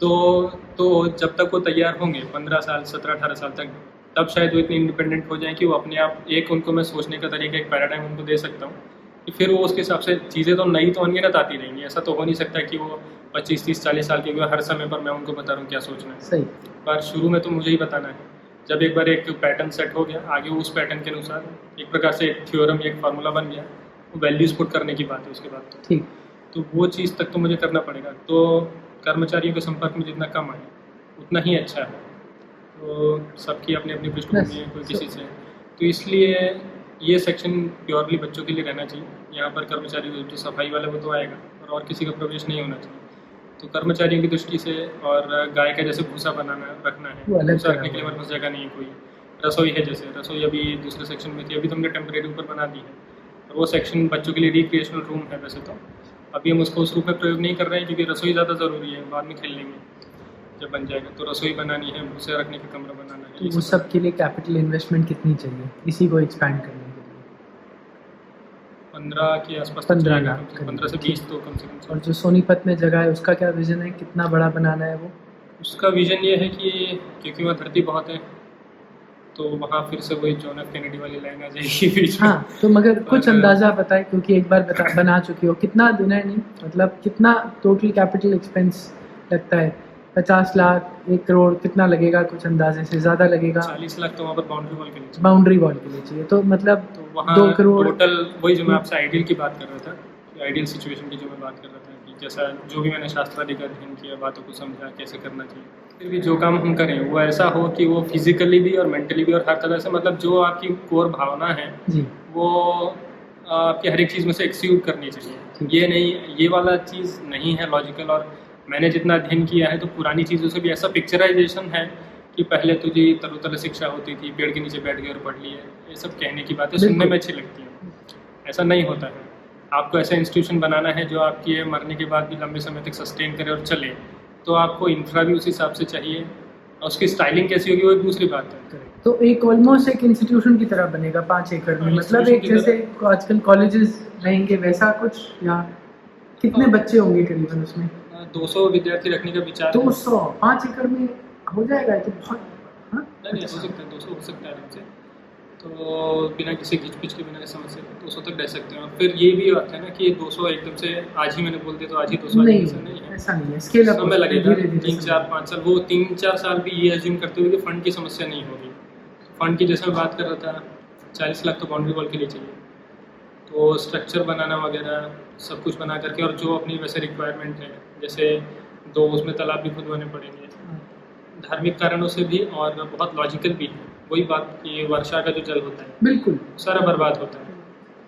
तो तो जब तक वो तैयार होंगे पंद्रह साल सत्रह अठारह साल तक तब शायद वो इतने इंडिपेंडेंट हो जाएँ कि वो अपने आप एक उनको मैं सोचने का तरीका एक पैराडाइम उनको दे सकता हूँ। फिर वो उसके हिसाब से चीज़ें तो नई तो अनगिनत आती रहेंगी ऐसा तो हो नहीं सकता कि वो पच्चीस तीस चालीस साल के हर समय पर मैं उनको बता रहा हूँ क्या सोचना है। सही। पर शुरू में तो मुझे ही बताना है। जब एक बार एक पैटर्न सेट हो गया आगे उस पैटर्न के अनुसार एक प्रकार से एक थ्योरम एक फार्मूला बन गया वो वैल्यूज़ पुट करने की बात है उसके बाद तो। ठीक। तो वो चीज़ तक तो मुझे करना पड़ेगा। तो कर्मचारियों के संपर्क में जितना कम आए उतना ही अच्छा है। तो सबकी अपनी अपनी पृष्ठभूमि है कोई किसी से। तो इसलिए ये सेक्शन प्योरली बच्चों के लिए रहना चाहिए। यहाँ पर कर्मचारी जो सफ़ाई वाले वो तो आएगा और और किसी का प्रवेश नहीं होना चाहिए। तो कर्मचारियों की दृष्टि से और गाय का जैसे भूसा बनाना रखना है अलग भूसा रखने के लिए हमारे पास जगह नहीं है कोई। रसोई है जैसे रसोई अभी दूसरे सेक्शन में थी अभी तो हमने टेम्परेरी ऊपर बना दी है। और वो सेक्शन बच्चों के लिए रिक्रिएशनल रूम है वैसे तो। अभी हम उसको उस रूप में प्रयोग नहीं कर रहे हैं क्योंकि रसोई ज़्यादा ज़रूरी है बाद में खेल लेंगे जब बन जाएगा। तो रसोई बनानी है भूसे रखने का कमरा बनाना है तो वो सब के लिए कैपिटल इन्वेस्टमेंट कितनी चाहिए? इसी को एक्सपैंड करने पंद्रह के आसपास तो 15 चाहिए लाख से- पंद्रह से बीस तो कम से कम। और जो सोनीपत में जगह है उसका क्या विजन है? कितना बड़ा बनाना है वो? उसका विजन ये है कि क्योंकि वहाँ धरती बहुत है तो वहाँ फिर से वही जॉन एफ़ कैनेडी वाली लाइन आ जाएगी बीच हाँ तो मगर कुछ अंदाज़ा बताए क्योंकि एक बार बता बना चुकी हो। कितना देना है नहीं मतलब कितना टोटल कैपिटल एक्सपेंस लगता है? पचास लाख एक करोड़ कितना लगेगा कुछ अंदाजे से? ज़्यादा लगेगा। चालीस लाख तो वहाँ पर बाउंड्री वॉल के नीचे। बाउंड्री वॉल के लिए चाहिए तो मतलब तो वहाँ दो करोड़ टोटल वही जो मैं आपसे आइडियल की बात कर रहा था आइडियल सिचुएशन की जो मैं बात कर रहा था कि जैसा जो भी मैंने शास्त्रादि का अध्ययन किया बातों को समझा कैसे करना चाहिए। फिर भी जो काम हम करें वो ऐसा हो कि वो फिजिकली भी और मेंटली भी और हर तरह से मतलब जो आपकी कोर भावना है जी। वो आपकी हर एक चीज़ में से एक्सीक्यूट करनी चाहिए। ये नहीं ये वाला चीज़ नहीं है लॉजिकल और मैंने जितना अध्ययन किया है तो पुरानी चीज़ों से भी ऐसा पिक्चराइजेशन है कि पहले तुझे तरोतला शिक्षा होती थी पेड़ के नीचे बैठ गए और पढ़ लिए। ये सब कहने की बातें सुनने में अच्छी लगती हैं। ऐसा नहीं होता है। आपको ऐसा इंस्टीट्यूशन बनाना है जो आपकी मरने के बाद भी लंबे समय तक सस्टेन करे और चले तो आपको इंफ्रा भी उस हिसाब से चाहिए। और उसकी स्टाइलिंग कैसी होगी वो एक दूसरी बात है। तो एक ऑलमोस्ट एक इंस्टीट्यूशन की तरह बनेगा पाँच एकड़ में। मतलब एक जैसे आजकल कॉलेजेस रहेंगे वैसा कुछ? या कितने हाँ। बच्चे होंगे करीबन उसमें? दो सौ विद्यार्थी रखने का विचार है। दो सौ पाँच एकड़ में हो जाएगा तो बहुत हाँ? नहीं नहीं हो सकता है दो सौ हो सकता है आराम से। तो बिना किसी घिचपिच के बिना किसी समस्या दो सौ तक रह सकते हैं। और फिर ये भी बात है ना कि दो सौ एकदम से आज ही मैंने बोल दिया तो आज ही दो सौ नहीं ऐसा नहीं है। ऐसा नहीं है। स्केल अप समय लगेगा। तीन चार पाँच साल वो तीन चार साल भी ये एज्यूम करते हुए कि फंड की समस्या नहीं होगी। फंड की जैसे मैं बात कर रहा था चालीस लाख तो बाउंड्री वॉल के लिए चाहिए। तो स्ट्रक्चर बनाना वगैरह सब कुछ बना करके और जो अपनी वैसे रिक्वायरमेंट है जैसे दो उसमें तालाब भी खुदवाने पड़ेंगे हाँ। धार्मिक कारणों से भी और बहुत लॉजिकल भी है। वही बात कि वर्षा का जो जल होता है बिल्कुल। सारा बर्बाद होता है।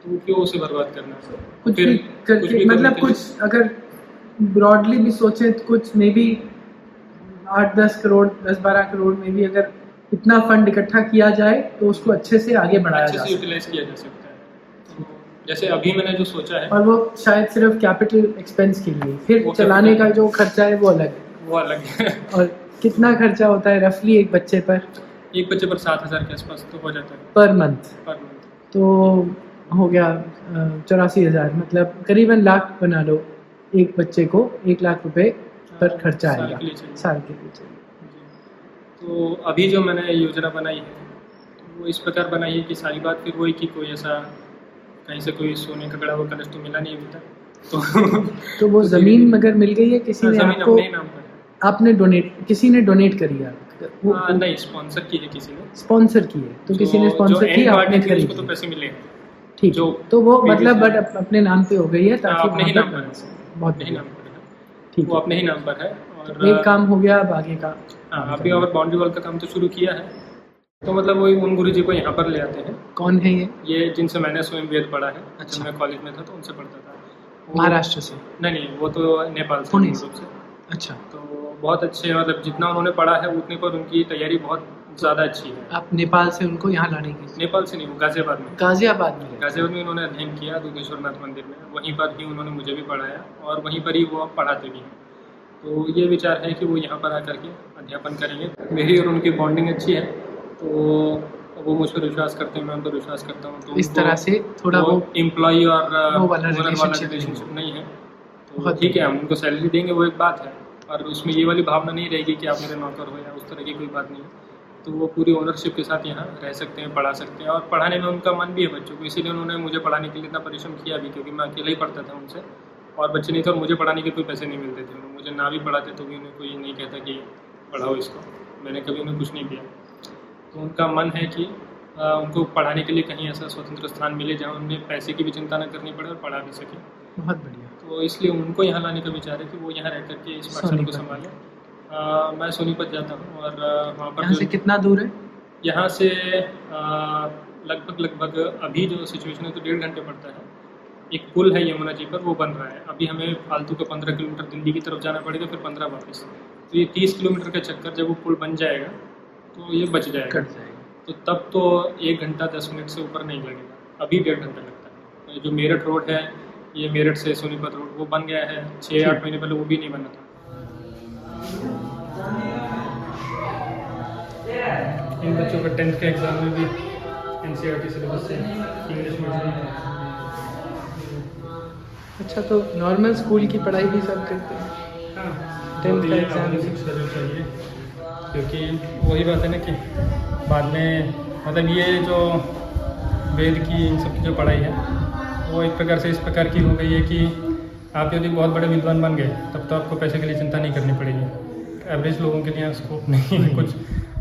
तो क्यों उसे बर्बाद करना कुछ फिर भी कुछ भी मतलब कुछ अगर ब्रॉडली भी सोचें तो कुछ मे बी आठ दस करोड़ दस बारह करोड़ में भी अगर इतना फंड इकट्ठा किया जाए तो उसको अच्छे से आगे बढ़ाया अच्छे से यूटिलाइज किया जा सकता है। तो जैसे अभी मैंने जो सोचा है है और वो शायद सिर्फ़ कैपिटल एक्सपेंस के लिए। फिर चलाने का जो खर्चा है वो अलग है। वो अलग है। और कितना खर्चा होता है रफली एक बच्चे पर? एक बच्चे पर सात हज़ार के आसपास तो हो जाता है। पर मंथ पर month। तो हो गया चौरासी हज़ार। मतलब करीबन लाख बना लो एक बच्चे को एक लाख रुपए पर खर्चा साल आएगा। साल के लिए तो अभी जो मैंने योजना बनाई है तो वो इस प्रकार बनाई है कि सारी बात फिर वही कि कोई ऐसा कहीं से कोई सोने का गड़ा हुआ कलश तो मिला नहीं अभी तक। तो तो वो ज़मीन मगर मिल गई है? किसी ने आपको ही है आपने डोनेट किसी ने डोनेट करी है? वो हाँ, नहीं स्पॉन्सर की है किसी ने। स्पॉन्सर की है। तो किसी ने स्पॉन्सर की आपने थी, तो पैसे मिले ठीक। जो तो वो मतलब बट अपने नाम पे हो गई है ताकि अपने ही नाम पर बहुत अपने ही नाम पर ठीक वो अपने ही नाम पर है और एक काम हो गया अब आगे का। हाँ अभी और बाउंड्री वॉल का काम तो शुरू किया है। तो मतलब वही उन गुरु जी को यहाँ पर ले आते हैं। कौन है ये? ये जिनसे मैंने स्वयं वेद पढ़ा है अच्छा। मैं कॉलेज में था तो उनसे पढ़ता था। महाराष्ट्र से? नहीं नहीं वो तो नेपाल से पुणे से। अच्छा। तो बहुत अच्छे मतलब जितना उन्होंने पढ़ा है उतने पर उनकी तैयारी बहुत ज़्यादा अच्छी है। आप नेपाल से उनको यहाँ लाने की नेपाल से नहीं वो गाजियाबाद में। गाजियाबाद में? गाजियाबाद में उन्होंने अध्ययन किया दुधेश्वरनाथ मंदिर में। वहीं पर ही उन्होंने मुझे भी पढ़ाया और वहीं पर ही वो अब पढ़ाते भी हैं। तो ये विचार है कि वो यहाँ पर आकर के अध्यापन करेंगे। मेरी और उनकी बॉन्डिंग अच्छी है। तो वो मुझ पर विश्वास करते हैं मैं उन पर विश्वास करता हूँ तो इस तरह से थोड़ा वो एम्प्लॉय और वो वाला रिलेशनशिप नहीं है। तो ठीक है हम उनको सैलरी देंगे वो एक बात है और उसमें ये वाली भावना नहीं रहेगी कि आप मेरे नौकर हो या उस तरह की कोई बात नहीं है। तो वो पूरी ओनरशिप के साथ यहाँ रह सकते हैं पढ़ा सकते हैं और पढ़ाने में उनका मन भी है बच्चों को इसीलिए उन्होंने मुझे पढ़ाने के लिए इतना परिश्रम किया भी क्योंकि मैं अकेला ही पढ़ता था उनसे और बच्चे नहीं थे और मुझे पढ़ाने के कोई पैसे नहीं मिलते थे। मुझे ना भी पढ़ाते तो भी उन्हें कोई नहीं कहता कि पढ़ाओ इसको मैंने कभी उन्हें कुछ नहीं दिया तो उनका मन है कि आ, उनको पढ़ाने के लिए कहीं ऐसा स्वतंत्र स्थान मिले जहाँ उन्हें पैसे की भी चिंता न करनी पड़े और पढ़ा भी सके। बहुत बढ़िया। तो इसलिए उनको यहाँ लाने का विचार है कि वो यहाँ रह करके इस पाठशाला को। संभालें। मैं सोनीपत जाता हूँ और वहाँ पर से कितना दूर है? यहाँ से लगभग लगभग अभी जो सिचुएशन है तो डेढ़ घंटे पड़ता है। एक पुल है यमुना जी पर वो बन रहा है। अभी हमें फालतू का पंद्रह किलोमीटर दिल्ली की तरफ़ जाना पड़ेगा फिर पंद्रह वापस। तो ये तीस किलोमीटर का चक्कर जब वो पुल बन जाएगा तो ये बच जाएगा। कट जाएगा। तो तब तो एक घंटा दस मिनट से ऊपर नहीं लगेगा। अभी डेढ़ घंटा लगता है। जो मेरठ रोड है ये मेरठ से सोनीपत रोड वो बन गया है। छः आठ महीने पहले वो भी नहीं बना था। इन बच्चों का टेंथ के एग्ज़ाम में भी एन सिलेबस से इंग्लिश मीडियम अच्छा तो नॉर्मल स्कूल की पढ़ाई भी सब करते हैं? हाँ। Tenth तो का ये क्योंकि वही बात है ना कि बाद में मतलब ये जो वेद की इन सब की जो पढ़ाई है वो एक प्रकार से इस प्रकार की हो गई है कि आप यदि बहुत बड़े विद्वान बन गए तब तो आपको पैसे के लिए चिंता नहीं करनी पड़ेगी। एवरेज लोगों के लिए स्कोप नहीं है कुछ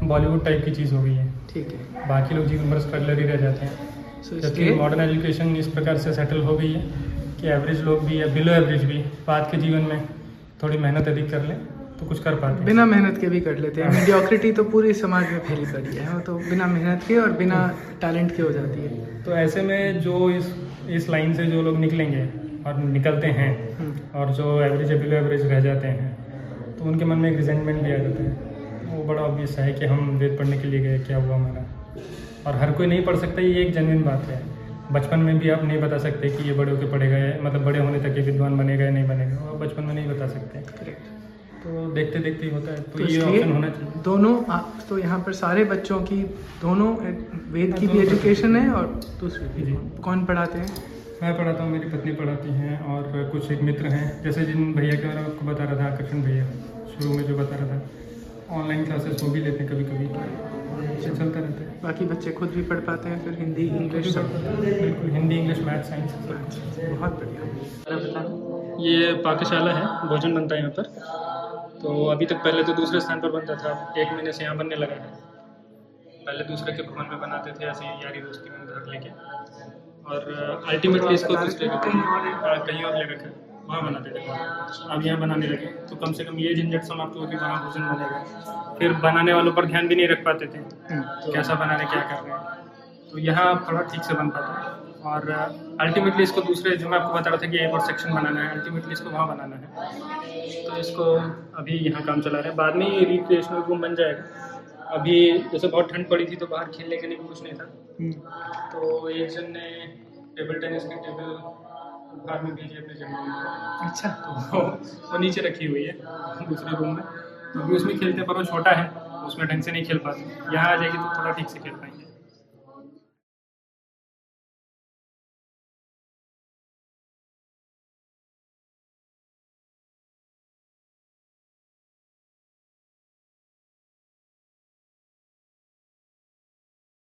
बॉलीवुड टाइप की चीज़ हो गई है। ठीक है। बाकी लोग जीवन भर स्ट्रगलर ही रह जाते हैं। जबकि मॉडर्न एजुकेशन इस प्रकार से सेटल हो गई है कि एवरेज लोग भी या बिलो एवरेज भी बाद के जीवन में थोड़ी मेहनत अधिक कर लें। तो कुछ कर पाते हैं। बिना मेहनत के भी कर लेते हैं। मीडियोक्रिटी तो पूरे समाज में फैली पड़ी है। वो तो बिना मेहनत के और बिना टैलेंट के हो जाती है। तो ऐसे में जो इस इस लाइन से जो लोग निकलेंगे और निकलते हैं हम्म, और जो एवरेज या बिलो एवरेज रह जाते हैं तो उनके मन में एक रिजेंटमेंट भी आ जाता है। वो बड़ा ऑब्वियस है कि हम वेद पढ़ने के लिए गए क्या हुआ हमारा। और हर कोई नहीं पढ़ सकता ये एक जेन्युइन बात है। बचपन में भी आप नहीं बता सकते कि ये बड़े होकर पढ़ेगा या- मतलब बड़े होने तक ये विद्वान बनेगा या नहीं बनेगा आप बचपन में नहीं बता सकते. तो देखते देखते ही होता है तो तो ये ऑप्शन होना चाहिए। दोनों तो यहाँ पर सारे बच्चों की दोनों वेद की भी एजुकेशन है और दूसरी भी। जी। कौन पढ़ाते हैं? मैं पढ़ाता हूँ मेरी पत्नी पढ़ाती हैं और कुछ एक मित्र हैं जैसे जिन भैया के बारे में आपको बता रहा था आकर्षण भैया शुरू में जो बता रहा था। ऑनलाइन क्लासेस वो भी लेते हैं कभी कभी चलता रहता है। बाकी बच्चे खुद भी पढ़ पाते हैं फिर हिंदी इंग्लिश सब। बिल्कुल हिंदी इंग्लिश मैथ साइंस। बहुत बढ़िया। ये पाकशाला है भोजन बनता है यहाँ पर। तो अभी तक पहले तो दूसरे स्थान पर बनता था एक महीने से यहाँ बनने लगा है। पहले दूसरे के भवन में बनाते थे ऐसे ही यारी दोस्ती में उधर लेके। और अल्टीमेटली इसको दूसरे के कहीं और ले रखा। वहाँ बनाते थे। अब यहाँ बनाने लगे। तो कम से कम ये झंझट समाप्त हो कि वहाँ भोजन बनेगा। फिर बनाने वालों पर ध्यान भी नहीं रख पाते थे। हम्म, कैसा बना रहे क्या कर रहे हैं तो यहाँ थोड़ा ठीक से बन पाता है और अल्टीमेटली इसको दूसरे जो मैं आपको बता रहा था कि एक और सेक्शन बनाना है अल्टीमेटली इसको वहाँ बनाना है। तो इसको अभी यहाँ काम चला रहे हैं। बाद में ये रिक्रिएशनल रूम बन जाएगा। अभी जैसे बहुत ठंड पड़ी थी तो बाहर खेलने के लिए भी कुछ नहीं था। हम्म, तो एक जन ने टेबल टेनिस की टेबल बाहर में भेजी अपने ज़मीन अच्छा। तो वो नीचे रखी हुई है दूसरे रूम में। तो अभी उसमें खेलते पर वो छोटा है उसमें ढंग से नहीं खेल पाते। यहाँ आ जाएगी तो थोड़ा ठीक से खेल पाएँगे।